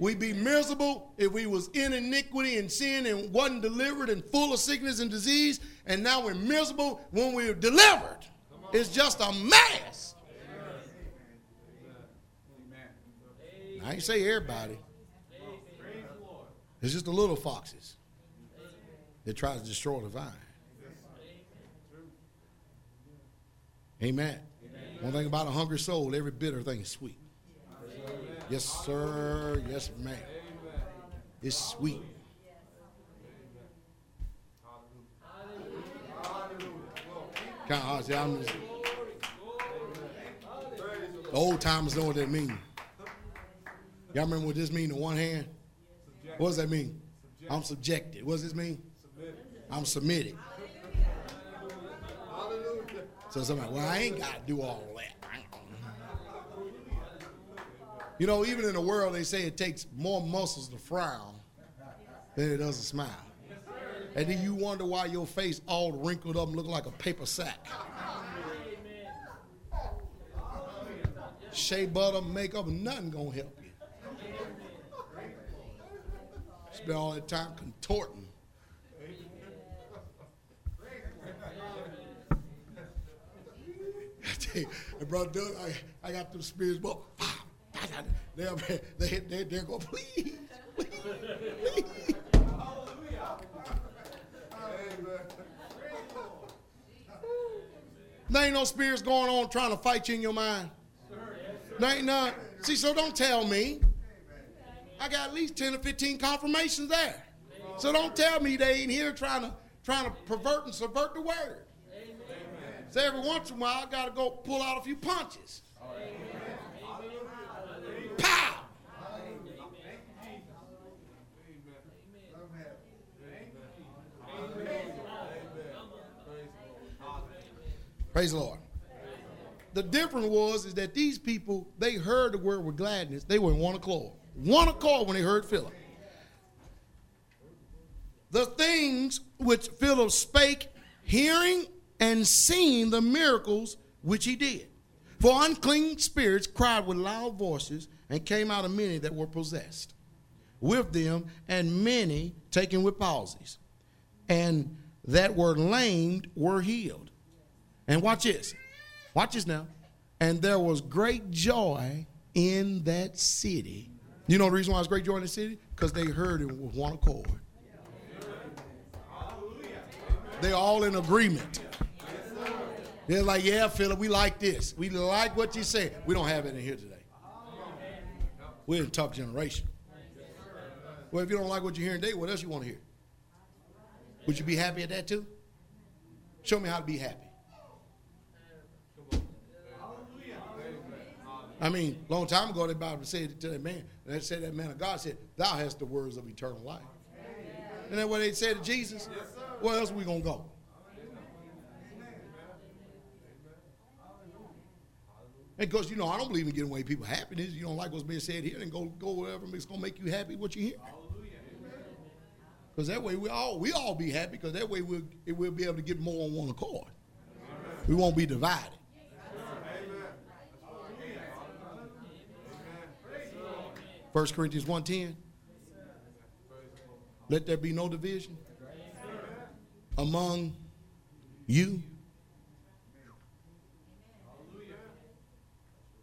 We'd be miserable if we was in iniquity and sin and wasn't delivered and full of sickness and disease. And now we're miserable when we're delivered. It's just a mess. I ain't say everybody. It's just the little foxes that tries to destroy the vine. Amen. One thing about a hungry soul, every bitter thing is sweet. Yes, sir. Yes, ma'am. It's sweet. Kind of hard. I'm just, the old timers know what that means. Y'all remember what this mean? The one hand. What does that mean? I'm subjected. What does this mean? Submitted. I'm submitted. Hallelujah. So somebody, well, I ain't got to do all that. You know, even in the world, they say it takes more muscles to frown than it does to smile. And then you wonder why your face all wrinkled up and look like a paper sack. Shea butter, makeup, nothing gonna help. there all the time contorting. I and Brother Doug, I, I got them spears, but they're, they, they, they're please, please, please. There ain't no spirits going on trying to fight you in your mind. There ain't none. See, so don't tell me. I got at least 10 or 15 confirmations there. Amen. So don't tell me they ain't here trying to trying to pervert and subvert the word. Amen. So every once in a while I gotta go pull out a few punches. Amen. Pow! Praise the Lord. The difference was is that these people they heard the word with gladness. They were in one claw one accord when they heard Philip. The things which Philip spake, hearing and seeing the miracles which he did. For unclean spirits cried with loud voices and came out of many that were possessed with them, and many taken with palsies, and that were lamed were healed. And watch this. Watch this now. And there was great joy in that city you know the reason why it's great joy in the city? Because they heard it with one accord. They're all in agreement. They're like, yeah, Philip, we like this. We like what you say. We don't have it in here today. We're in tough generation. Well, if you don't like what you're hearing today, what else you want to hear? Would you be happy at that too? Show me how to be happy. I mean, long time ago, the Bible said to that man, and they said, that man of God said, thou hast the words of eternal life. Isn't that what they said to Jesus? Yes, Where else are we going to go? And Because you know, I don't believe in getting away people happiness. You don't like what's being said here, then go go wherever it's gonna make you happy. What you hear? Because that way we all we all be happy. Because that way we'll we'll be able to get more on one accord. Amen. We won't be divided. 1 Corinthians 1.10. Let there be no division among you.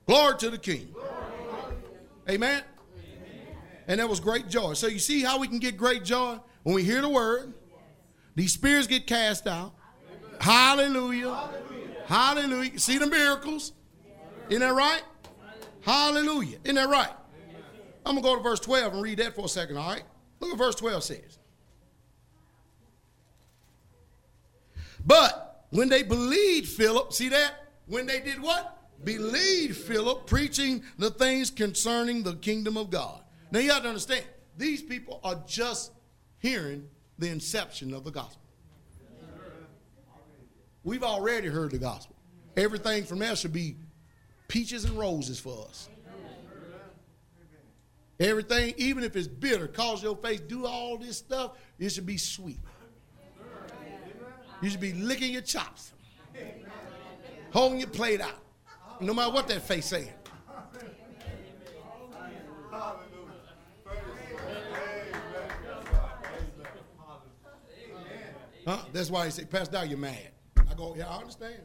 Glory to the King. Amen. And that was great joy. So you see how we can get great joy when we hear the word. These spirits get cast out. Hallelujah. Hallelujah. Hallelujah. See the miracles. Isn't that right? Hallelujah. Isn't that right? I'm going to go to verse 12 and read that for a second, all right? Look at verse 12 says. But when they believed Philip, see that? When they did what? Believed Philip, preaching the things concerning the kingdom of God. Now you have to understand, these people are just hearing the inception of the gospel. We've already heard the gospel. Everything from there should be peaches and roses for us. Everything, even if it's bitter, cause your face, do all this stuff, it should be sweet. You should be licking your chops, holding your plate out, no matter what that face saying. Huh? That's why he said, Pastor Dow, you're mad. I go, yeah, I understand.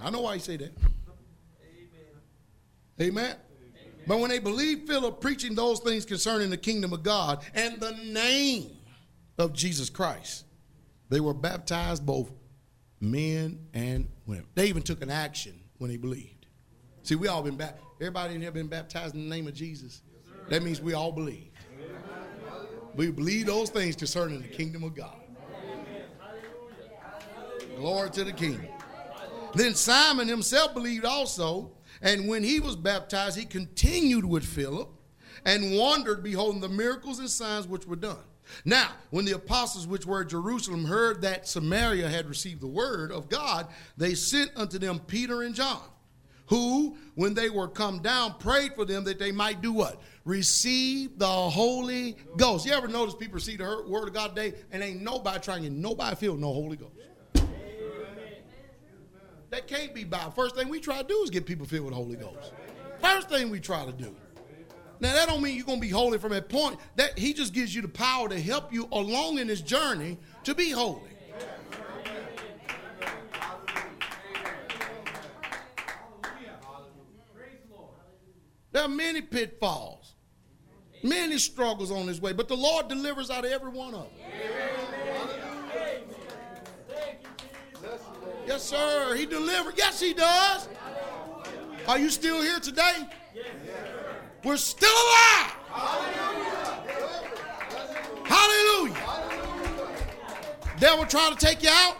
I know why he say that. Amen. Amen. But when they believed Philip preaching those things concerning the kingdom of God and the name of Jesus Christ, they were baptized, both men and women. They even took an action when they believed. See, we all been baptized. Everybody in here been baptized in the name of Jesus. that means we all believe. We believe those things concerning the kingdom of God. Glory to the kingdom. Then Simon himself believed also and when he was baptized, he continued with Philip and wondered, beholding the miracles and signs which were done. Now, when the apostles which were at Jerusalem heard that Samaria had received the word of God, they sent unto them Peter and John, who, when they were come down, prayed for them that they might do what? Receive the Holy Ghost. You ever notice people receive the word of God today and ain't nobody trying nobody feel no Holy Ghost? That can't be by. First thing we try to do is get people filled with the Holy Ghost. First thing we try to do. Now that don't mean you're gonna be holy from that point. That he just gives you the power to help you along in this journey to be holy. There are many pitfalls, many struggles on this way, but the Lord delivers out of every one of them. Yeah. Yes, sir. He delivered. Yes, he does. Are you still here today? We're still alive. Hallelujah. Hallelujah. Devil trying to take you out.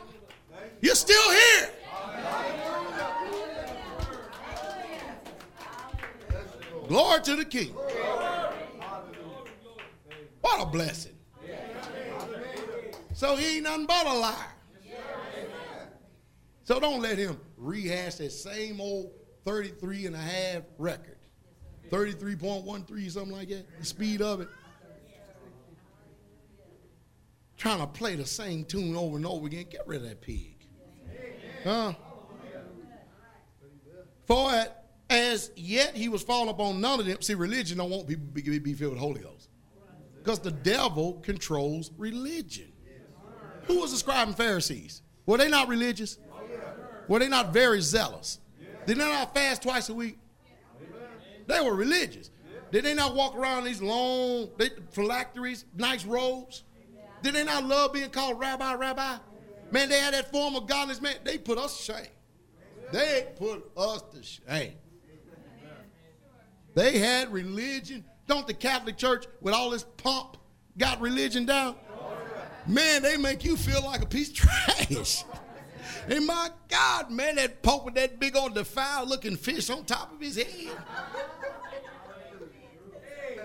You're still here. Glory to the King. What a blessing. So he ain't nothing but a liar. So don't let him rehash that same old 33 and a half record. 33.13, something like that, the speed of it. Trying to play the same tune over and over again. Get rid of that pig. Huh? For as yet he was fallen upon none of them. See, religion don't want people to be filled with Holy Ghost. Because the devil controls religion. Who was describing Pharisees? Were they not religious? Were they not very zealous? Did they not fast twice a week? They were religious. Did they not walk around these long they, phylacteries, nice robes? Did they not love being called rabbi, rabbi? Man, they had that form of godliness. Man, they put us to shame. They put us to shame. They had religion. Don't the Catholic Church, with all this pomp, got religion down? Man, they make you feel like a piece of trash. And my God, man, that Pope with that big old defiled looking fish on top of his head.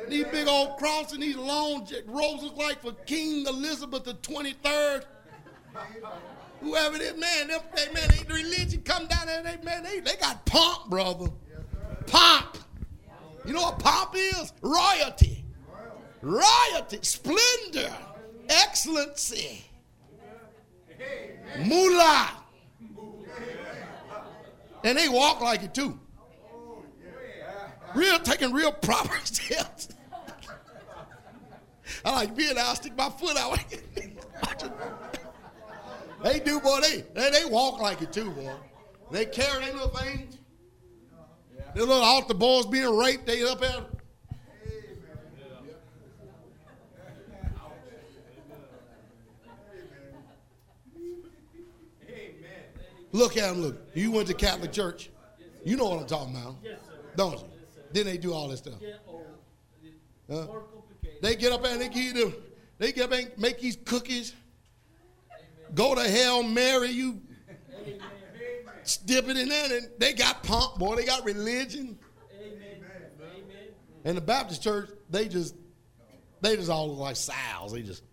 These big old crosses and these long roses like for King Elizabeth the 23rd. Whoever it is, man, them, they, man, they, religion come down there, they, man, they, they got pomp, brother. Pomp. You know what pomp is? Royalty. Royalty, splendor, excellency, moolah. And they walk like it too. Real taking real proper steps. I like being out, stick my foot out. they do, boy. They, they they walk like it too, boy. They carry their little things. Their little altar boys being raped. They up there Look at him. Look, you went to Catholic church. You know what I'm talking about, don't you? Then they do all this stuff. Huh? They get up and they give them. They get up and make these cookies. Go to hell, Mary. You dip it in there, and they got pomp, boy. They got religion. And the Baptist church, they just, they just all look like sows. They just.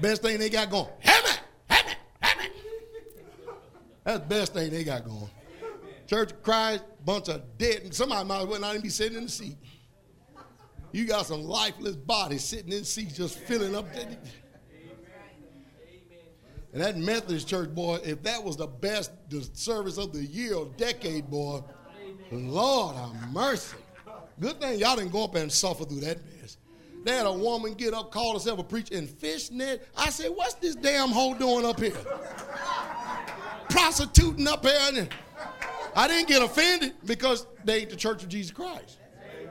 Best thing they got going. heaven, heaven, heaven. That's the best thing they got going. Church of Christ, bunch of dead. somebody might as well not even be sitting in the seat. You got some lifeless bodies sitting in seats just filling up. Amen. And that Methodist church, boy, if that was the best service of the year or decade, boy, Amen. Lord have mercy. Good thing y'all didn't go up and suffer through that mess. They had a woman get up, call herself a preacher in fishnet. I said, what's this damn hoe doing up here? Prostituting up here. And I didn't get offended because they ain't the Church of Jesus Christ. Amen.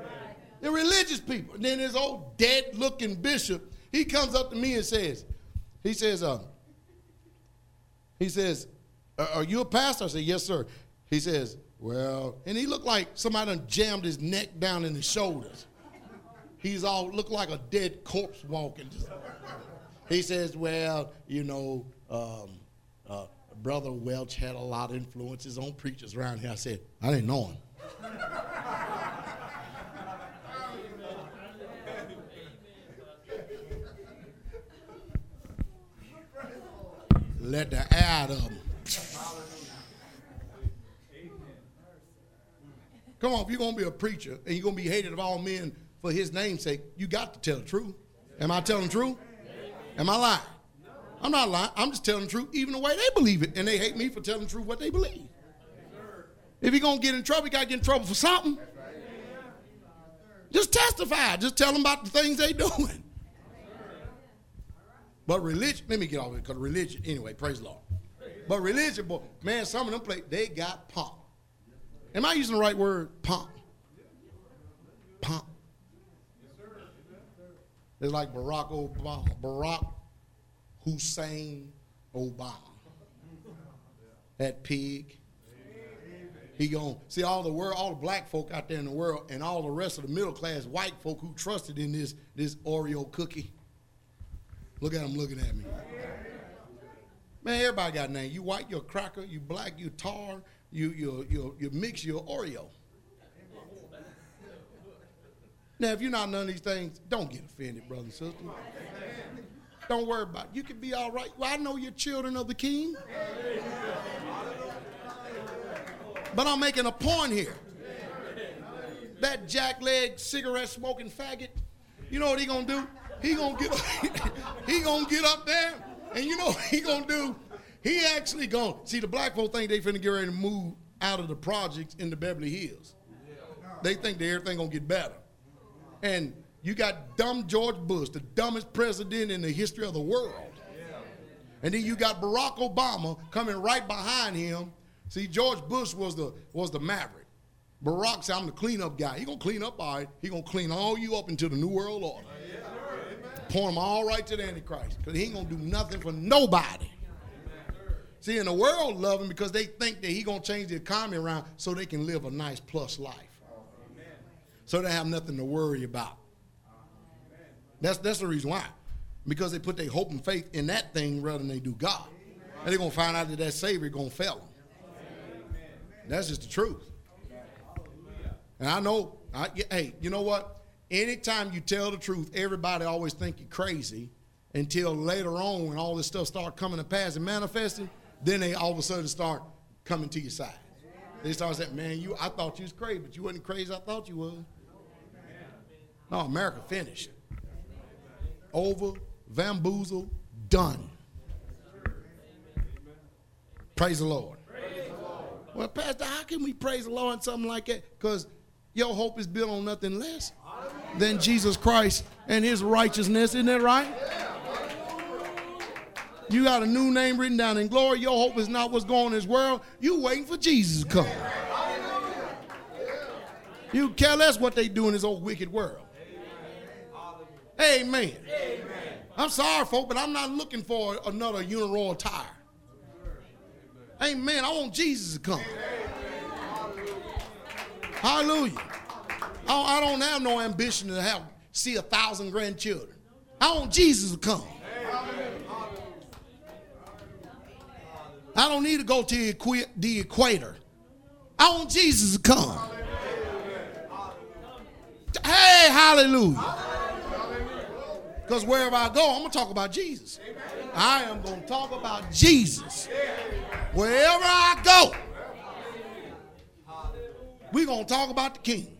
They're religious people. And then this old dead looking bishop, he comes up to me and says, he says, uh, he says, are you a pastor? I said, yes, sir. He says, well, and he looked like somebody jammed his neck down in his shoulders he's all looked like a dead corpse walking. he says, well, you know, um, uh, Brother Welch had a lot of influences on preachers around here. I said, I didn't know him. Let the Adam Come on, if you're going to be a preacher and you're going to be hated of all men, for his name's sake, you got to tell the truth. Am I telling the truth? Am I lying? I'm not lying. I'm just telling the truth, even the way they believe it. And they hate me for telling the truth what they believe. If you're going to get in trouble, you got to get in trouble for something. Just testify. Just tell them about the things they doing. But religion, let me get off it because religion, anyway, praise the Lord. But religion, boy, man, some of them play, they got pomp. Am I using the right word? Pomp. Pomp. It's like Barack Obama, Barack Hussein Obama. That pig. He going see all the world, all the black folk out there in the world, and all the rest of the middle class white folk who trusted in this this Oreo cookie. Look at them looking at me. Man, everybody got a name. You white, you're cracker, you black, you tar, you you you you mix, your Oreo. Now, if you're not none of these things, don't get offended, brother and sister. Don't worry about it. You can be all right. Well, I know you're children of the king. But I'm making a point here. That jackleg cigarette smoking faggot, you know what he gonna do? He gonna get he gonna get up there, and you know what he gonna do? He actually gonna see the black folk think they finna get ready to move out of the projects in the Beverly Hills. They think that everything gonna get better. And you got dumb George Bush, the dumbest president in the history of the world. And then you got Barack Obama coming right behind him. See, George Bush was the was the maverick. Barack said, I'm the cleanup guy. He gonna clean up all right. He gonna clean all you up into the New World Order. Yes, Pour them all right to the Antichrist. Because he ain't gonna do nothing for nobody. See, in the world love him because they think that he gonna change the economy around so they can live a nice plus life so they have nothing to worry about. That's that's the reason why, because they put their hope and faith in that thing rather than they do God, and they're gonna find out that that Savior gonna fail them. That's just the truth. And I know, I, hey, you know what? Anytime you tell the truth, everybody always think you're crazy until later on when all this stuff start coming to pass and manifesting, then they all of a sudden start coming to your side. They start saying, man, you, I thought you was crazy, but you wasn't crazy I thought you was. No, America finished. Over, bamboozled, done. Praise the Lord. Well, Pastor, how can we praise the Lord in something like that? Because your hope is built on nothing less than Jesus Christ and his righteousness. Isn't that right? You got a new name written down in glory. Your hope is not what's going on in this world. You waiting for Jesus to come. You care less what they do in this old wicked world. Amen. Amen. I'm sorry, folk, but I'm not looking for another uniroyal tire. Amen. I want Jesus to come. Amen. Hallelujah. I, don't have no ambition to have see a thousand grandchildren. I want Jesus to come. Amen. I don't need to go to the equator. I want Jesus to come. Hey, hallelujah. Because wherever I go, I'm going to talk about Jesus. I am going to talk about Jesus. Wherever I go, we're going to talk about the King.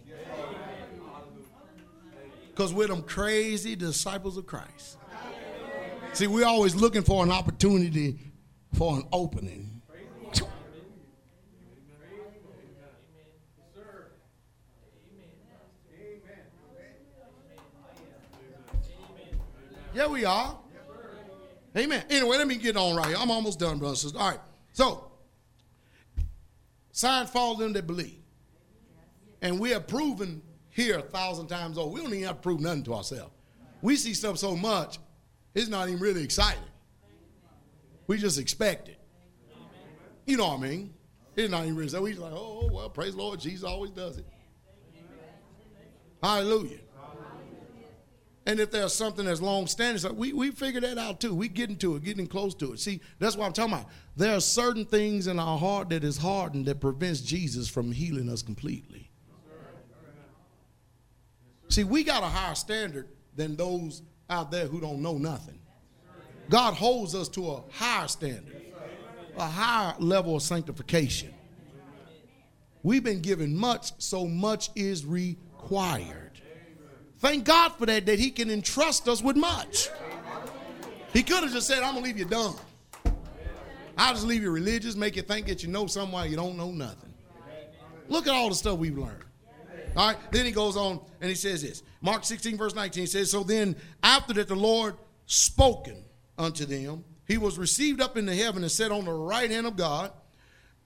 Because we're them crazy disciples of Christ. See, we're always looking for an opportunity for an opening. Yeah, we are. Yes, Amen. Anyway, let me get on right here. I'm almost done, brothers. All right. So, sign follow them that believe. And we have proven here a thousand times over. We don't even have to prove nothing to ourselves. We see stuff so much, it's not even really exciting. We just expect it. You know what I mean? It's not even really So We just like, oh, well, praise Lord, Jesus always does it. Hallelujah. And if there's something that's long standing, so we, we figure that out too. We getting to it, getting close to it. See, that's what I'm talking about. There are certain things in our heart that is hardened that prevents Jesus from healing us completely. See, we got a higher standard than those out there who don't know nothing. God holds us to a higher standard, a higher level of sanctification. We've been given much, so much is required. Thank God for that, that He can entrust us with much. He could have just said, I'm going to leave you dumb. I'll just leave you religious, make you think that you know somebody you don't know nothing. Look at all the stuff we've learned. All right, then he goes on and he says this Mark 16, verse 19 says, So then, after that, the Lord spoken unto them, he was received up into heaven and set on the right hand of God.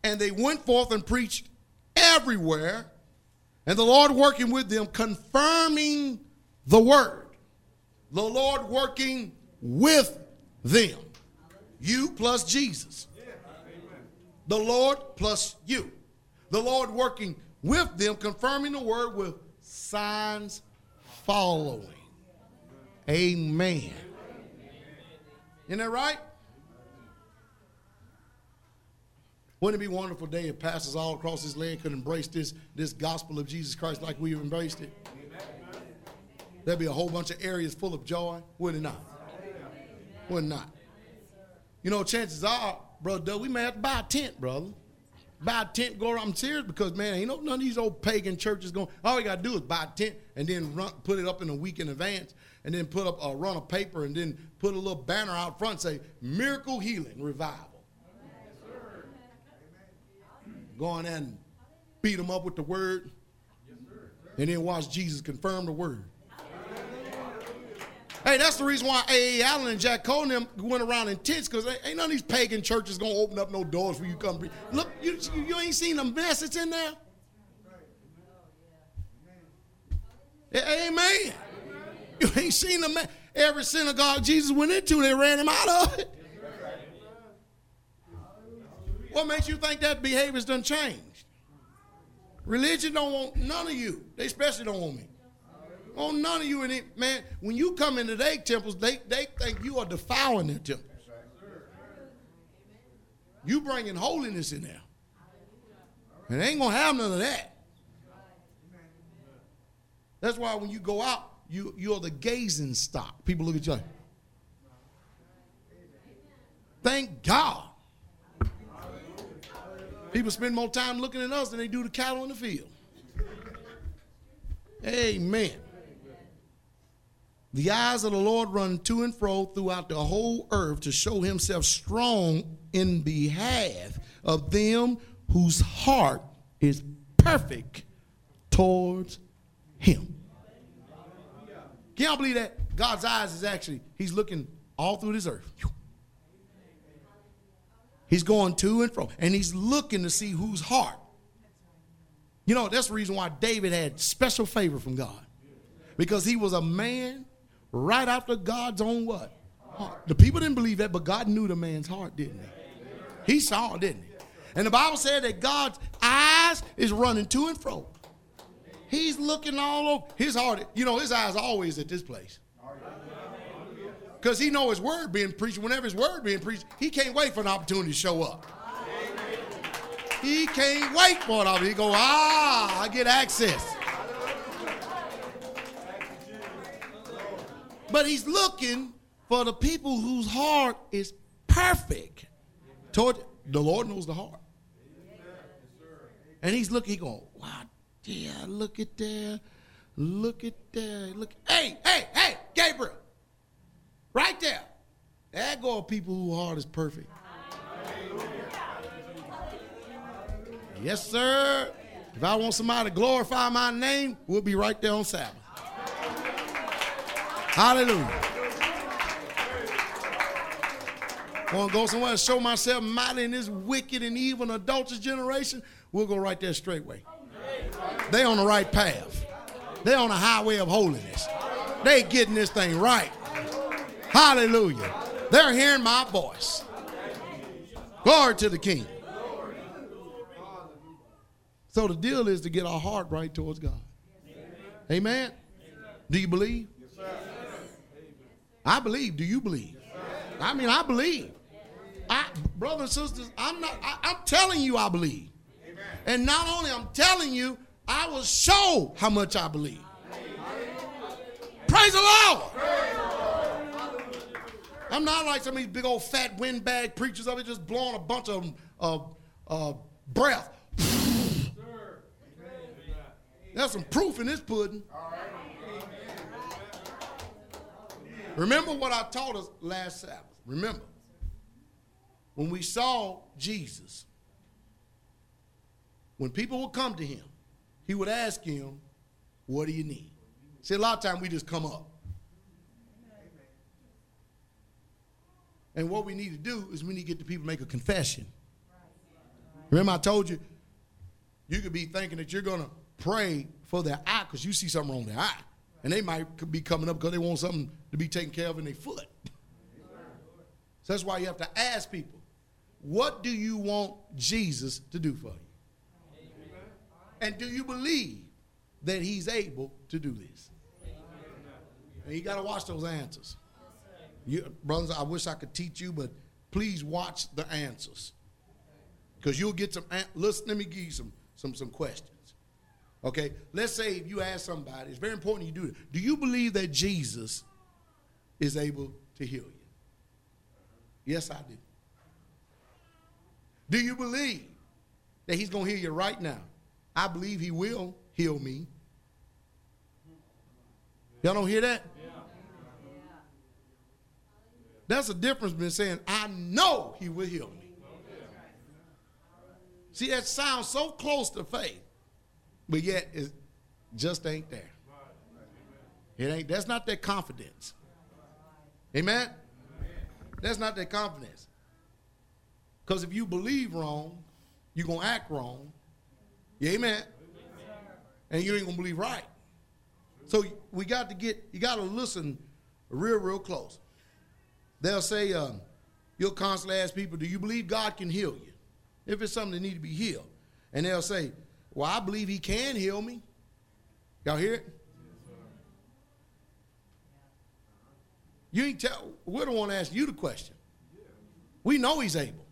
And they went forth and preached everywhere, and the Lord working with them, confirming the word, the Lord working with them. You plus Jesus. The Lord plus you. The Lord working with them, confirming the word with signs following. Amen. Isn't that right? Wouldn't it be a wonderful day if pastors all across this land could embrace this, this gospel of Jesus Christ like we've embraced it? there'd be a whole bunch of areas full of joy, would it not? Would it not? You know, chances are, brother, we may have to buy a tent, brother. Buy a tent, go around. I'm serious because, man, you know, none of these old pagan churches going, all you got to do is buy a tent and then run, put it up in a week in advance and then put up a run of paper and then put a little banner out front say, miracle healing revival. Yes, go in there and beat them up with the word yes, and then watch Jesus confirm the word. Hey, that's the reason why A.A. Allen and Jack Coe and them went around in tents, because ain't none of these pagan churches gonna open up no doors for you come. Look, you, you ain't seen the mess that's in there. Amen. You ain't seen the mess. Every synagogue Jesus went into, they ran him out of it. What makes you think that behavior's done changed? Religion don't want none of you. They especially don't want me. Oh, none of you in it, man. When you come into their temples, they, they think you are defiling their temple. You bringing holiness in there. And they ain't going to have none of that. That's why when you go out, you, you're the gazing stock. People look at you like, thank God. People spend more time looking at us than they do the cattle in the field. Amen. The eyes of the Lord run to and fro throughout the whole earth to show himself strong in behalf of them whose heart is perfect towards him. Can y'all believe that? God's eyes is actually, he's looking all through this earth. He's going to and fro, and he's looking to see whose heart. You know, that's the reason why David had special favor from God. Because he was a man right after God's own what? Heart. The people didn't believe that, but God knew the man's heart, didn't he? He saw, didn't he? And the Bible said that God's eyes is running to and fro. He's looking all over. His heart, you know, his eyes always at this place. Because he know his word being preached. Whenever his word being preached, he can't wait for an opportunity to show up. He can't wait for it. He go, ah, I get access. But he's looking for the people whose heart is perfect. Toward the Lord knows the heart. And he's looking, he going, wow, yeah, look at that. Look at that. Look. Hey, hey, hey, Gabriel. Right there. There go people whose heart is perfect. Yes, sir. If I want somebody to glorify my name, we'll be right there on Sabbath. Hallelujah. Want to go somewhere and show myself mighty in this wicked and evil and adulterous generation? We'll go right there straightway. They on the right path. They on the highway of holiness. They getting this thing right. Hallelujah. They're hearing my voice. Glory to the King. So the deal is to get our heart right towards God. Amen. Do you believe? I believe. Do you believe? I mean, I believe. I, brothers and sisters, I'm not. I, am telling you, I believe. Amen. And not only I'm telling you, I will show how much I believe. Amen. Praise the Lord. Praise I'm not like some of these big old fat windbag preachers up there just blowing a bunch of of, of breath. There's some proof in this pudding. Remember what I taught us last Sabbath. Remember, when we saw Jesus, when people would come to him, he would ask him, What do you need? See, a lot of times we just come up. And what we need to do is we need to get the people make a confession. Remember, I told you, you could be thinking that you're going to pray for their eye because you see something wrong with their eye. And they might be coming up because they want something to be taken care of in their foot. So that's why you have to ask people, what do you want Jesus to do for you? Amen. And do you believe that he's able to do this? Amen. And you got to watch those answers. You, brothers, I wish I could teach you, but please watch the answers. Because you'll get some, listen, let me give you some, some, some questions. Okay, let's say if you ask somebody, it's very important you do it. Do you believe that Jesus is able to heal you? Yes, I do. Do you believe that he's going to heal you right now? I believe he will heal me. Y'all don't hear that? Yeah. That's a difference between saying, I know he will heal me. See, that sounds so close to faith but yet it just ain't there. It ain't. That's not their confidence. Amen. That's not their confidence. Because if you believe wrong, you're going to act wrong. Yeah, amen. amen. And you ain't going to believe right. So we got to get, you got to listen real, real close. They'll say, um, you'll constantly ask people, do you believe God can heal you? If it's something that need to be healed. And they'll say, well, I believe he can heal me. Y'all hear it? You ain't tell, we don't want to ask you the question. We know he's able,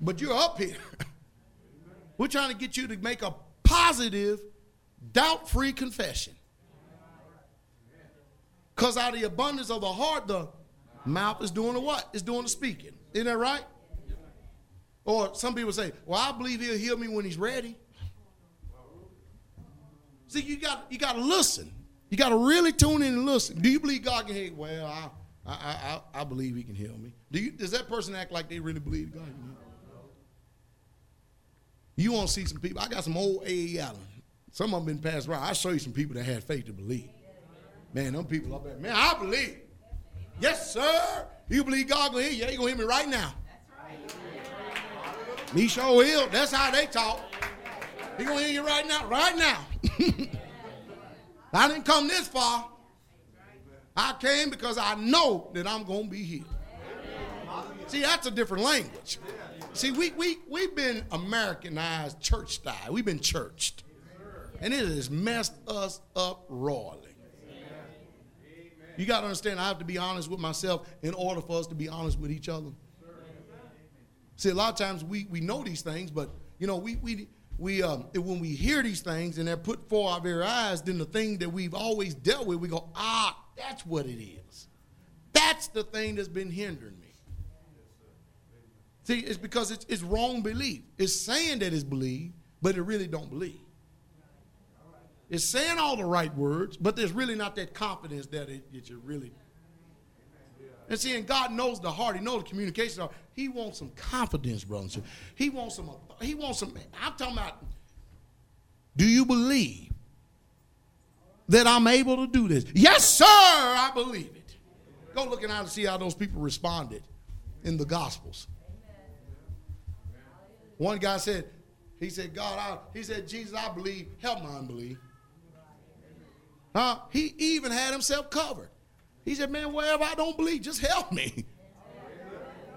but you're up here. We're trying to get you to make a positive, doubt free confession. Because out of the abundance of the heart, the mouth is doing the what? It's doing the speaking. Isn't that right? Or some people say, well, I believe he'll heal me when he's ready. See, you got you got to listen. You got to really tune in and listen. Do you believe God can heal? Well, I, I I I believe He can heal me. Do you? Does that person act like they really believe God? Can heal? You want to see some people? I got some old A. Allen. Some of them been passed around. I show you some people that had faith to believe. Man, them people up there. Man, I believe. Yes, sir. You believe God gonna heal you? He gonna hear me right now. That's right. Me show will. That's how they talk. He gonna hear you right now, right now. I didn't come this far. I came because I know that I'm gonna be here. See, that's a different language. See, we we we've been Americanized church style. We've been churched. And it has messed us up royally. You got to understand, I have to be honest with myself in order for us to be honest with each other. See, a lot of times we, we know these things, but, you know, we, we, we um, when we hear these things and they're put before our very eyes, then the thing that we've always dealt with, we go, ah, that's what it is. That's the thing that's been hindering me. See, it's because it's, it's wrong belief. It's saying that it's believed, but it really don't believe. It's saying all the right words, but there's really not that confidence that it, it you really. And see, and God knows the heart. He knows the communication. He wants some confidence, brothers. He wants some he wants some. I'm talking about. Do you believe that I'm able to do this? Yes, sir, I believe it. Go look and see how those people responded in the Gospels. One guy said, he said, God, I, he said, Jesus, I believe, help my unbelief. Huh? He even had himself covered. He said, man, wherever I don't believe, just help me.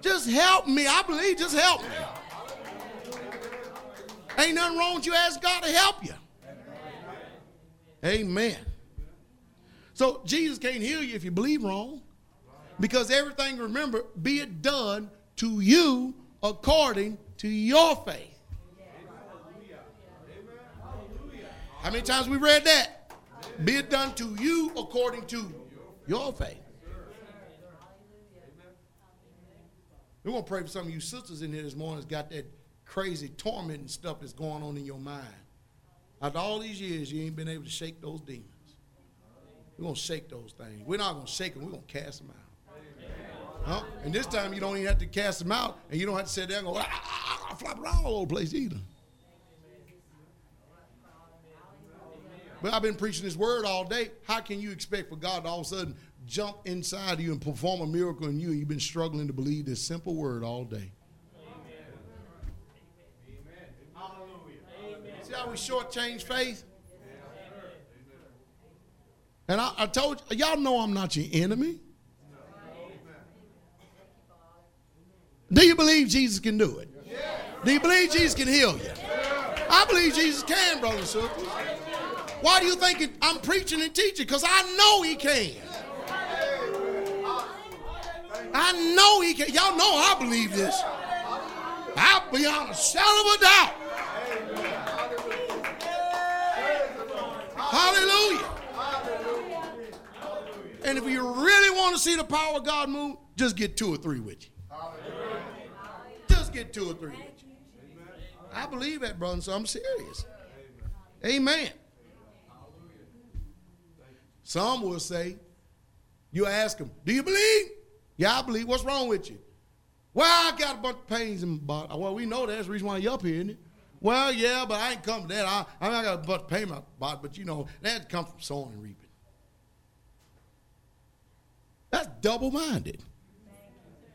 Just help me. I believe, just help me. Ain't nothing wrong with you. Ask God to help you. Amen. Amen. So Jesus can't heal you if you believe wrong. Because everything, remember, be it done to you according to your faith. How many times we read that? Be it done to you according to your faith. We're going to pray for some of you sisters in here this morning that's got that crazy torment and stuff that's going on in your mind. After all these years, you ain't been able to shake those demons. We're going to shake those things. We're not going to shake them. We're going to cast them out. Huh? And this time, you don't even have to cast them out, and you don't have to sit there and go, ah, ah, ah, ah, flop around all over the place either. But I've been preaching this word all day. How can you expect for God to all of a sudden jump inside of you and perform a miracle in you, you've been struggling to believe this simple word all day? Shall we shortchange faith? And I, I told you, y'all know I'm not your enemy. Do you believe Jesus can do it? Do you believe Jesus can heal you? I believe Jesus can, brothers and sisters. Why do you think I'm preaching and teaching? Because I know He can. I know He can. Y'all know I believe this. I beyond a shadow of a doubt. Hallelujah. And if you really want to see the power of God move, just get two or three with you. Just get two or three with you. I believe that, brother, so I'm serious. Amen. Amen. Some will say, you ask them, do you believe? Yeah, I believe. What's wrong with you? Well, I got a bunch of pains in my body. Well, we know that's the reason why you're up here, isn't it? Well, yeah, but I ain't come that. I, I mean, I got a bunch of payment but you know, that come from sowing and reaping. That's double minded.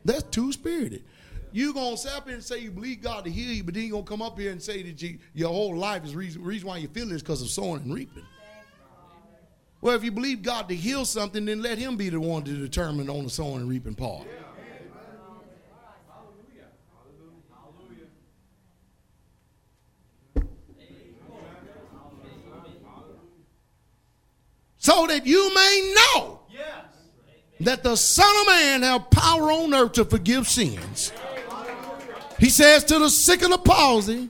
That's two spirited. You gonna sit up here and say you believe God to heal you, but then you gonna come up here and say that you, your whole life is reason, reason why you feel is because of sowing and reaping. Well, if you believe God to heal something, then let Him be the one to determine on the sowing and reaping part. Yeah. so that you may know that the Son of Man have power on earth to forgive sins. He says to the sick of the palsy,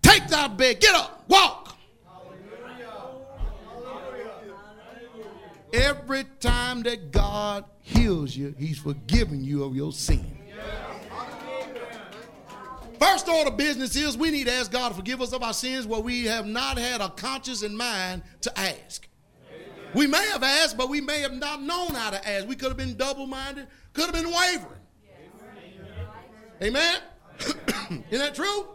take thy bed, get up, walk. Every time that God heals you, he's forgiving you of your sin. First order business is we need to ask God to forgive us of our sins where we have not had a conscience in mind to ask. We may have asked, but we may have not known how to ask. We could have been double minded, could have been wavering. Yes. Amen? Amen. Isn't that true?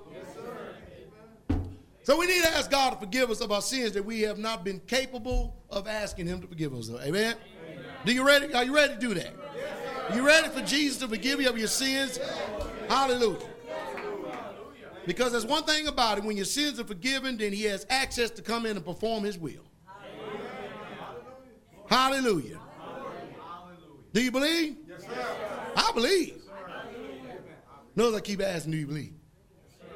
so we need to ask God to forgive us of our sins that we have not been capable of asking Him to forgive us. Amen? Amen. Do you ready? Are you ready to do that? Yes, you ready for Jesus to forgive you of your sins? Hallelujah. Because there's one thing about it when your sins are forgiven, then he has access to come in and perform his will. Hallelujah. Hallelujah. Do you believe? Yes, I believe. Yes, Notice I keep asking, do you believe?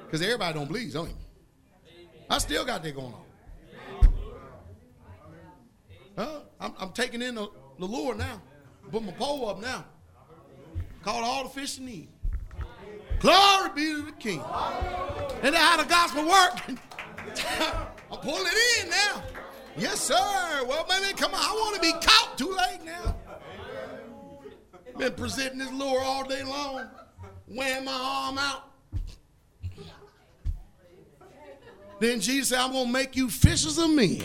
Because everybody don't believe, don't you? I still got that going on. Huh? I'm, I'm taking in the, the lure now. Put my pole up now. Caught all the fish you need. Glory be to the King. And how the gospel work. I'm pulling it in now. Yes, sir. Well, man, come on. I want to be caught too late now. Been presenting this lure all day long, wearing my arm out. Then Jesus said, I'm going to make you fishers of men.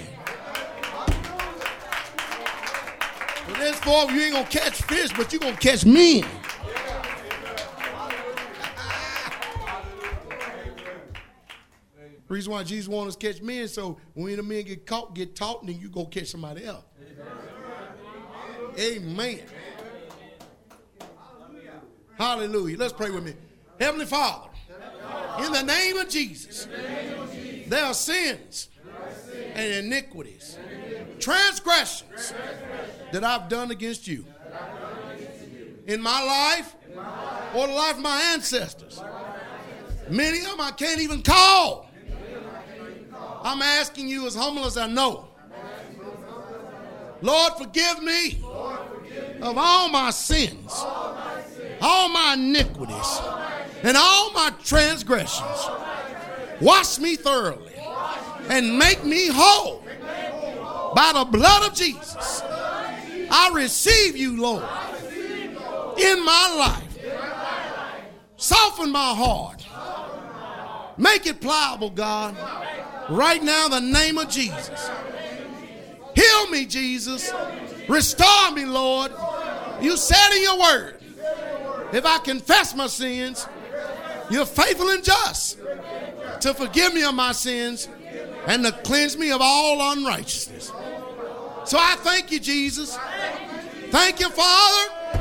this, for you ain't going to catch fish, but you're going to catch men. reason why Jesus wants us to catch men, so when the men get caught, get taught, then you go catch somebody else. Amen. Amen. Hallelujah. Let's pray with me. Heavenly Father, in the name of Jesus, there are sins and iniquities, transgressions that I've done against you in my life or the life of my ancestors. Many of them I can't even call. I'm asking you as humble as I know. Lord, forgive me of all my sins, all my iniquities, and all my transgressions. Wash me thoroughly and make me whole by the blood of Jesus. I receive you, Lord, in my life. Soften my heart. Make it pliable, God Right now, the name of Jesus. Heal me, Jesus. Restore me, Lord. You said in your word, if I confess my sins, you're faithful and just to forgive me of my sins and to cleanse me of all unrighteousness. So I thank you, Jesus. Thank you, Father,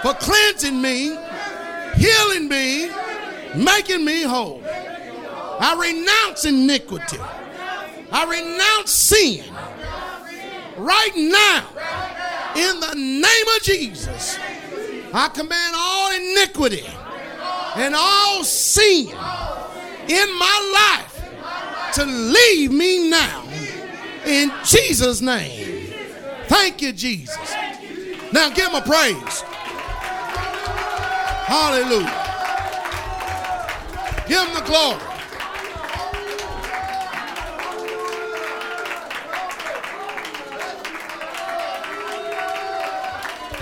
for cleansing me, healing me, making me whole. I renounce iniquity. I renounce sin. Right now, in the name of Jesus, I command all iniquity and all sin in my life to leave me now in Jesus' name. Thank you, Jesus. Now give him a praise. Hallelujah. Give him the glory.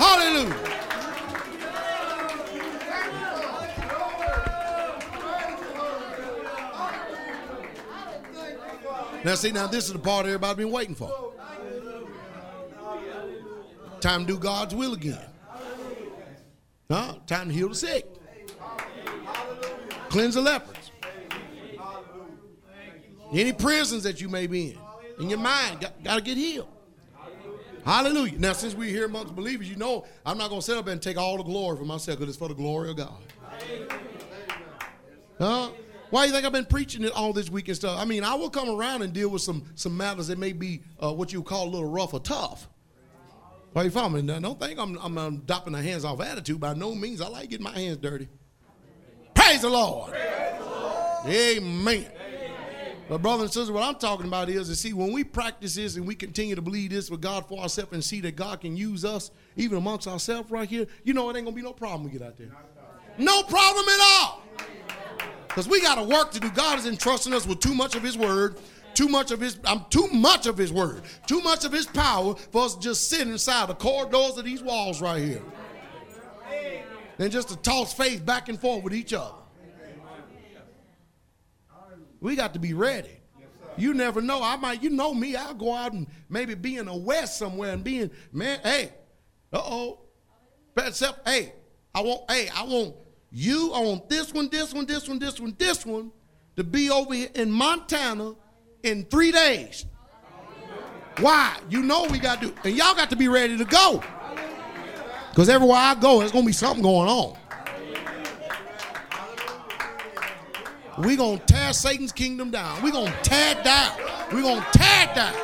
Hallelujah. Now, see, now this is the part everybody's been waiting for. Time to do God's will again. Huh? Time to heal the sick. Cleanse the lepers. Any prisons that you may be in, in your mind, got, got to get healed. Hallelujah. Now, since we're here amongst believers, you know I'm not going to sit up and take all the glory for myself because it's for the glory of God. Huh? Why do you think I've been preaching it all this week and stuff? I mean, I will come around and deal with some some matters that may be uh, what you call a little rough or tough. Why you follow me? Now, don't think I'm, I'm, I'm dopping a hands off attitude. By no means, I like getting my hands dirty. Praise the Lord. Praise the Lord. Amen. But brother and sister, what I'm talking about is to see when we practice this and we continue to believe this with God for ourselves and see that God can use us even amongst ourselves right here. You know it ain't gonna be no problem we get out there. No problem at all. Because we got to work to do. God is entrusting us with too much of His Word, too much of His, I'm too much of His Word, too much of His power for us to just sit inside the corridors of these walls right here, and just to toss faith back and forth with each other. We got to be ready. You never know. I might, you know me, I'll go out and maybe be in the West somewhere and be in, man, hey, uh oh. self. hey, I want, hey, I want you I want this one, this one, this one, this one, this one to be over here in Montana in three days. Why? You know we got to, do. and y'all got to be ready to go. Because everywhere I go, there's going to be something going on. We're going to tear Satan's kingdom down. We're going to tear it down. We're going to tear it down.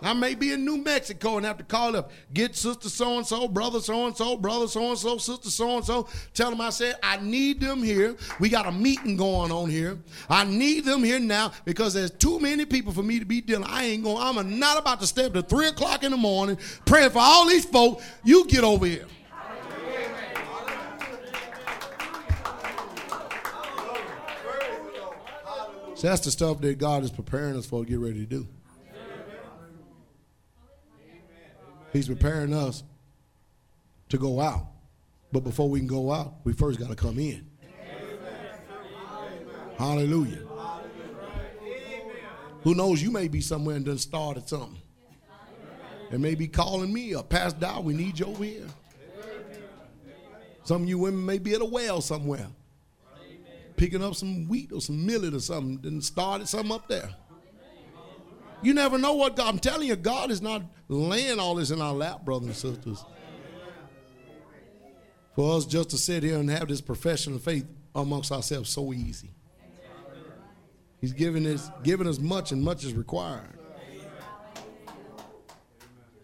I may be in New Mexico and have to call up, get sister so and so, brother so and so, brother so and so, sister so and so. Tell them I said, I need them here. We got a meeting going on here. I need them here now because there's too many people for me to be dealing. I ain't going, I'm not about to step to 3 o'clock in the morning praying for all these folks. You get over here. So that's the stuff that God is preparing us for to get ready to do. He's preparing us to go out. But before we can go out, we first got to come in. Hallelujah. Who knows? You may be somewhere and done started something. And may be calling me a Pastor Dow, we need you over here. Some of you women may be at a well somewhere picking up some wheat or some millet or something and started something up there. You never know what God, I'm telling you, God is not laying all this in our lap, brothers and sisters. For us just to sit here and have this profession of faith amongst ourselves so easy. He's giving us, giving us much and much is required.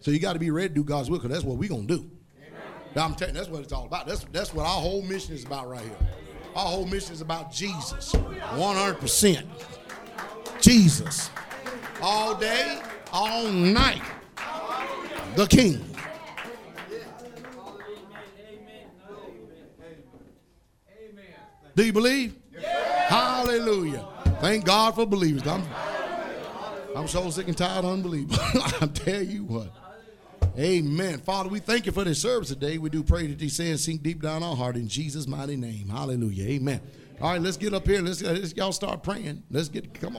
So you got to be ready to do God's will because that's what we're going to do. Now, I'm telling you, that's what it's all about. That's, that's what our whole mission is about right here. Our whole mission is about Jesus. 100%. Jesus. All day, all night. The King. Do you believe? Hallelujah. Thank God for believers. I'm, I'm so sick and tired of unbelievers. I tell you what. Amen. Father, we thank you for this service today. We do pray that these sins sink deep down our heart in Jesus' mighty name. Hallelujah. Amen. All right, let's get up here. Let's, let's y'all start praying. Let's get come on.